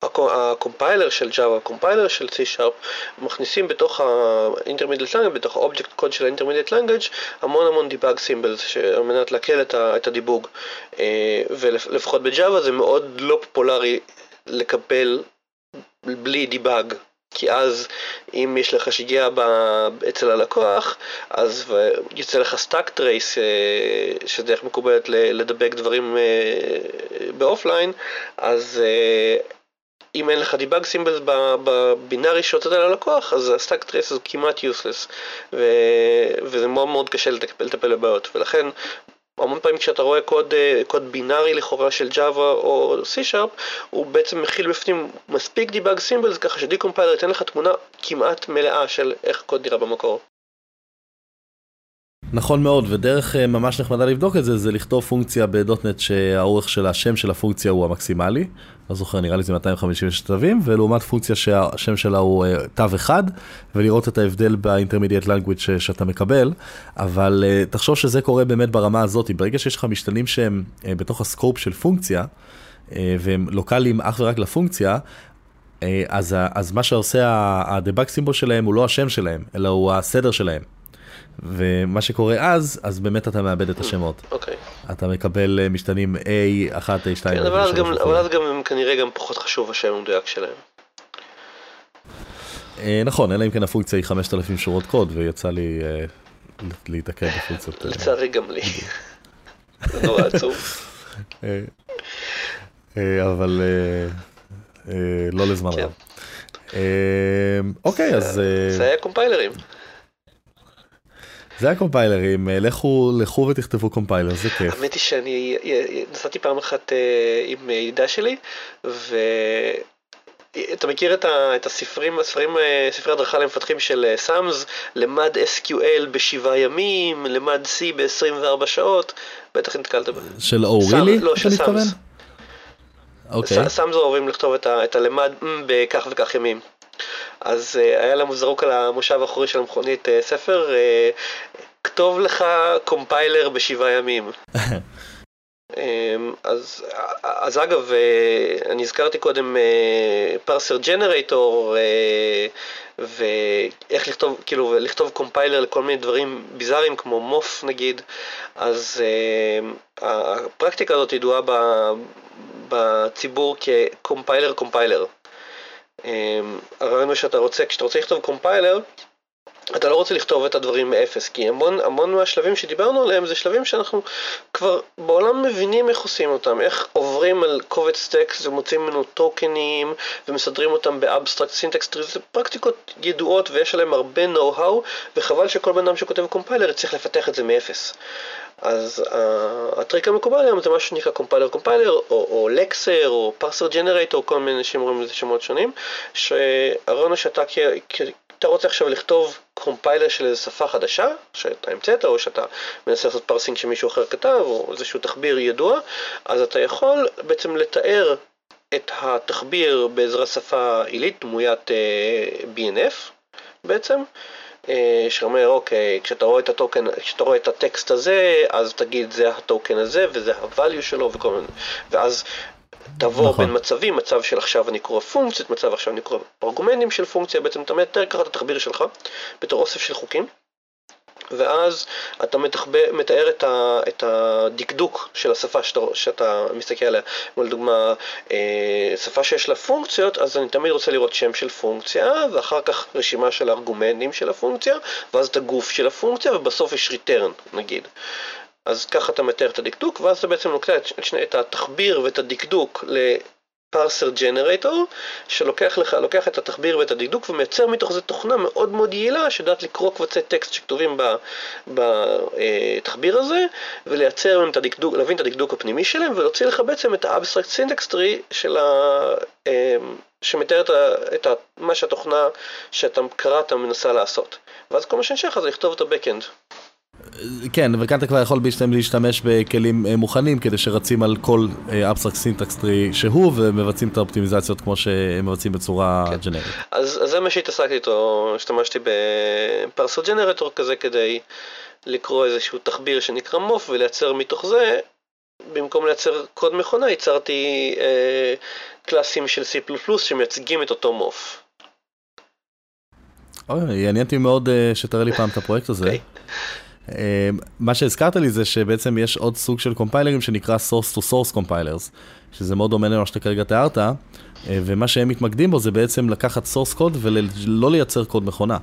Speaker 2: שהקומפיילר של Java, הקומפיילר של C-Sharp מכניסים בתוך ה-Intermediate Language, בתוך ה-Object Code של ה-Intermediate Language המון המון Debug Symbols על מנת להקל את הדיבוג. אה, ולפחות ב-Java זה מאוד לא פופולרי לקבל בלי debug כי אז אם יש לך שגיאה אצל הלקוח, אז יוצא לך stack trace, אה, שדרך מקובלת לדבק דברים אה, ב offline, אז אה, אם אין לך debug symbols בבינארי שהוצאת ללקוח, אז ה stack trace הוא כמעט useless, וזה מאוד מאוד קשה לטפל בבעיות, ולכן המון פעמים כשאתה רואה קוד, אה, קוד בינארי לכאורה של Java או C-Sharp, הוא בעצם מכיל בפנים מספיק debug symbols ככה ש decompiler ייתן לך תמונה כמעט מלאה של איך קוד נראה במקור.
Speaker 1: נכון מאוד, ודרך אה, ממש נחמדה לבדוק את זה, זה לכתוב פונקציה ב .NET שהאורך של השם של הפונקציה הוא המקסימלי. לא זוכר, נראה לי זה 256 תווים, ולעומת פונקציה שהשם שלה הוא אה, תו אחד, ולראות את ההבדל ב intermediate language שאתה מקבל. אבל אה, תחשוב שזה קורה באמת ברמה הזאת, ברגע שיש לך משתנים שהם בתוך ה scope של פונקציה, והם לוקאליים אך ורק לפונקציה, אז, אז מה שעושה הדבאג סימבול שלהם הוא לא השם שלהם, אלא הוא הסדר שלהם. ומה שקורה אז, אז באמת אתה מאבד את השמות.
Speaker 2: אוקיי.
Speaker 1: אתה מקבל אה, משתנים A1, A2,
Speaker 2: כן, אבל אז גם, אבל אז גם הם כנראה גם פחות חשוב השם המדויק שלהם.
Speaker 1: אה, נכון, אלא אם כן הפונקציה היא 5,000 שורות קוד, ויצא לי אה, להתעכב בפונקציות.
Speaker 2: לצערי גם לי. זה נורא עצוב.
Speaker 1: אבל לא לזמן כן. רב. אוקיי, אז...
Speaker 2: זה היה קומפיילרים.
Speaker 1: זה הקומפיילרים, אה, לכו, לכו ותכתבו קומפיילר, זה כיף.
Speaker 2: האמת היא שאני נסעתי פעם אחת אה, עם ידידה שלי, ואתה מכיר את, ה, את הספרים, הספרים, אה, ספרי הדרכה למפתחים של סאמס, למד SQL בשבעה ימים, למד C ב-24 שעות, בטח נתקלת בזה.
Speaker 1: של O'Reilly?
Speaker 2: לא, של Sams. אוקיי. Sams אוהבים לכתוב את, ה, את הלמד בכך וכך ימים. אז היה לנו זרוק על המושב האחורי של המכונית ספר, כתוב לך compiler בשבעה ימים. um, אז, אז אגב, uh, אני הזכרתי קודם parser generator, ואיך לכתוב, כאילו, לכתוב compiler לכל מיני דברים ביזאריים כמו MOF נגיד, אז הפרקטיקה הזאת ידועה בציבור כ compiler compiler. אמ, הרעיון הוא שאתה רוצה, כשאתה רוצה לכתוב compiler, אתה לא רוצה לכתוב את הדברים מאפס, כי המון, המון מהשלבים שדיברנו עליהם זה שלבים שאנחנו כבר בעולם מבינים איך עושים אותם, איך עוברים על קובץ טקסט ומוצאים ממנו טוקנים ומסדרים אותם ב abstract syntax tree, זה פרקטיקות ידועות ויש עליהם הרבה נו-האו וחבל שכל בן אדם שכותב compiler יצטרך לפתח את זה מאפס. אז uh, הטריק המקובל היום זה מה שנקרא compiler compiler או, lexer או parser generator, כל מיני אנשים קוראים לזה שמות שונים, שהרעיון הוא שאתה אתה רוצה עכשיו לכתוב compiler של איזו שפה חדשה שאתה המצאת או שאתה מנסה לעשות parsing שמישהו אחר כתב או איזשהו תחביר ידוע, אז אתה יכול בעצם לתאר את התחביר בעזרת שפה עילית דמוית uh, אה, BNF בעצם, אה, שאומר אוקיי, כשאתה רואה את הטוקן, כשאתה רואה את הטקסט הזה, אז תגיד זה הטוקן הזה וזה הvalue שלו וכל מיני, ואז תעבור נכון. בין מצבים, מצב של עכשיו אני קורא פונקציות, מצב עכשיו אני קורא ארגומנטים של פונקציה, בעצם אתה מתאר ככה את התחביר שלך בתור אוסף של חוקים. ואז אתה מתחבא, מתאר את, ה, את הדקדוק של השפה שאתה, שאתה מסתכל עליה. כמו לדוגמה, אה, שפה שיש לה פונקציות, אז אני תמיד רוצה לראות שם של פונקציה, ואחר כך רשימה של ארגומנטים של הפונקציה, ואז את הגוף של הפונקציה, ובסוף יש return נגיד. אז ככה אתה מתאר את הדקדוק, ואז אתה בעצם לוקח את, את התחביר ואת הדקדוק פרסר ג'נרטור, שלוקח לך, לוקח את התחביר ואת הדקדוק ומייצר מתוך זה תוכנה מאוד מאוד יעילה שיודעת לקרוא קבצי טקסט שכתובים בתחביר הזה ולייצר את הדקדוק, להבין את הדקדוק הפנימי שלהם ולהוציא לך בעצם את ה abstract syntax tree של ה... אמ, שמתאר את, את מה שהתוכנה שאתה קראת מנסה לעשות. ואז כל מה שנשאר לך זה לכתוב את ה-Backend.
Speaker 1: כן, וכאן אתה כבר יכול להשתמש בכלים אה, מוכנים כדי שרצים על כל abstract syntax tree שהוא ומבצעים את האופטימיזציות כמו שהם מבצעים בצורה כן. ג'נרית.
Speaker 2: אז, אז זה מה שהתעסקתי איתו, השתמשתי בפרסל ג'נרטור כזה כדי לקרוא איזשהו תחביר שנקרא מוף ולייצר מתוך זה, במקום לייצר קוד מכונה ייצרתי אה, קלאסים של C++ שמייצגים את אותו מוף.
Speaker 1: אוי, יעניין אותי מאוד uh, שתראה לי פעם את הפרויקט הזה. Okay. אמ, מה שהזכרת לי זה שבעצם יש עוד סוג של קומפיילרים שנקרא source to source compilers, שזה מאוד דומה למה שאתה כרגע תיארת, אה, ומה שהם מתמקדים בו זה בעצם לקחת source code ולא לייצר קוד מכונה,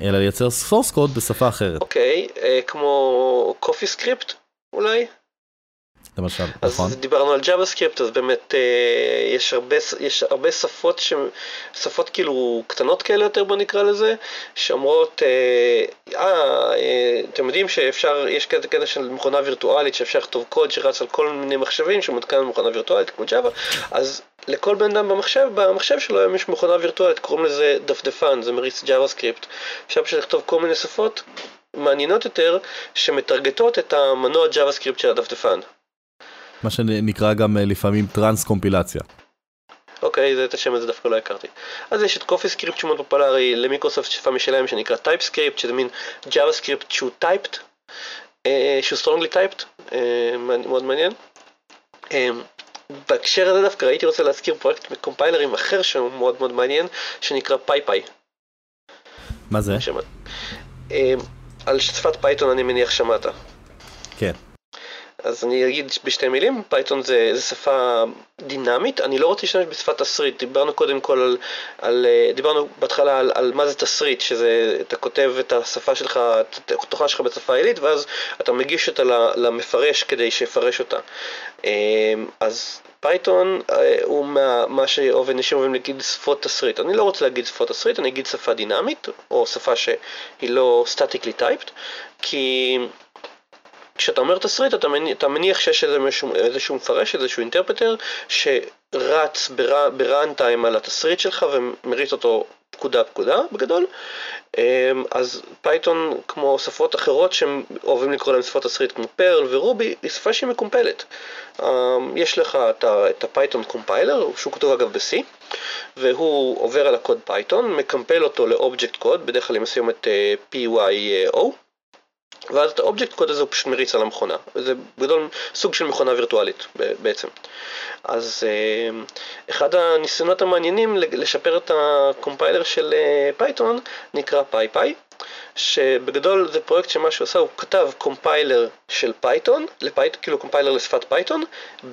Speaker 1: אלא לייצר source code בשפה אחרת.
Speaker 2: אוקיי, okay, אה, uh, כמו קופי סקריפט אולי?
Speaker 1: למשל,
Speaker 2: אז
Speaker 1: נכון.
Speaker 2: אז דיברנו על JavaScript, אז באמת אה, יש, הרבה, יש הרבה שפות, ש... שפות כאילו קטנות כאלה יותר בוא נקרא לזה, שאומרות, אה, אה, אה אתם יודעים שאפשר, יש כזה קטע של מכונה וירטואלית שאפשר לכתוב קוד שרץ על כל מיני מחשבים שמותקן במכונה וירטואלית כמו Java, אז לכל בן אדם במחשב, במחשב שלו היום יש מכונה וירטואלית, קוראים לזה דפדפן, זה מריץ JavaScript. אפשר פשוט לכתוב כל מיני שפות מעניינות יותר שמטרגטות את המנוע JavaScript של הדפדפן.
Speaker 1: מה שנקרא גם אה, לפעמים trans קומפילציה.
Speaker 2: אוקיי, זה את השם הזה דווקא לא הכרתי. אז יש את CoffeeScript שמאוד פופולרי למיקרוסופט שפה משלהם שנקרא TypeScript, שזה מין JavaScript שהוא typed, אה, שהוא strongly typed, אה, מאוד מעניין. בהקשר הזה דווקא הייתי רוצה להזכיר פרויקט קומפיילרים אחר שהוא מאוד מאוד מעניין, שנקרא PyPy.
Speaker 1: מה זה?
Speaker 2: על שפת פייתון אני מניח שמעת.
Speaker 1: כן.
Speaker 2: אז אני אגיד בשתי מילים, פייתון זה, זה שפה דינמית, אני לא רוצה להשתמש בשפת תסריט, דיברנו קודם כל על, על דיברנו בהתחלה על, על מה זה תסריט, שזה, אתה כותב את השפה שלך, את התוכנה שלך בשפה עילית, ואז אתה מגיש אותה למפרש כדי שיפרש אותה. אמ, אז פייתון אה, הוא מה, מה שאנשים אוהבים להגיד שפות תסריט. אני לא רוצה להגיד שפות תסריט, אני אגיד שפה דינמית, או שפה שהיא לא statically typed, כי כשאתה אומר תסריט אתה מניח, אתה מניח שיש איזשהו, איזשהו מפרש, איזשהו interpreter שרץ ב runtime על התסריט שלך ומריץ אותו פקודה פקודה בגדול. אמ, אז פייתון כמו שפות אחרות שהם אוהבים לקרוא להם שפות תסריט כמו פרל ורובי היא שפה שהיא מקומפלת. אמ, יש לך את הפייתון compiler שהוא כתוב אגב ב-C והוא עובר על הקוד פייתון מקמפל אותו ל object code בדרך כלל הם עושים את PYO ואז את ה object code הזה הוא פשוט מריץ על המכונה. זה בגדול סוג של מכונה וירטואלית בעצם. אז אה, אחד הניסיונות המעניינים לשפר את ה compiler של פייתון אה, נקרא PyPy, שבגדול זה פרויקט שמה שהוא עשה, הוא כתב compiler של פייתון, לפייט, כאילו compiler לשפת פייתון,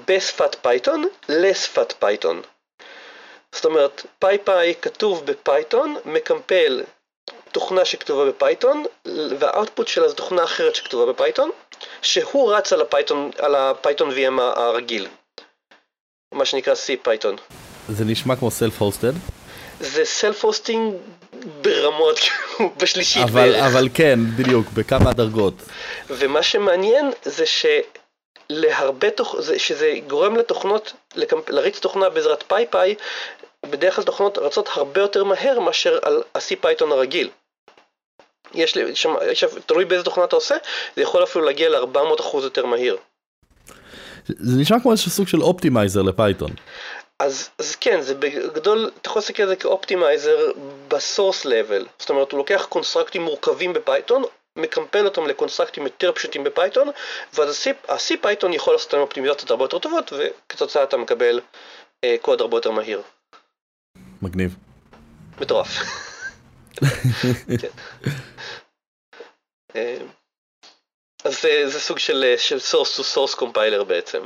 Speaker 2: בשפת פייתון, לשפת פייתון. זאת אומרת, PyPy כתוב בפייתון, מקמפל תוכנה שכתובה בפייתון, וה output שלה זו תוכנה אחרת שכתובה בפייתון, שהוא רץ על הפייתון, על הפייתון VM הרגיל, מה שנקרא CPython.
Speaker 1: זה נשמע כמו self-hosted?
Speaker 2: זה self-hosting ברמות, בשלישית
Speaker 1: אבל, בערך. אבל כן, בדיוק, בכמה דרגות.
Speaker 2: ומה שמעניין זה ש... להרבה תוכ... שזה גורם לתוכנות, להריץ תוכנה בעזרת PyPy, בדרך כלל תוכנות רצות הרבה יותר מהר מאשר על ה- CPython הרגיל. יש לי, שם, יש, תלוי באיזה תוכנה אתה עושה, זה יכול אפילו להגיע ל-400% יותר מהיר.
Speaker 1: זה נשמע כמו איזשהו סוג של optimizer לפייתון.
Speaker 2: אז, אז כן, זה בגדול, אתה יכול להסתכל על זה כ optimizer ב source level. זאת אומרת, הוא לוקח constructים מורכבים בפייתון, מקמפל אותם ל constructים יותר פשוטים בפייתון, ואז ה- CPython יכול לעשות להם אופטימיזציות הרבה יותר טובות, וכתוצאה אתה מקבל אה, קוד הרבה יותר מהיר.
Speaker 1: מגניב.
Speaker 2: מטורף. כן. אז זה, זה סוג של, של source to source compiler בעצם.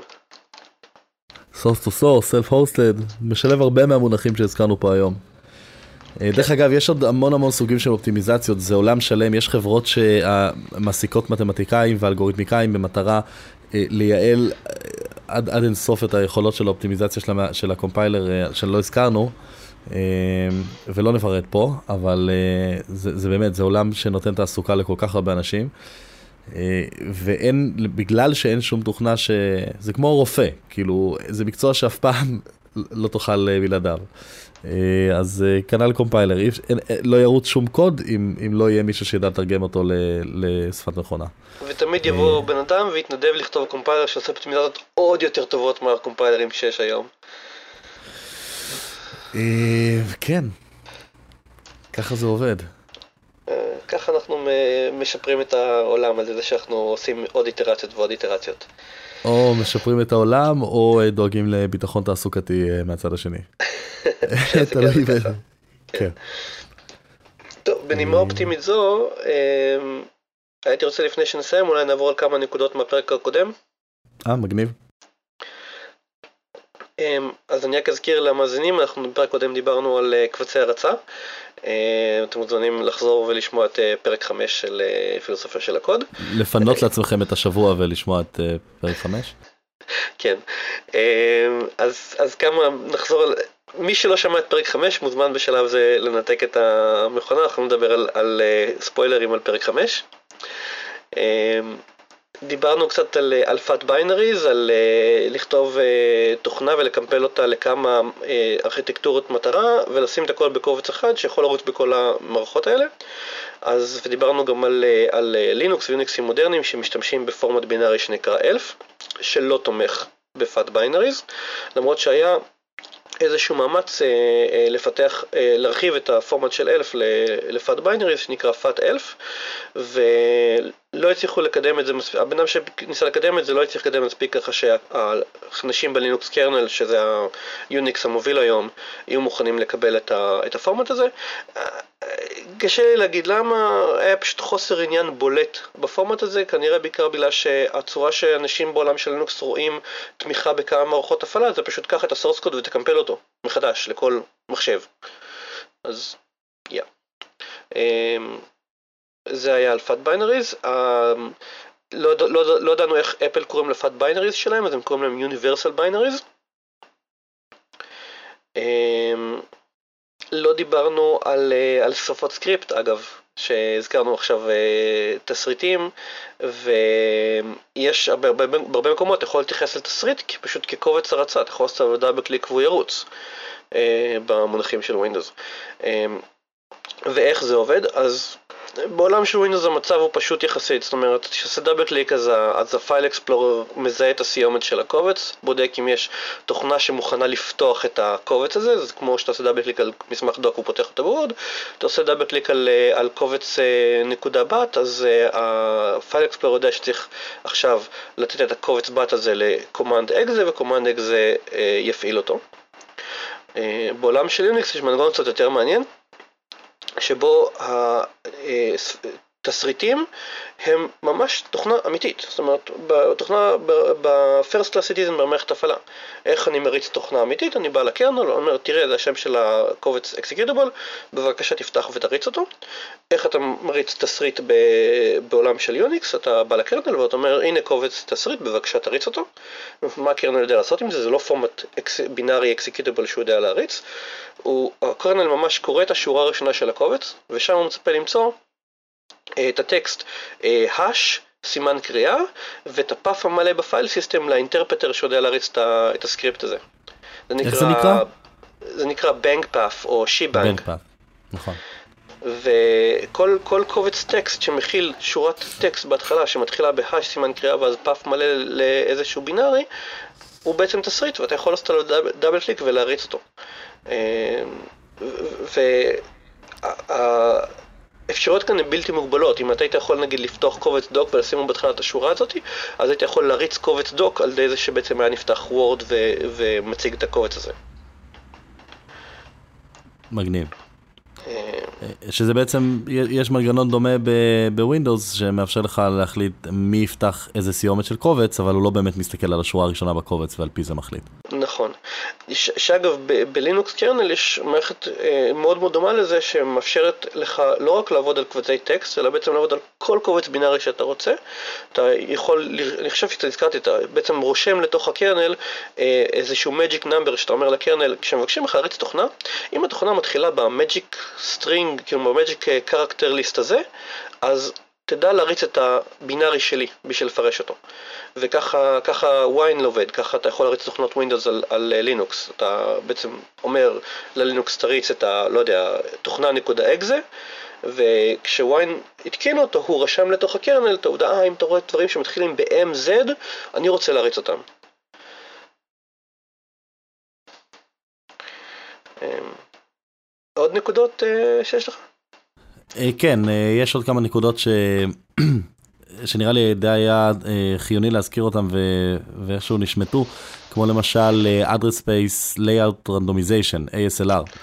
Speaker 1: source to source, self-hosted, משלב הרבה מהמונחים שהזכרנו פה היום. כן. דרך אגב, יש עוד המון המון סוגים של אופטימיזציות, זה עולם שלם, יש חברות שמעסיקות מתמטיקאים ואלגוריתמיקאים במטרה אה, לייעל אה, עד, עד אינסוף את היכולות של האופטימיזציה של, של הקומפיילר אה, שלא הזכרנו, ולא נפרט פה, אבל זה, זה באמת, זה עולם שנותן תעסוקה לכל כך הרבה אנשים. ואין, בגלל שאין שום תוכנה ש... זה כמו רופא, כאילו, זה מקצוע שאף פעם לא תוכל בלעדיו. אז כנ"ל קומפיילר, לא ירוץ שום קוד אם, אם לא יהיה מישהו שידע לתרגם אותו לשפת מכונה.
Speaker 2: ותמיד יבוא בן אדם ויתנדב לכתוב קומפיילר שעושה אופטימיזציות עוד יותר טובות מהקומפיילרים שיש היום.
Speaker 1: כן, ככה זה עובד.
Speaker 2: ככה אנחנו משפרים את העולם על זה שאנחנו עושים עוד איטרציות ועוד איטרציות.
Speaker 1: או משפרים את העולם, או דואגים לביטחון תעסוקתי מהצד השני. תלוי
Speaker 2: באיזה. כן. טוב, בנימה אופטימית זו, הייתי רוצה לפני שנסיים אולי נעבור על כמה נקודות מהפרק הקודם.
Speaker 1: אה, מגניב.
Speaker 2: אמ, אז אני רק אזכיר למאזינים, אנחנו בפרק קודם דיברנו על אה, קבצי הרצה. אה, אתם מוזמנים לחזור ולשמוע את אה, פרק 5 של פילוסופיה של הקוד.
Speaker 1: לפנות לעצמכם את השבוע ולשמוע את פרק 5?
Speaker 2: כן. אמ, אז, אז כמה נחזור על... מי שלא שמע את פרק 5 מוזמן בשלב זה לנתק את המכונה, אנחנו נדבר על, על ספוילרים על פרק 5. דיברנו קצת על fat binaries, על uh, לכתוב uh, תוכנה ולקמפל אותה לכמה ארכיטקטורות מטרה ולשים את הכל בקובץ אחד שיכול לרוץ בכל המערכות האלה. אז ודיברנו גם על, על לינוקס ויוניקסים מודרניים שמשתמשים בפורמט בינארי שנקרא ELF, שלא תומך ב fat binaries, למרות שהיה איזשהו מאמץ אה, אה, לפתח, אה, להרחיב את הפורמט של ELF ל fat binaries שנקרא FatELF ולא הצליחו לקדם את זה מספיק, הבן אדם שניסה לקדם את זה לא הצליח לקדם מספיק ככה שהאנשים בלינוקס kernel שזה היוניקס המוביל היום יהיו מוכנים לקבל את הפורמט הזה קשה לי להגיד למה, היה פשוט חוסר עניין בולט בפורמט הזה, כנראה בעיקר בגלל שהצורה שאנשים בעולם של לינוקס רואים תמיכה בכמה מערכות הפעלה, זה פשוט קח את ה source code ותקמפל אותו מחדש לכל מחשב. אז, Yeah. Yeah. אמ, זה היה על fat binaries. לא, לא, לא ידענו איך אפל קוראים ל fat binaries שלהם, אז הם קוראים להם universal binaries. לא דיברנו על, אה, על שפות script אגב, שהזכרנו עכשיו אה, תסריטים, ויש הרבה, הרבה, הרבה מקומות, יכול להתייחס לתסריט פשוט כקובץ הרצה, אתה יכול לעשות עבודה בקליק והוא ירוץ אה, במונחים של ווינדוס. ואיך זה עובד? אז בעולם של ווינדוס המצב הוא פשוט יחסית, זאת אומרת, כשעושה double click אז, ה file explorer מזהה את הסיומת של הקובץ, בודק אם יש תוכנה שמוכנה לפתוח את הקובץ הזה, זה כמו שאתה עושה double click על מסמך doc ופותח אותו ב Word, אתה עושה double click על, על קובץ אה, נקודה bat, אז ה file explorer יודע שצריך עכשיו לתת את הקובץ bat הזה ל command exe, ו command exe אה, יפעיל אותו. אה, בעולם של יוניקס יש מנגנון קצת יותר מעניין. שבו התסריטים הם ממש תוכנה אמיתית, זאת אומרת, בתוכנה, ב-first class citizen במערכת הפעלה. איך אני מריץ תוכנה אמיתית? אני בא לקרנל, אומר, תראה, זה השם של הקובץ executable, בבקשה תפתח ותריץ אותו. איך אתה מריץ תסריט בעולם של יוניקס? אתה בא לקרנל ואתה אומר, הנה קובץ תסריט, בבקשה תריץ אותו. מה ה kernel יודע לעשות עם זה? זה לא פורמט בינארי executable שהוא יודע להריץ. ה kernel ממש קורא את השורה הראשונה של הקובץ, ושם הוא מצפה למצוא את הטקסט hash, סימן קריאה, ואת ה path המלא ב file system ל interpreter שיודע להריץ את ה script הזה.
Speaker 1: זה נקרא, איך זה נקרא?
Speaker 2: זה נקרא bang path או
Speaker 1: shebang. נכון.
Speaker 2: וכל כל קובץ טקסט שמכיל שורת טקסט בהתחלה שמתחילה ב hash סימן קריאה ואז path מלא לאיזשהו בינארי, הוא בעצם תסריט ואתה יכול לעשות עליו double click ולהריץ אותו. האפשרויות כאן הן בלתי מוגבלות, אם אתה היית יכול נגיד לפתוח קובץ doc ולשים בהתחלה את השורה הזאת, אז היית יכול להריץ קובץ doc על ידי זה שבעצם היה נפתח Word ומציג את הקובץ הזה.
Speaker 1: מגניב. שזה בעצם, יש מנגנון דומה ב Windows שמאפשר לך להחליט מי יפתח איזה סיומת של קובץ, אבל הוא לא באמת מסתכל על השורה הראשונה בקובץ ועל פי זה מחליט.
Speaker 2: נכון. שאגב, ב Linux kernel יש מערכת אה, מאוד מאוד דומה לזה שמאפשרת לך לא רק לעבוד על קבצי טקסט, אלא בעצם לעבוד על כל קובץ בינארי שאתה רוצה. אתה יכול, אני חושב שאתה הזכרתי, אתה בעצם רושם לתוך ה kernel אה, איזשהו magic number שאתה אומר ל kernel, כשמבקשים לך להריץ תוכנה, אם התוכנה מתחילה ב magic string, כאילו ב magic character list הזה, אז תדע להריץ את הבינארי שלי בשביל לפרש אותו. וככה ויין עובד, ככה אתה יכול להריץ תוכנות Windows על, על לינוקס. אתה בעצם אומר ללינוקס תריץ את ה... לא יודע, תוכנה נקודה אקזה, וכשוויין התקין אותו, הוא רשם לתוך הקרנל את ההודעה, אם אתה רואה דברים שמתחילים ב-MZ, אני רוצה להריץ אותם. עוד נקודות uh, שיש לך?
Speaker 1: אה, כן, אה, יש עוד כמה נקודות ש... שנראה לי די היה חיוני להזכיר אותם ו... ואיכשהו נשמטו, כמו למשל address space layout randomization, ASLR,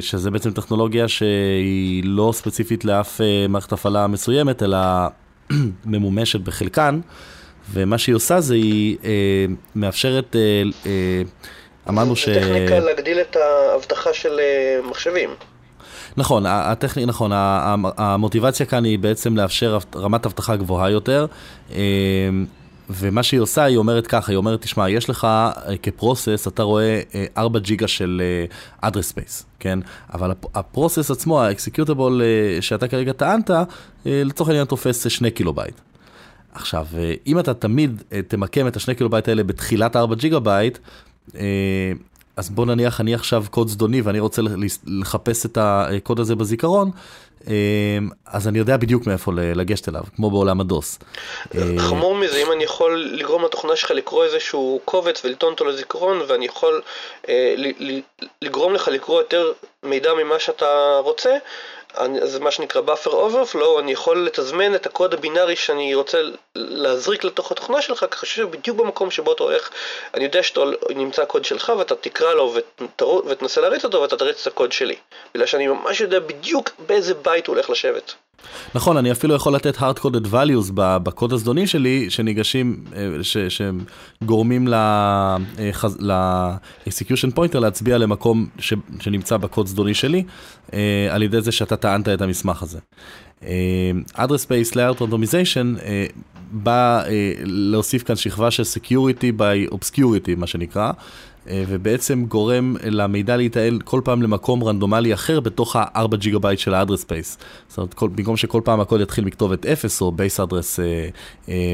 Speaker 1: שזה בעצם טכנולוגיה שהיא לא ספציפית לאף מערכת הפעלה מסוימת, אלא ממומשת בחלקן, ומה שהיא עושה זה היא מאפשרת...
Speaker 2: אמרנו ש... זה טכניקה להגדיל את האבטחה של אה, מחשבים.
Speaker 1: נכון, הטכני, נכון, המוטיבציה כאן היא בעצם לאפשר רמת אבטחה גבוהה יותר, אה, ומה שהיא עושה, היא אומרת ככה, היא אומרת, תשמע, יש לך אה, כ process, אתה רואה 4 ג'יגה של address space, כן? אבל ה process עצמו, ה executable שאתה כרגע טענת, לצורך העניין תופס 2 קילו בייט. עכשיו, אם אתה תמיד תמקם את השני קילו בייט האלה בתחילת 4 ג'יגה בייט, אה, אז בוא נניח, אני עכשיו קוד זדוני ואני רוצה לחפש את הקוד הזה בזיכרון, אה, אז אני יודע בדיוק מאיפה לגשת אליו, כמו בעולם הדוס.
Speaker 2: אה, חמור מזה, אם אני יכול לגרום לתוכנה שלך לקרוא איזשהו קובץ ולטעון אותו לזיכרון, ואני יכול לגרום לך לקרוא יותר מידע ממה שאתה רוצה, זה מה שנקרא buffer overflow, אני יכול לתזמן את הקוד הבינארי שאני רוצה להזריק לתוך התוכנה שלך, ככה שבדיוק במקום שבו אתה הולך, אני יודע שאתה נמצא קוד שלך ואתה תקרא לו ותנסה להריץ אותו ואתה תריץ את הקוד שלי. בגלל שאני ממש יודע בדיוק באיזה בית הוא הולך לשבת.
Speaker 1: נכון, אני אפילו יכול לתת hard-coded values בקוד הזדוני שלי, שניגשים, אה, שגורמים ל-execution pointer להצביע למקום ש, שנמצא בקוד זדוני שלי, אה, על ידי זה שאתה טענת את המסמך הזה. אה, address Space Layer Randomization בא להוסיף כאן שכבה של Security by Obscurity, מה שנקרא. אה, ובעצם גורם למידע להיטען כל פעם למקום רנדומלי אחר בתוך ה-4 ג'יגה בייט של ה address space. זאת אומרת, כל, במקום שכל פעם הקוד יתחיל מכתובת 0 או base address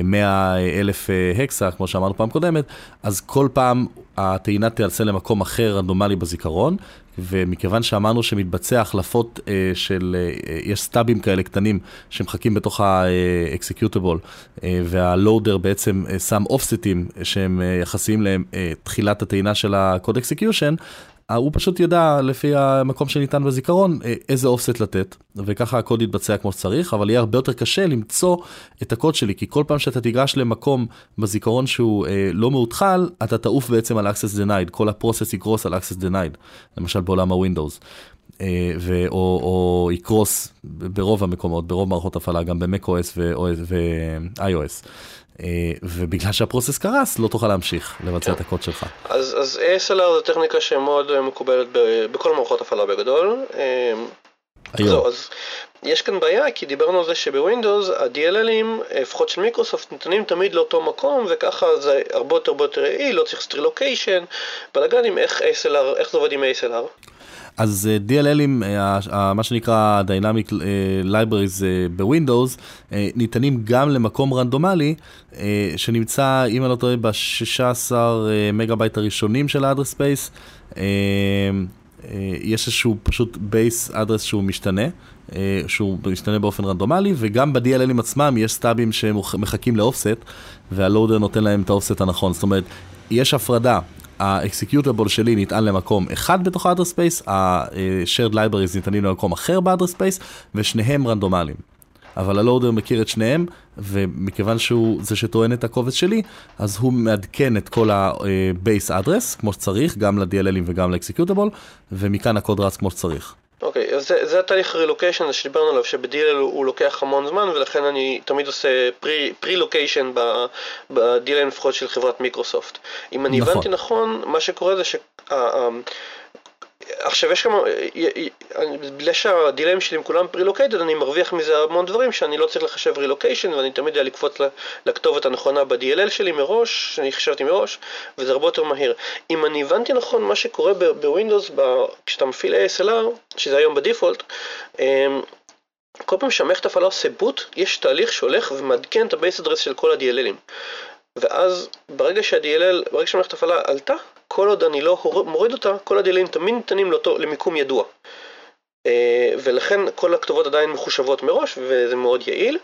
Speaker 1: 100 אלף הקסה, כמו שאמרנו פעם קודמת, אז כל פעם הטעינה תיעשה למקום אחר רנדומלי בזיכרון, ומכיוון שאמרנו שמתבצע החלפות uh, של, uh, יש stubים כאלה קטנים שמחכים בתוך ה-executable, uh, והלואודר בעצם uh, שם אופסטים שהם uh, יחסיים לתחילת הטעינה של ה-code execution, אה, הוא פשוט ידע לפי המקום שניתן בזיכרון אה, איזה אופסט לתת, וככה הקוד יתבצע כמו שצריך, אבל יהיה הרבה יותר קשה למצוא את הקוד שלי, כי כל פעם שאתה תיגש למקום בזיכרון שהוא אה, לא מאותחל, אתה תעוף בעצם על access denied, כל הפרוסס יקרוס על access denied, למשל בעולם ה-Windows. אה, ו- או, או יקרוס ברוב המקומות, ברוב מערכות הפעלה, גם ב-MacOS ו-iOS. אה, ובגלל שה process קרס, לא תוכל להמשיך לבצע כן. את הקוד שלך.
Speaker 2: אז, אז ASLR זו טכניקה שמאוד מקובלת ב- בכל מערכות הפעלה בגדול. אה, היום. זו, אז יש כאן בעיה, כי דיברנו על זה שב Windows ה-DLLים, לפחות של מיקרוסופט, נטענים תמיד לאותו מקום, וככה זה הרבה יותר הרבה יותר יעיל, לא צריך סטרילוקיישן, בלאגנים, איך ASLR, איך זה עובד עם ASLR?
Speaker 1: אז uh, DLLים, uh, מה שנקרא Dynamic uh, Libraries ב Windows, נטענים גם למקום רנדומלי, שנמצא, אם אני לא טועה, ב-16 uh, מגה בייט הראשונים של ה address space. יש איזשהו פשוט base address שהוא משתנה, שהוא משתנה באופן רנדומלי, וגם ב-DLLים עצמם יש stubים שמחכים ל offset, והלואודר נותן להם את האופסט הנכון. זאת אומרת, יש הפרדה ה-executable שלי נטען למקום אחד בתוך ה-address space, ה-shared libraries ניתנים למקום אחר ב-address ושניהם רנדומליים. אבל הלואודר מכיר את שניהם, ומכיוון שהוא זה שטוען את הקובץ שלי, אז הוא מעדכן את כל ה-base address כמו שצריך, גם ל-DLLים וגם ל-executable, ומכאן הקוד רץ כמו שצריך.
Speaker 2: אוקיי, okay, אז זה, זה התהליך רילוקיישן שדיברנו עליו, שבדילל הוא, לוקח המון זמן, ולכן אני תמיד עושה pre-location ב DLL לפחות של חברת מיקרוסופט. אם אני נכון. הבנתי נכון, מה שקורה זה ש... עכשיו יש כמה, בגלל שה DLLים שלי עם כולם pre-located, אני מרוויח מזה המון דברים שאני לא צריך לחשב רילוקיישן ואני תמיד יודע לקפוץ לכתובת הנכונה ב-DLL שלי מראש, שאני חשבתי מראש, וזה הרבה יותר מהיר. אם אני הבנתי נכון מה שקורה ב Windows, כשאתה מפעיל ASLR, שזה היום ב default, אמ, כל פעם שהמערכת הפעלה עושה boot, יש תהליך שהולך ומעדכן את ה base address של כל ה-DLLים. ואז ברגע שה-DLL, ברגע שהמערכת הפעלה עלתה, כל עוד אני לא מוריד אותה, כל ה-DLLים תמיד נטענים לאותו, למיקום ידוע. אה, ולכן כל הכתובות עדיין מחושבות מראש, וזה מאוד יעיל.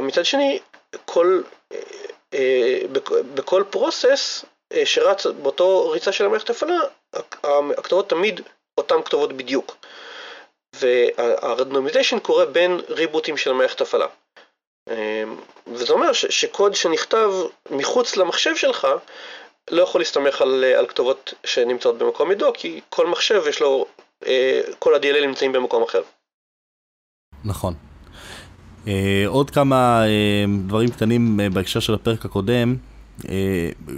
Speaker 2: מצד שני, כל, אה, בכל process אה, שרץ באותו ריצה של המערכת הפעלה, הכתובות תמיד אותן כתובות בדיוק. והרנדומיזיישן קורה בין ריבוטים של המערכת הפעלה. וזה אומר שקוד שנכתב מחוץ למחשב שלך לא יכול להסתמך על, על כתובות שנמצאות במקום ידוע, כי כל מחשב יש לו, אה, כל ה-DLL נמצאים במקום אחר.
Speaker 1: נכון. אה, עוד כמה אה, דברים קטנים בהקשר של הפרק הקודם.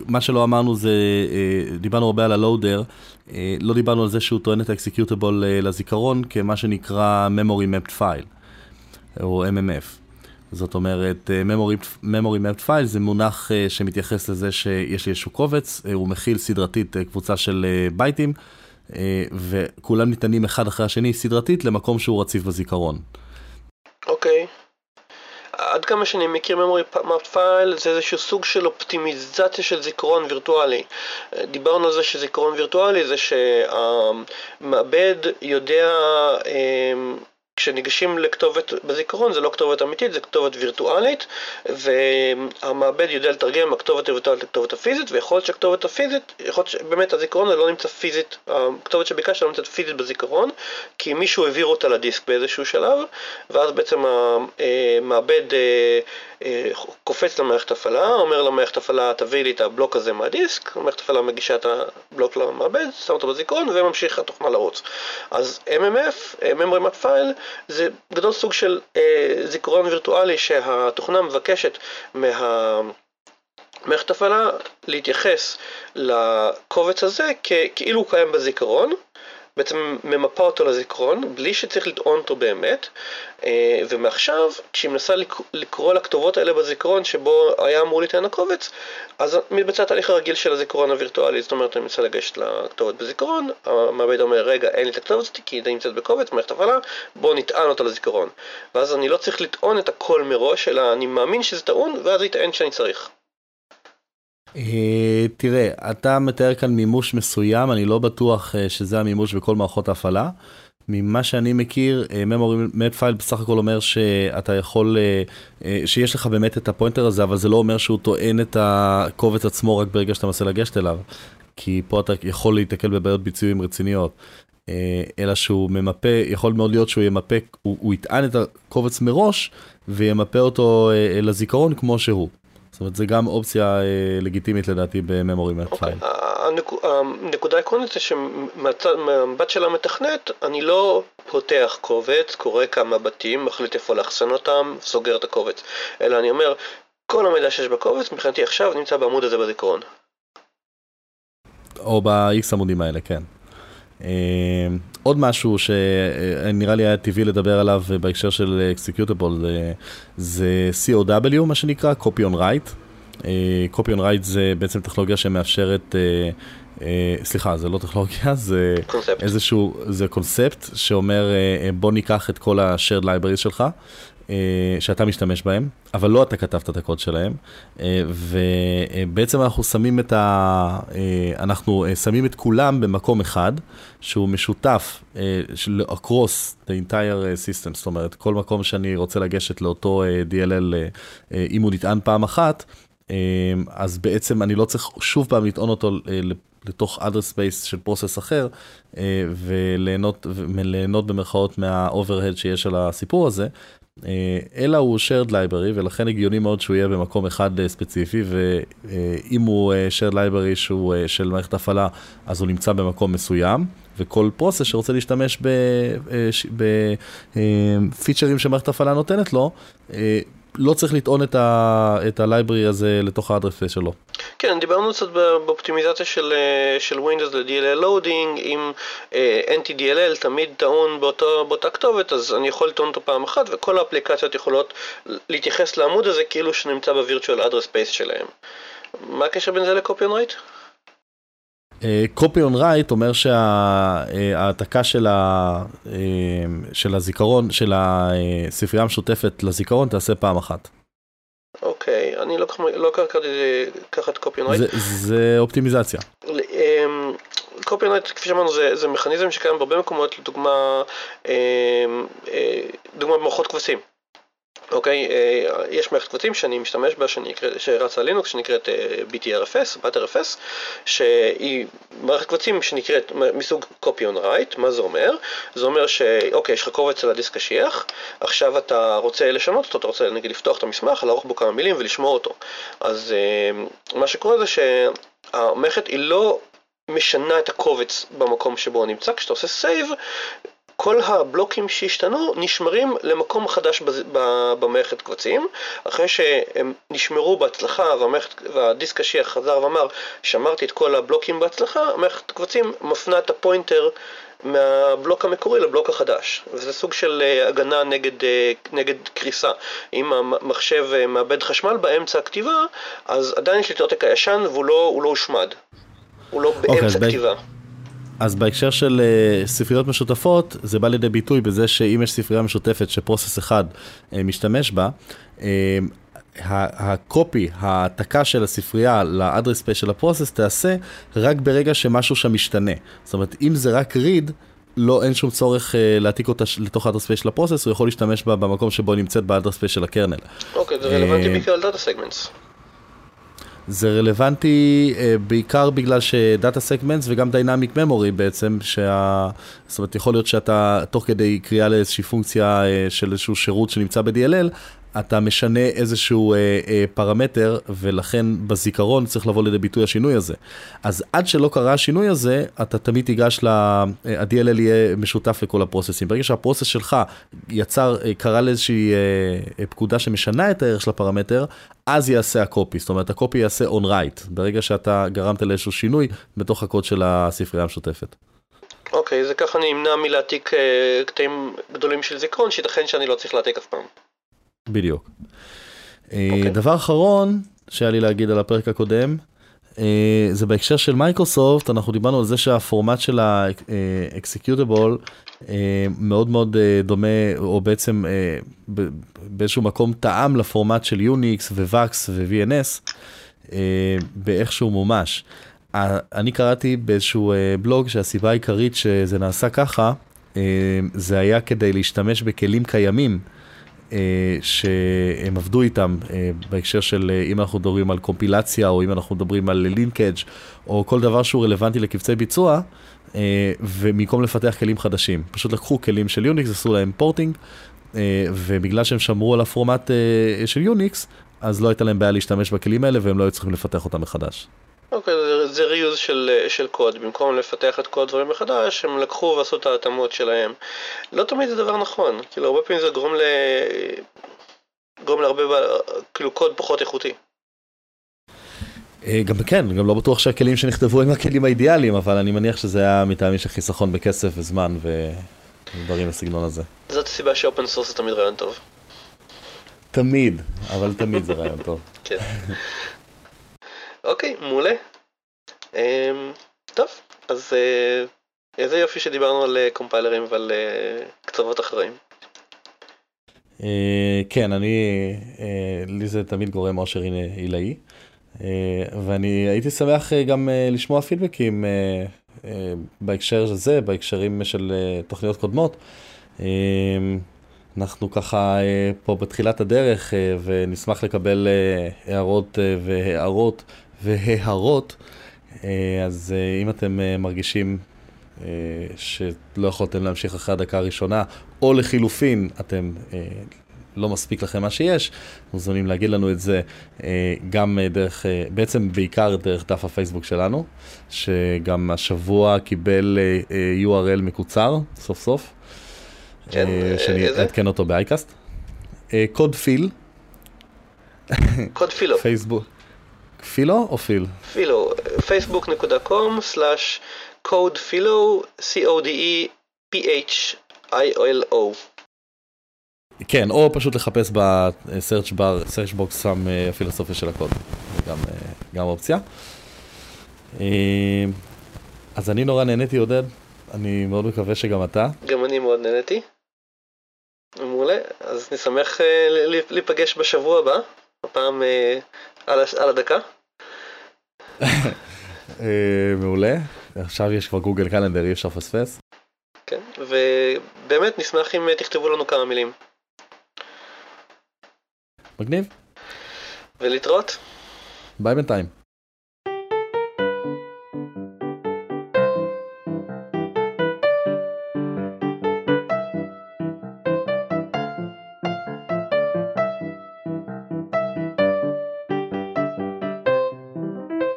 Speaker 1: מה שלא אמרנו זה, דיברנו הרבה על הלואודר, לא דיברנו על זה שהוא טוען את האקסקיוטיבול לזיכרון כמה שנקרא memory mapped file, או MMF. זאת אומרת, אה, memory, memory mapped file זה מונח uh, שמתייחס לזה שיש לי איזשהו קובץ, uh, הוא מכיל סדרתית קבוצה של בייטים, וכולם ניתנים אחד אחרי השני סדרתית למקום שהוא רציף בזיכרון.
Speaker 2: אוקיי. Okay. עד כמה שאני מכיר memory mapped file זה איזשהו סוג של אופטימיזציה של זיכרון וירטואלי. דיברנו על זה שזיכרון וירטואלי זה שהמעבד יודע כשניגשים לכתובת בזיכרון זה לא כתובת אמיתית, זה כתובת וירטואלית והמעבד יודע לתרגם מהכתובת הווירטואלית לכתובת הפיזית ויכול להיות שהכתובת הפיזית, יכול להיות שבאמת הזיכרון לא נמצא פיזית, הכתובת שביקשת לא נמצאת פיזית בזיכרון כי מישהו העביר אותה לדיסק באיזשהו שלב ואז בעצם המעבד אה, אה, קופץ למערכת הפעלה, אומר למערכת הפעלה תביא לי את הבלוק הזה מהדיסק, המערכת הפעלה מגישה את הבלוק למעבד, שם אותו בזיכרון וממשיך התוכנה לרוץ. אז MMF, Memory Map File, זה גדול סוג של אה, זיכרון וירטואלי שהתוכנה מבקשת מה... מערכת הפעלה להתייחס לקובץ הזה כאילו הוא קיים בזיכרון בעצם ממפה אותו לזיכרון בלי שצריך לטעון אותו באמת אה, ומעכשיו כשהיא מנסה לקרוא לכתובות האלה בזיכרון שבו היה אמור להיטען הקובץ אז מתבצע התהליך הרגיל של הזיכרון הווירטואלי זאת אומרת אני מנסה לגשת לכתובת בזיכרון המעבד אומר רגע אין לי את הכתובת הזאת כי היא נמצאת בקובץ מערכת הפעלה בוא נטען אותה לזיכרון. ואז אני לא צריך לטעון את הכל מראש אלא אני מאמין שזה טעון ואז יטען שאני צריך
Speaker 1: תראה, אתה מתאר כאן מימוש מסוים, אני לא בטוח אה, שזה המימוש בכל מערכות ההפעלה. ממה שאני מכיר, אה, memory map file בסך הכל אומר שאתה יכול, שיש לך באמת את הפוינטר הזה, אבל זה לא אומר שהוא טוען את הקובץ עצמו רק ברגע שאתה מנסה לגשת אליו. כי פה אתה יכול להיתקל בבעיות ביצועים רציניות. אלא שהוא ממפה, יכול מאוד להיות שהוא ימפה, הוא, הוא יטען את הקובץ מראש וימפה אותו לזיכרון כמו שהוא. זאת אומרת, זה גם אופציה אה, לגיטימית לדעתי בממורי מהפייל.
Speaker 2: הנקודה העקרונית זה שמבט של המתכנת, אני לא פותח קובץ, קורא כמה בתים, מחליט איפה לאחסן אותם, סוגר את הקובץ. אלא אני אומר, כל המידע שיש בקובץ, מבחינתי עכשיו נמצא בעמוד הזה בזיכרון.
Speaker 1: או ב-X עמודים האלה, כן. Uh, עוד משהו שנראה לי היה טבעי לדבר עליו בהקשר של אקסקיוטיבול זה, זה COW מה שנקרא, Copy on Write. Uh, Copy on Write זה בעצם טכנולוגיה שמאפשרת, סליחה זה לא טכנולוגיה, זה
Speaker 2: קונספט.
Speaker 1: איזשהו, זה קונספט שאומר בוא ניקח את כל ה-shared libraries שלך אה, שאתה משתמש בהם, אבל לא אתה כתבת את הקוד שלהם, אה, ובעצם אנחנו שמים את ה... אה, אנחנו שמים את כולם במקום אחד, שהוא משותף של across the entire system, זאת אומרת, כל מקום שאני רוצה לגשת לאותו DLL, אם הוא נטען פעם אחת, אז בעצם אני לא צריך שוב פעם לטעון אותו לתוך address space של פרוסס אחר, וליהנות, וליהנות במרכאות מהאוברהד שיש על הסיפור הזה, אלא הוא shared library ולכן הגיוני מאוד שהוא יהיה במקום אחד ספציפי ואם הוא shared library שהוא של מערכת הפעלה אז הוא נמצא במקום מסוים וכל process שרוצה להשתמש בפיצ'רים שמערכת הפעלה נותנת לו לא צריך לטעון את, ה, את ה library הזה לתוך ה address שלו.
Speaker 2: כן, דיברנו קצת באופטימיזציה של, אה, של Windows ל-DLL loading, אם אה, NTDLL תמיד טעון באותו, באותה כתובת, אז אני יכול לטעון אותו פעם אחת, וכל האפליקציות יכולות להתייחס לעמוד הזה כאילו שנמצא ב virtual address space שלהם. מה הקשר בין זה רייט?
Speaker 1: קופי און רייט אומר שההעתקה של, ה, אה, של הזיכרון, של הספרייה המשותפת לזיכרון תעשה פעם אחת.
Speaker 2: אוקיי, אני לא, לא קראתי את קופי און רייט.
Speaker 1: זה אופטימיזציה.
Speaker 2: קופי און רייט, כפי שאמרנו, זה, זה מכניזם שקיים בהרבה מקומות, לדוגמה, אה, אה, דוגמה במערכות כבשים. אוקיי, אה, יש מערכת קבצים שאני משתמש בה, שרצה לינוקס, שנקראת אה, BTRFS, ButterFS, שהיא מערכת קבצים שנקראת מסוג copy on write, מה זה אומר? זה אומר שאוקיי, יש לך קובץ על הדיסק קשיח, עכשיו אתה רוצה לשנות אותו, אתה רוצה נגיד לפתוח את המסמך, לערוך בו כמה מילים ולשמור אותו. אז אה, מה שקורה זה שהמערכת היא לא משנה את הקובץ במקום שבו הוא נמצא, כשאתה עושה save, כל הבלוקים שהשתנו נשמרים למקום חדש במערכת קבצים, אחרי שהם נשמרו בהצלחה והמערכת, והדיסק השיח חזר ואמר שמרתי את כל הבלוקים בהצלחה, המערכת קבצים מפנה את הפוינטר מהבלוק המקורי לבלוק החדש, וזה סוג של אה, הגנה נגד, אה, נגד קריסה. אם המחשב אה, מאבד חשמל באמצע הכתיבה, אז עדיין יש לי את העותק הישן והוא לא, לא הושמד, הוא לא אוקיי, באמצע okay, כתיבה.
Speaker 1: אז בהקשר של uh, ספריות משותפות, זה בא לידי ביטוי בזה שאם יש ספרייה משותפת ש process אחד uh, משתמש בה, uh, ה copy, ההעתקה של הספרייה ל address space של ה process תעשה רק ברגע שמשהו שם משתנה. זאת אומרת, אם זה רק read, לא, אין שום צורך uh, להעתיק אותה לתוך ה address space של ה process, הוא יכול להשתמש בה במקום שבו נמצאת ב address space של ה kernel.
Speaker 2: אוקיי, okay, זה רלוונטי בעיקר על data segments.
Speaker 1: זה רלוונטי uh, בעיקר בגלל ש data segments וגם dynamic memory בעצם, שה... זאת אומרת יכול להיות שאתה תוך כדי קריאה לאיזושהי פונקציה uh, של איזשהו שירות שנמצא ב-DLL, אתה משנה איזשהו אה, אה, פרמטר, ולכן בזיכרון צריך לבוא לידי ביטוי השינוי הזה. אז עד שלא קרה השינוי הזה, אתה תמיד תיגש ל... אה, ה-DLL יהיה משותף לכל ה processים. ברגע שה process שלך יצר, אה, קרא לאיזושהי אה, אה, פקודה שמשנה את הערך של הפרמטר, אז יעשה ה copy, זאת אומרת ה copy יעשה on write, ברגע שאתה גרמת לאיזשהו שינוי בתוך הקוד של הספרייה המשותפת.
Speaker 2: אוקיי, okay, זה ככה אני אמנע מלהעתיק קטעים גדולים של זיכרון, שייתכן שאני לא צריך להעתיק אף פעם.
Speaker 1: בדיוק. Okay. אה, אוקיי. דבר אחרון שהיה לי להגיד על הפרק הקודם, אה, זה בהקשר של מייקרוסופט, אנחנו דיברנו על זה שהפורמט של ה executable אה, מאוד מאוד דומה, או בעצם באיזשהו מקום טעם לפורמט של יוניקס ווואקס ו-VNS, באיכשהו מומש. אני קראתי באיזשהו בלוג שהסיבה העיקרית שזה נעשה ככה, זה היה כדי להשתמש בכלים קיימים. אה, שהם עבדו איתם אה, בהקשר של אה, אם אנחנו מדברים על קומפילציה או אם אנחנו מדברים על לינקג' או כל דבר שהוא רלוונטי לקבצי ביצוע, ובמקום לפתח כלים חדשים. פשוט לקחו כלים של יוניקס, עשו להם פורטינג, ובגלל שהם שמרו על הפורמט של יוניקס, אז לא הייתה להם בעיה להשתמש בכלים האלה והם לא היו צריכים לפתח אותם מחדש.
Speaker 2: אוקיי, okay, זה ריוז של, של קוד, במקום לפתח את כל הדברים מחדש, הם לקחו ועשו את ההתאמות שלהם. לא תמיד זה דבר נכון, כאילו הרבה פעמים זה גורם ל... גורם להרבה, כאילו קוד פחות איכותי.
Speaker 1: אה, גם כן, גם לא בטוח שהכלים שנכתבו הם הכלים האידיאליים, אבל אני מניח שזה היה מטעמים של חיסכון בכסף וזמן ודברים בסגנון הזה.
Speaker 2: זאת הסיבה ש open source זה תמיד רעיון טוב.
Speaker 1: תמיד, אבל תמיד זה רעיון טוב.
Speaker 2: כן. אוקיי, מעולה. אמ, טוב, אז אה, איזה יופי שדיברנו על אה, קומפיילרים ועל אה, קצוות אחרים.
Speaker 1: כן, אני, לי זה תמיד גורם אושר עילאי, ואני הייתי שמח גם לשמוע פידבקים בהקשר של זה, בהקשרים של תוכניות קודמות. אנחנו ככה פה בתחילת הדרך ונשמח לקבל הערות והערות והערות, אה, אז אה, אם אתם אה, מרגישים שלא יכולתם להמשיך אחרי הדקה הראשונה, או לחילופין, אתם לא מספיק לכם מה שיש, מוזמנים להגיד לנו את זה גם דרך, בעצם בעיקר דרך דף הפייסבוק שלנו, שגם השבוע קיבל URL מקוצר, סוף סוף,
Speaker 2: כן,
Speaker 1: שאני אעדכן אותו באייקאסט. קוד פיל.
Speaker 2: קוד פילו.
Speaker 1: פייסבוק. פילו או פיל?
Speaker 2: פילו, facebook.com/slash code philo, c-o-d-e-p-h-i-l-o.
Speaker 1: כן, או פשוט לחפש בסרצ' בר, סרצ' בוקס שם אה, הפילוסופיה של הקוד, גם, אה, גם אופציה. אה, אז אני נורא נהניתי עודד, אני מאוד מקווה שגם אתה.
Speaker 2: גם אני מאוד נהניתי. מעולה, אז אני שמח להיפגש בשבוע הבא, הפעם על הדקה.
Speaker 1: מעולה, עכשיו יש כבר גוגל קלנדר, אי אפשר לפספס.
Speaker 2: כן, ובאמת נשמח אם תכתבו לנו כמה מילים.
Speaker 1: מגניב.
Speaker 2: ולהתראות.
Speaker 1: ביי בינתיים.